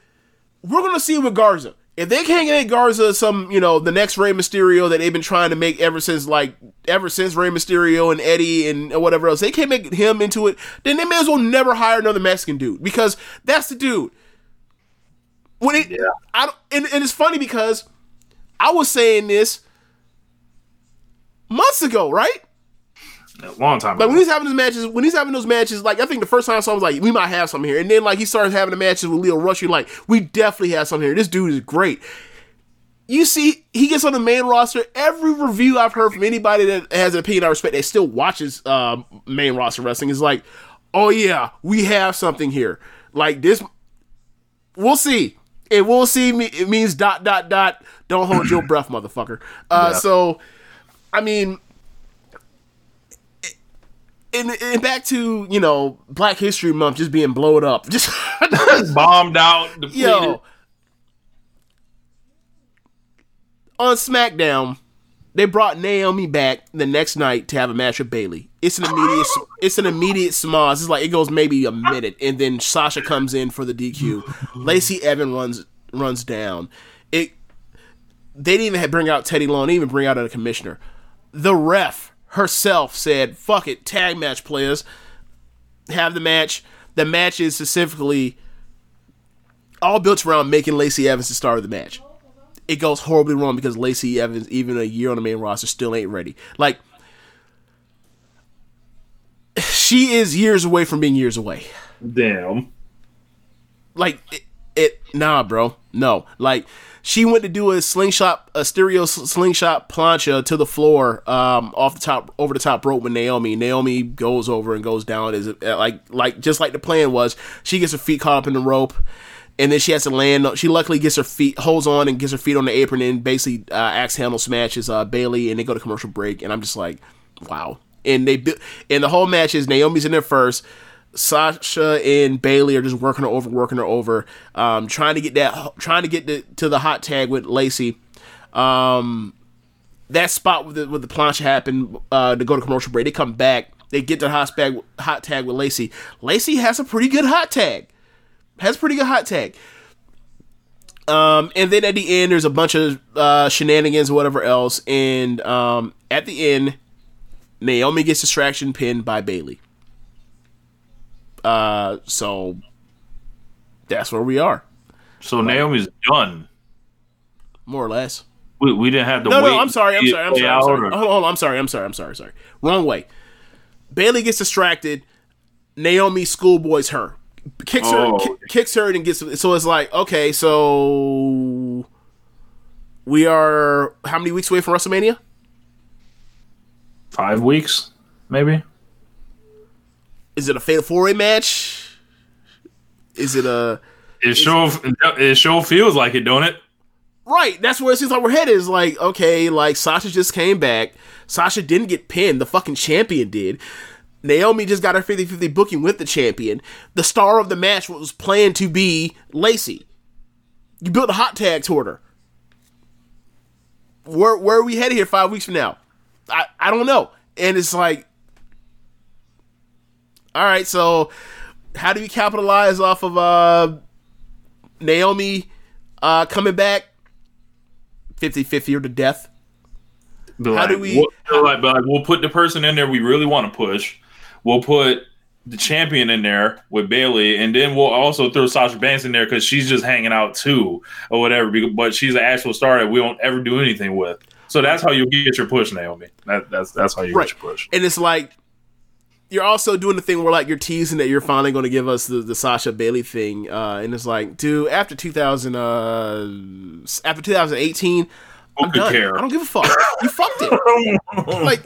C: we're gonna see with Garza, if they can't get Garza some, you know, the next Rey Mysterio that they've been trying to make ever since, like, ever since Rey Mysterio and Eddie and whatever else, they can't make him into it, then they may as well never hire another Mexican dude because that's the dude. When it, I don't, and, and it's funny because I was saying this months ago, right?
D: a long time
C: Like
D: ago.
C: when he's having his matches, when he's having those matches, like I think the first time I saw him was like, we might have something here. And then like he started having the matches with Leo Rush, you're like, we definitely have something here. This dude is great. You see, he gets on the main roster. Every review I've heard from anybody that has an opinion I respect that still watches um, main roster wrestling is like, oh yeah, we have something here. Like this, we'll see. And we'll see. Me, it means dot dot dot. Don't hold your breath, motherfucker. Uh, So, I mean, and, and back to you know Black History Month just being blown up. Just
D: bombed out. Depleted.
C: yo on SmackDown, they brought Naomi back the next night to have a match with Bayley. It's an immediate, it's an immediate smoz. It's like it goes maybe a minute, and then Sasha comes in for the DQ. Lacey Evan runs runs down. They didn't even bring out Teddy Long, they didn't even bring out a commissioner. The ref herself said, "Fuck it, tag match players, have the match." The match is specifically all built around making Lacey Evans the star of the match. It goes horribly wrong because Lacey Evans, even a year on the main roster, still ain't ready. Like she is years away from being years away.
D: Damn.
C: Like it, it nah, bro. No. Like she went to do a slingshot, a stereo slingshot plancha to the floor, um, off the top, over the top rope with Naomi. Naomi goes over and goes down as uh, like, like just like the plan was. She gets her feet caught up in the rope, and then she has to land. She luckily gets her feet, holds on, and gets her feet on the apron, and basically uh, axe handle smashes uh, Bayley, and they go to commercial break. And I'm just like, wow. And they and the whole match is Naomi's in there first. Sasha and Bayley are just working her over, working her over, um, trying to get that, trying to get the, to the hot tag with Lacey. Um, that spot with the with the plancha happened uh, to go to commercial break. They come back, they get the hot tag, hot tag with Lacey. Lacey has a pretty good hot tag, has pretty good hot tag. Um, and then at the end, there's a bunch of uh, shenanigans whatever else, and um, at the end, Naomi gets distraction pinned by Bayley. Uh, so that's where we are,
D: So Naomi's done.
C: more or less.
D: We, we didn't have to
C: No,
D: wait.
C: no, I'm sorry, I'm sorry, I'm sorry, I'm sorry.
D: or-
C: Hold on, hold on, I'm sorry, I'm sorry, I'm sorry, sorry. Wrong way. Bayley gets distracted. Naomi schoolboys her, kicks
D: Oh.
C: her, ki- kicks her, and gets. So it's like, okay, so we are how many weeks away from WrestleMania?
D: Five weeks, maybe.
C: Is it a fatal four way match? Is it a
D: It sure it sure feels like it, don't it?
C: right? That's where it seems like we're headed. Is like okay, like Sasha just came back. Sasha didn't get pinned. The fucking champion did. Naomi just got her 50-50 booking with the champion. The star of the match was planned to be Lacey. You built a hot tag toward her. Where where are we headed here five weeks from now? I, I don't know. And it's like all right, so how do you capitalize off of uh Naomi uh coming back 50-50 or to death?
D: But
C: How
D: like,
C: do we-
D: We'll, like, but like, we'll put the person in there we really want to push. We'll put the champion in there with Bayley, and then we'll also throw Sasha Banks in there because she's just hanging out too, or whatever. But she's an actual star that we don't ever do anything with. So that's how you get your push, Naomi. That, that's that's how you
C: Right.
D: get your push.
C: And it's like you're also doing the thing where like you're teasing that you're finally going to give us the, the Sasha Bayley thing, uh, and it's like, dude, after 2000, uh, after 2018, I'm done.
D: care?
C: I don't give a fuck. You fucked it. like,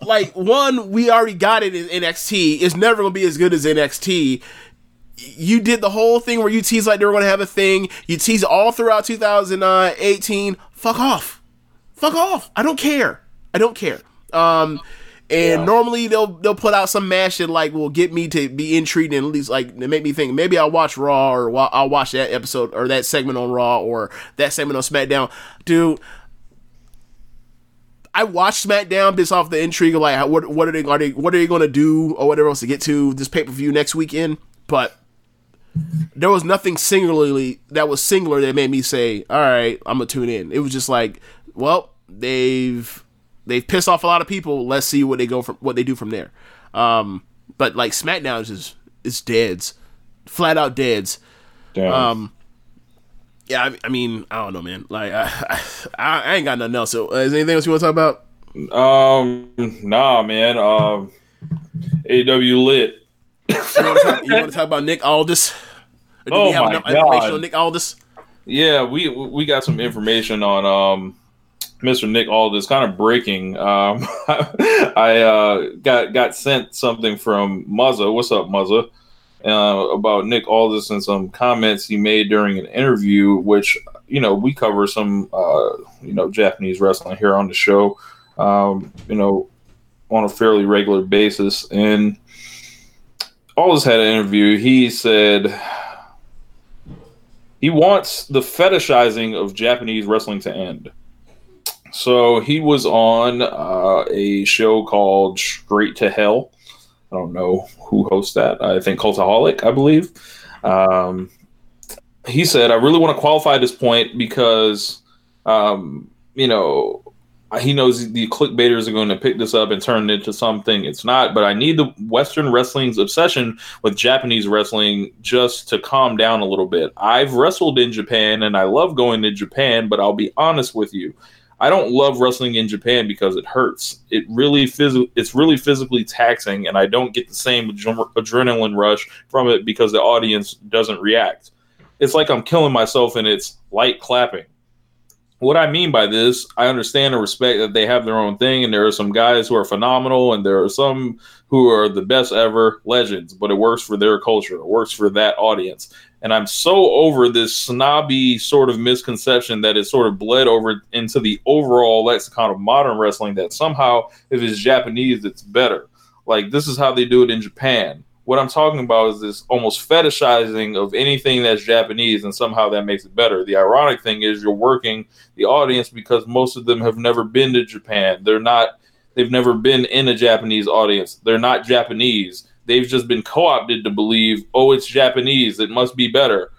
C: like one, we already got it in NXT. It's never going to be as good as NXT. You did the whole thing where you teased like they were going to have a thing. You teased all throughout 2018. Fuck off. Fuck off. I don't care. I don't care. Um, and normally they'll they'll put out some match that like will get me to be intrigued and at least like make me think maybe I'll watch Raw or I'll watch that episode or that segment on Raw or that segment on SmackDown. Dude, I watched SmackDown based off the intrigue of like what what are they are they what are they going to do or whatever else to get to this pay per view next weekend, but there was nothing singularly that was singular that made me say, "All right, I'm gonna tune in." It was just like, well, they've they've pissed off a lot of people. Let's see what they go from what they do from there. Um, but like SmackDown is is deads, flat out deads.
D: Damn.
C: Um, yeah, I, I mean, I don't know, man. Like, I, I, I ain't got nothing else. So, uh, is there anything else you want to talk about?
D: Um, nah, man. Um, AW lit.
C: You want to talk, you want to talk about Nick Aldis? Or do
D: Oh
C: we have
D: my
C: enough information
D: God.
C: on Nick Aldis?
D: Yeah, we we got some information on um Mr. Nick Aldis kind of breaking. Um I uh got got sent something from Muzza. What's up, Muzza? Uh, about Nick Aldis and some comments he made during an interview, which you know we cover some uh you know Japanese wrestling here on the show, um you know on a fairly regular basis, and Aldis had an interview. He said he wants the fetishizing of Japanese wrestling to end. So he was on uh, a show called Straight to Hell. I don't know who hosts that. I think Cultaholic, I believe. Um, he said, I really want to qualify this point because, um, you know, he knows the clickbaiters are going to pick this up and turn it into something it's not. But I need the Western wrestling's obsession with Japanese wrestling just to calm down a little bit. I've wrestled in Japan and I love going to Japan, but I'll be honest with you. I don't love wrestling in Japan because it hurts. It really phys- it's really physically taxing and I don't get the same adre- adrenaline rush from it because the audience doesn't react. It's like I'm killing myself and it's light clapping. What I mean by this, I understand and respect that they have their own thing, and there are some guys who are phenomenal, and there are some who are the best ever legends, but it works for their culture, it works for that audience. And I'm so over this snobby sort of misconception that is sort of bled over into the overall lexicon of modern wrestling that somehow, if it's Japanese, it's better. Like, this is how they do it in Japan. What I'm talking about is this almost fetishizing of anything that's Japanese, and somehow that makes it better. The ironic thing is, you're working the audience because most of them have never been to Japan. They're not, they've never been in a Japanese audience. They're not Japanese. They've just been co opted to believe, oh, it's Japanese. It must be better.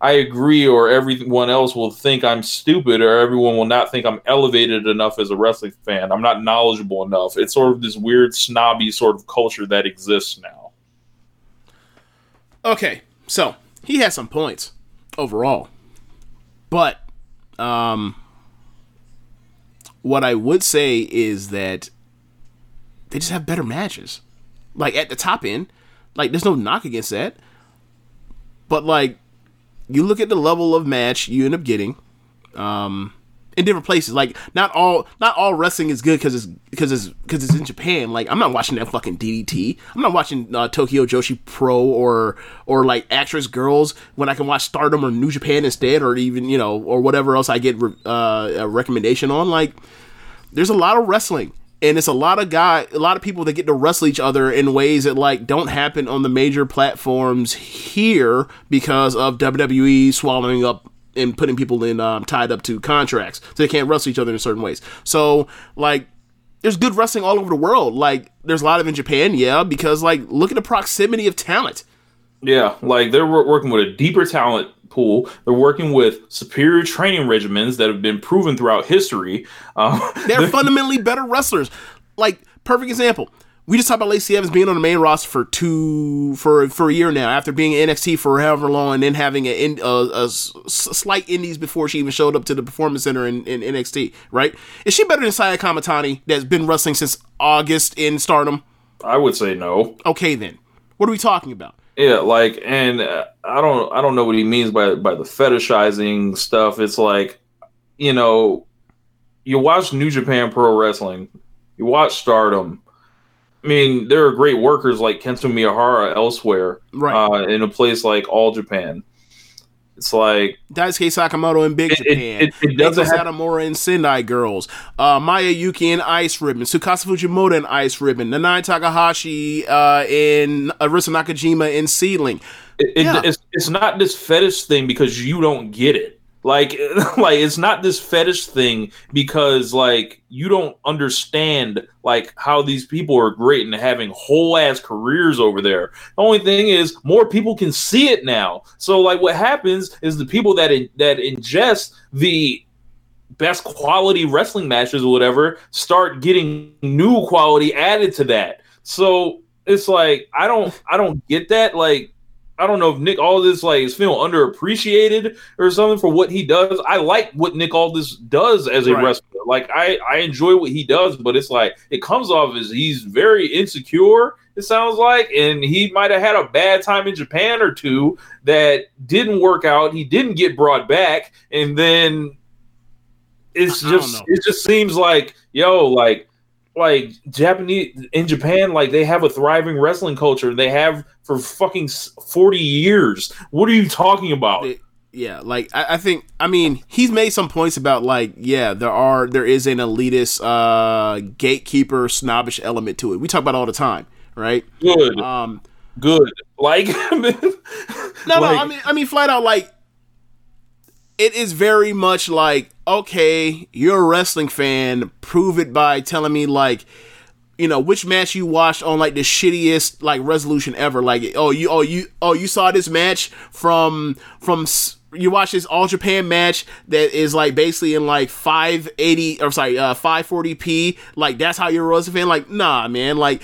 D: I agree, or everyone else will think I'm stupid, or everyone will not think I'm elevated enough as a wrestling fan. I'm not knowledgeable enough. It's sort of this weird, snobby sort of culture that exists now.
C: Okay, so he has some points overall, but um, what I would say is that they just have better matches. Like at the top end, like there's no knock against that, but like you look at the level of match you end up getting, um, in different places. Like not all not all wrestling is good because it's because it's because it's in Japan. Like I'm not watching that fucking DDT. I'm not watching uh, Tokyo Joshi Pro or or like Actress Girls when I can watch Stardom or New Japan instead, or even you know or whatever else I get uh, a recommendation on. Like there's a lot of wrestling. And it's a lot of guy, a lot of people that get to wrestle each other in ways that like don't happen on the major platforms here because of WWE swallowing up and putting people in um, tied up to contracts, so they can't wrestle each other in certain ways. So like, there's good wrestling all over the world. Like there's a lot of in Japan, yeah, because like look at the proximity of talent.
D: Yeah, like they're working with a deeper talent pool. They're working with superior training regimens that have been proven throughout history. Um,
C: They're fundamentally better wrestlers. Like perfect example. We just talked about Lacey Evans being on the main roster for two for for a year now, after being in NXT for however long, and then having a, a, a s- slight indies before she even showed up to the Performance Center in, in NXT. Right? Is she better than Saya Kamitani, that's been wrestling since August in Stardom?
D: I would say no.
C: Okay, then what are we talking about?
D: Yeah, like, and uh, I don't, I don't know what he means by by the fetishizing stuff. It's like, you know, you watch New Japan Pro Wrestling, you watch Stardom. I mean, there are great workers like Kento Miyahara elsewhere,
C: Right.
D: Uh, in a place like All Japan. It's like
C: Daisuke Sekimoto in Big
D: It- it-
C: Japan.
D: it- it doesn't
C: Meiko
D: have-
C: in Sendai Girls. Uh, Maya Yuki in Ice Ribbon. Tsukasa Fujimoto in Ice Ribbon. Nanae Takahashi uh, in Arisa Nakajima in SEAdLINNNG.
D: it, it-
C: Yeah.
D: it's it's not this fetish thing because you don't get it. Like like it's not this fetish thing because like you don't understand like how these people are great and having whole ass careers over there. The only thing is more people can see it now. So like what happens is the people that in, that ingest the best quality wrestling matches or whatever start getting new quality added to that. So it's like I don't I don't get that like I don't know if Nick Aldis like is feeling underappreciated or something for what he does. I like what Nick Aldis does as a
C: Right.
D: wrestler. Like I I enjoy what he does, but it's like it comes off as he's very insecure. It sounds like, and he might have had a bad time in Japan or two that didn't work out. He didn't get brought back, and then it's
C: I-
D: just it just seems like yo like like Japanese in Japan, like they have a thriving wrestling culture. They have for fucking forty years. What are you talking about?
C: It- yeah, like I, I think I mean he's made some points about like yeah there are there is an elitist uh gatekeeper snobbish element to it. We talk about all the time, right?
D: Good,
C: Um,
D: good. Like
C: No, no.
D: Like-
C: I mean, I mean, flat out, like it is very much like, okay, you're a wrestling fan. Prove it by telling me like, you know, which match you watched on like the shittiest like resolution ever. Like, oh, you, oh, you, oh, you saw this match from from. You watch this All Japan match that is like basically in like 580 or sorry, uh 540p. Like that's how you're a wrestling fan. Like, nah, man. Like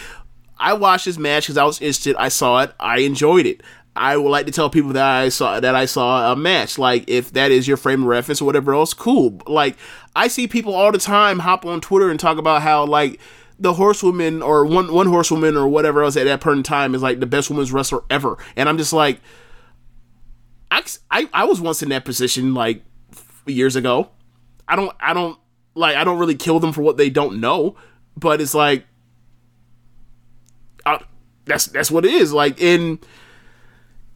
C: I watched this match because I was interested. I saw it. I enjoyed it. I would like to tell people that I saw that I saw a match. Like if that is your frame of reference or whatever else, cool. Like I see people all the time hop on Twitter and talk about how like the horsewoman or one one horsewoman or whatever else at that point in time is like the best women's wrestler ever. And I'm just like, I, I, I was once in that position like years ago. I don't I don't like I don't really kill them for what they don't know, but it's like uh, that's that's what it is. Like in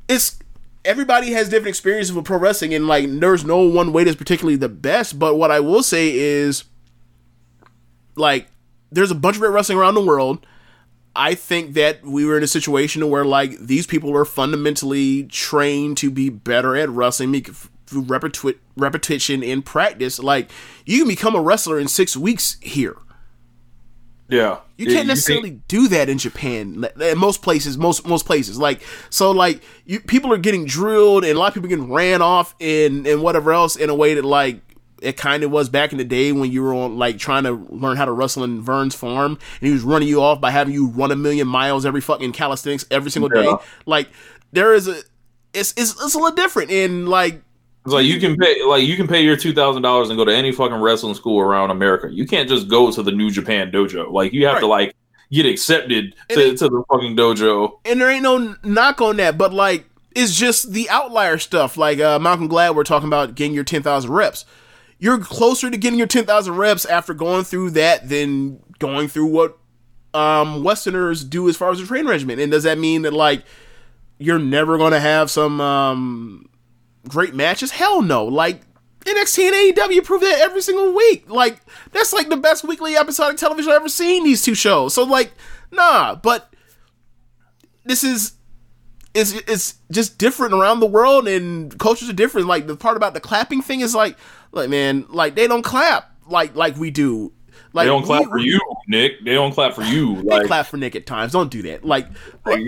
C: it's everybody has different experiences with pro wrestling, and like there's no one way that's particularly the best. But what I will say is, like, there's a bunch of great wrestling around the world. I think that we were in a situation where like these people are fundamentally trained to be better at wrestling through repeti- repetition and practice. Like you can become a wrestler in six weeks here.
D: Yeah,
C: You can't necessarily do that in Japan. In most places, most most places, like so, like you people are getting drilled, and a lot of people getting ran off, and and whatever else in a way that like it kind of was back in the day when you were on like trying to learn how to wrestle in Vern's farm, and he was running you off by having you run a million miles every fucking calisthenics every single day. Like there is a, it's it's it's a little different in like
D: It's like you can pay like you can pay your two thousand dollars and go to any fucking wrestling school around America. You can't just go to the New Japan dojo. Like you have to like get accepted to, to the fucking dojo.
C: and there ain't no knock on that, but like it's just the outlier stuff. Like uh, Malcolm Glad, we're talking about getting your ten thousand reps. you're closer to getting your 10,000 reps after going through that than going through what um, Westerners do as far as the training regimen. And does that mean that like you're never going to have some um, great matches? Hell no. Like NXT and AEW prove that every single week. Like that's like the best weekly episodic television I've ever seen. These two shows. So like, nah. But this is it's it's just different around the world and cultures are different. Like the part about the clapping thing is like, like man, like they don't clap like like we do. Like
D: they don't clap
C: we-
D: for you, Nick. They don't clap for you.
C: They
D: Like,
C: clap for Nick at times. Don't do that. Like, like,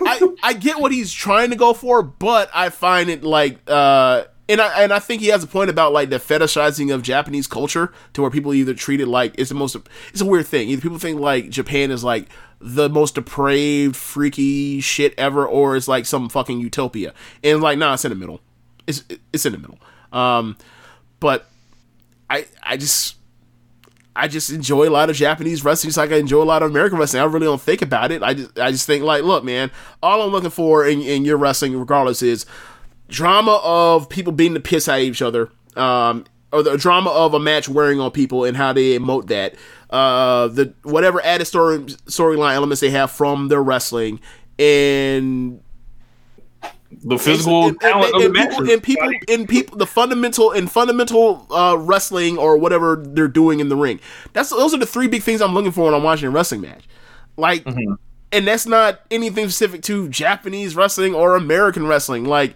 C: I I get what he's trying to go for, but I find it like uh and I and I think he has a point about like the fetishizing of Japanese culture to where people either treat it like it's the most it's a weird thing. Either people think like Japan is like the most depraved, freaky shit ever, or it's like some fucking utopia. And like, nah, it's in the middle. It's it's in the middle. Um, but I I just I just enjoy a lot of Japanese wrestling, just like I enjoy a lot of American wrestling. I really don't think about it. I just, I just think like, look, man, all I'm looking for in, in your wrestling, regardless, is drama of people beating the piss out of each other, um, or the drama of a match wearing on people and how they emote that. Uh, the whatever added story storyline elements they have from their wrestling and
D: the physical
C: and,
D: talent
C: and,
D: the
C: and people, and people and people the fundamental and fundamental uh, wrestling or whatever they're doing in the ring. That's those are the three big things I'm looking for when I'm watching a wrestling match. Like,
D: Mm-hmm.
C: and that's not anything specific to Japanese wrestling or American wrestling. Like,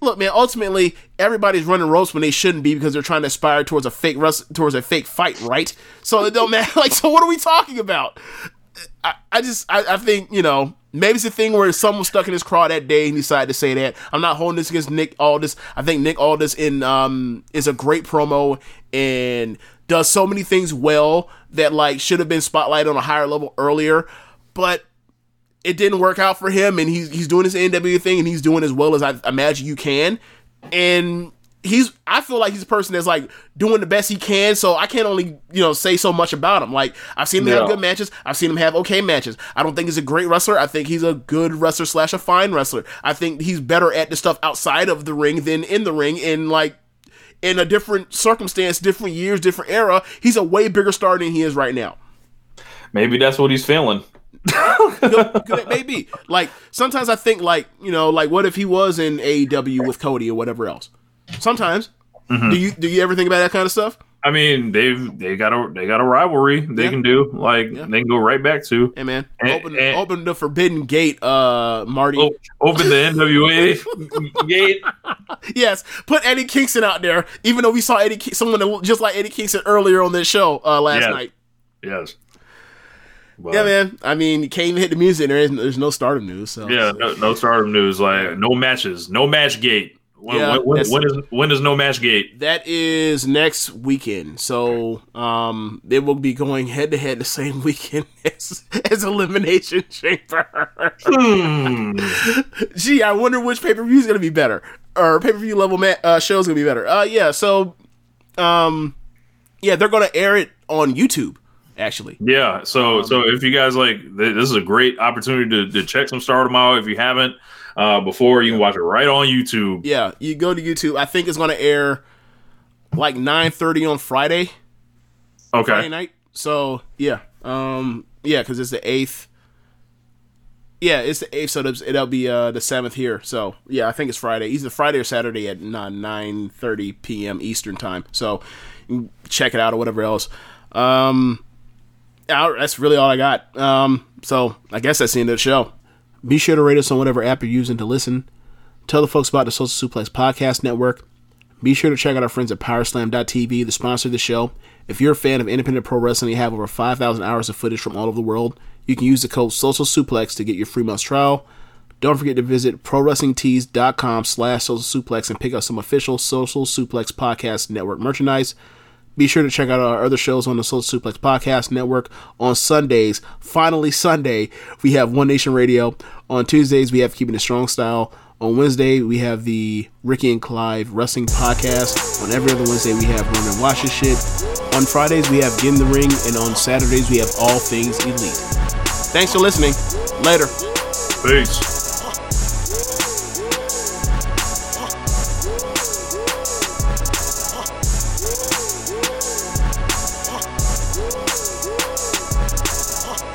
C: look, man. Ultimately, everybody's running ropes when they shouldn't be because they're trying to aspire towards a fake wrest- towards a fake fight, right? So it don't matter. Like, so what are we talking about? I, I just I, I think you know maybe it's a thing where someone stuck in his craw that day and decided to say that. I'm not holding this against Nick Aldis. I think Nick Aldis in um is a great promo and does so many things well that like should have been spotlighted on a higher level earlier, but it didn't work out for him and he's he's doing his NW thing and he's doing as well as I imagine you can. And he's I feel like he's a person that's like doing the best he can, so I can't only, you know, say so much about him. Like I've seen him have good matches, I've seen him have okay matches. I don't think he's a great wrestler. I think he's a good wrestler slash a fine wrestler. I think he's better at the stuff outside of the ring than in the ring in like in a different circumstance, different years, different era. He's a way bigger star than he is right now.
D: Maybe that's what he's feeling.
C: Maybe. Like sometimes I think like you know like what if he was in AEW with Cody or whatever else. Sometimes.
D: Mm-hmm.
C: Do you do you ever think about that kind of stuff?
D: I mean, they've they got a they got a rivalry they
C: Yeah.
D: can do. Like they can go right back to.
C: Hey man,
D: And-
C: open
D: and-
C: open the forbidden gate, uh, Marty.
D: O- open the NWA gate.
C: Yes, put Eddie Kingston out there. Even though we saw Eddie, someone that just like Eddie Kingston earlier on this show uh, last
D: Yeah.
C: night.
D: Yes. But,
C: Yeah, man. I mean, you can't even hit the music. There is there's no stardom news. So
D: Yeah, no, no stardom news. Like no matches, no match gate. When,
C: Yeah,
D: when, when, when is when is no match gate?
C: That is next weekend. So um they will be going head to head the same weekend as, as Elimination Chamber.
D: Hmm.
C: Gee, I wonder which pay per view is gonna be better. Or pay per view level ma- uh, show is gonna be better. Uh yeah, so um yeah, they're gonna air it on YouTube, actually.
D: Yeah. So
C: Um,
D: so if you guys like, th- this is a great opportunity to, to check some stardom out. If you haven't uh, before, you can watch it right on YouTube.
C: Yeah, you go to YouTube. I think it's gonna air like nine thirty on Friday.
D: Okay.
C: Friday night. So yeah, um, yeah, because it's the eighth. Yeah, it's the eighth, so it'll, be uh the seventh here. So yeah, I think it's Friday, either Friday or Saturday at nine nine thirty p.m. Eastern time. So check it out or whatever else. Um, that's really all I got. Um, so I guess that's the end of the show. Be sure to rate us on whatever app you're using to listen. Tell the folks about the Social Suplex Podcast Network. Be sure to check out our friends at Powerslam.tv, the sponsor of the show. If you're a fan of independent pro wrestling and you have over 5,000 hours of footage from all over the world, you can use the code Social Suplex to get your free month's trial. Don't forget to visit ProWrestlingTees.com slash Social Suplex and pick up some official Social Suplex Podcast Network merchandise. Be sure to check out our other shows on the Social Suplex Podcast Network on Sundays. Finally, Sunday, we have One Nation Radio. On Tuesdays, we have Keeping It Strong Style. On Wednesday, we have the Ricky and Clive Wrestling Podcast. On every other Wednesday, we have Run and Watch Your Shit. On Fridays, we have Get in the Ring. And on Saturdays, we have All Things Elite. Thanks for listening. Later.
D: Peace.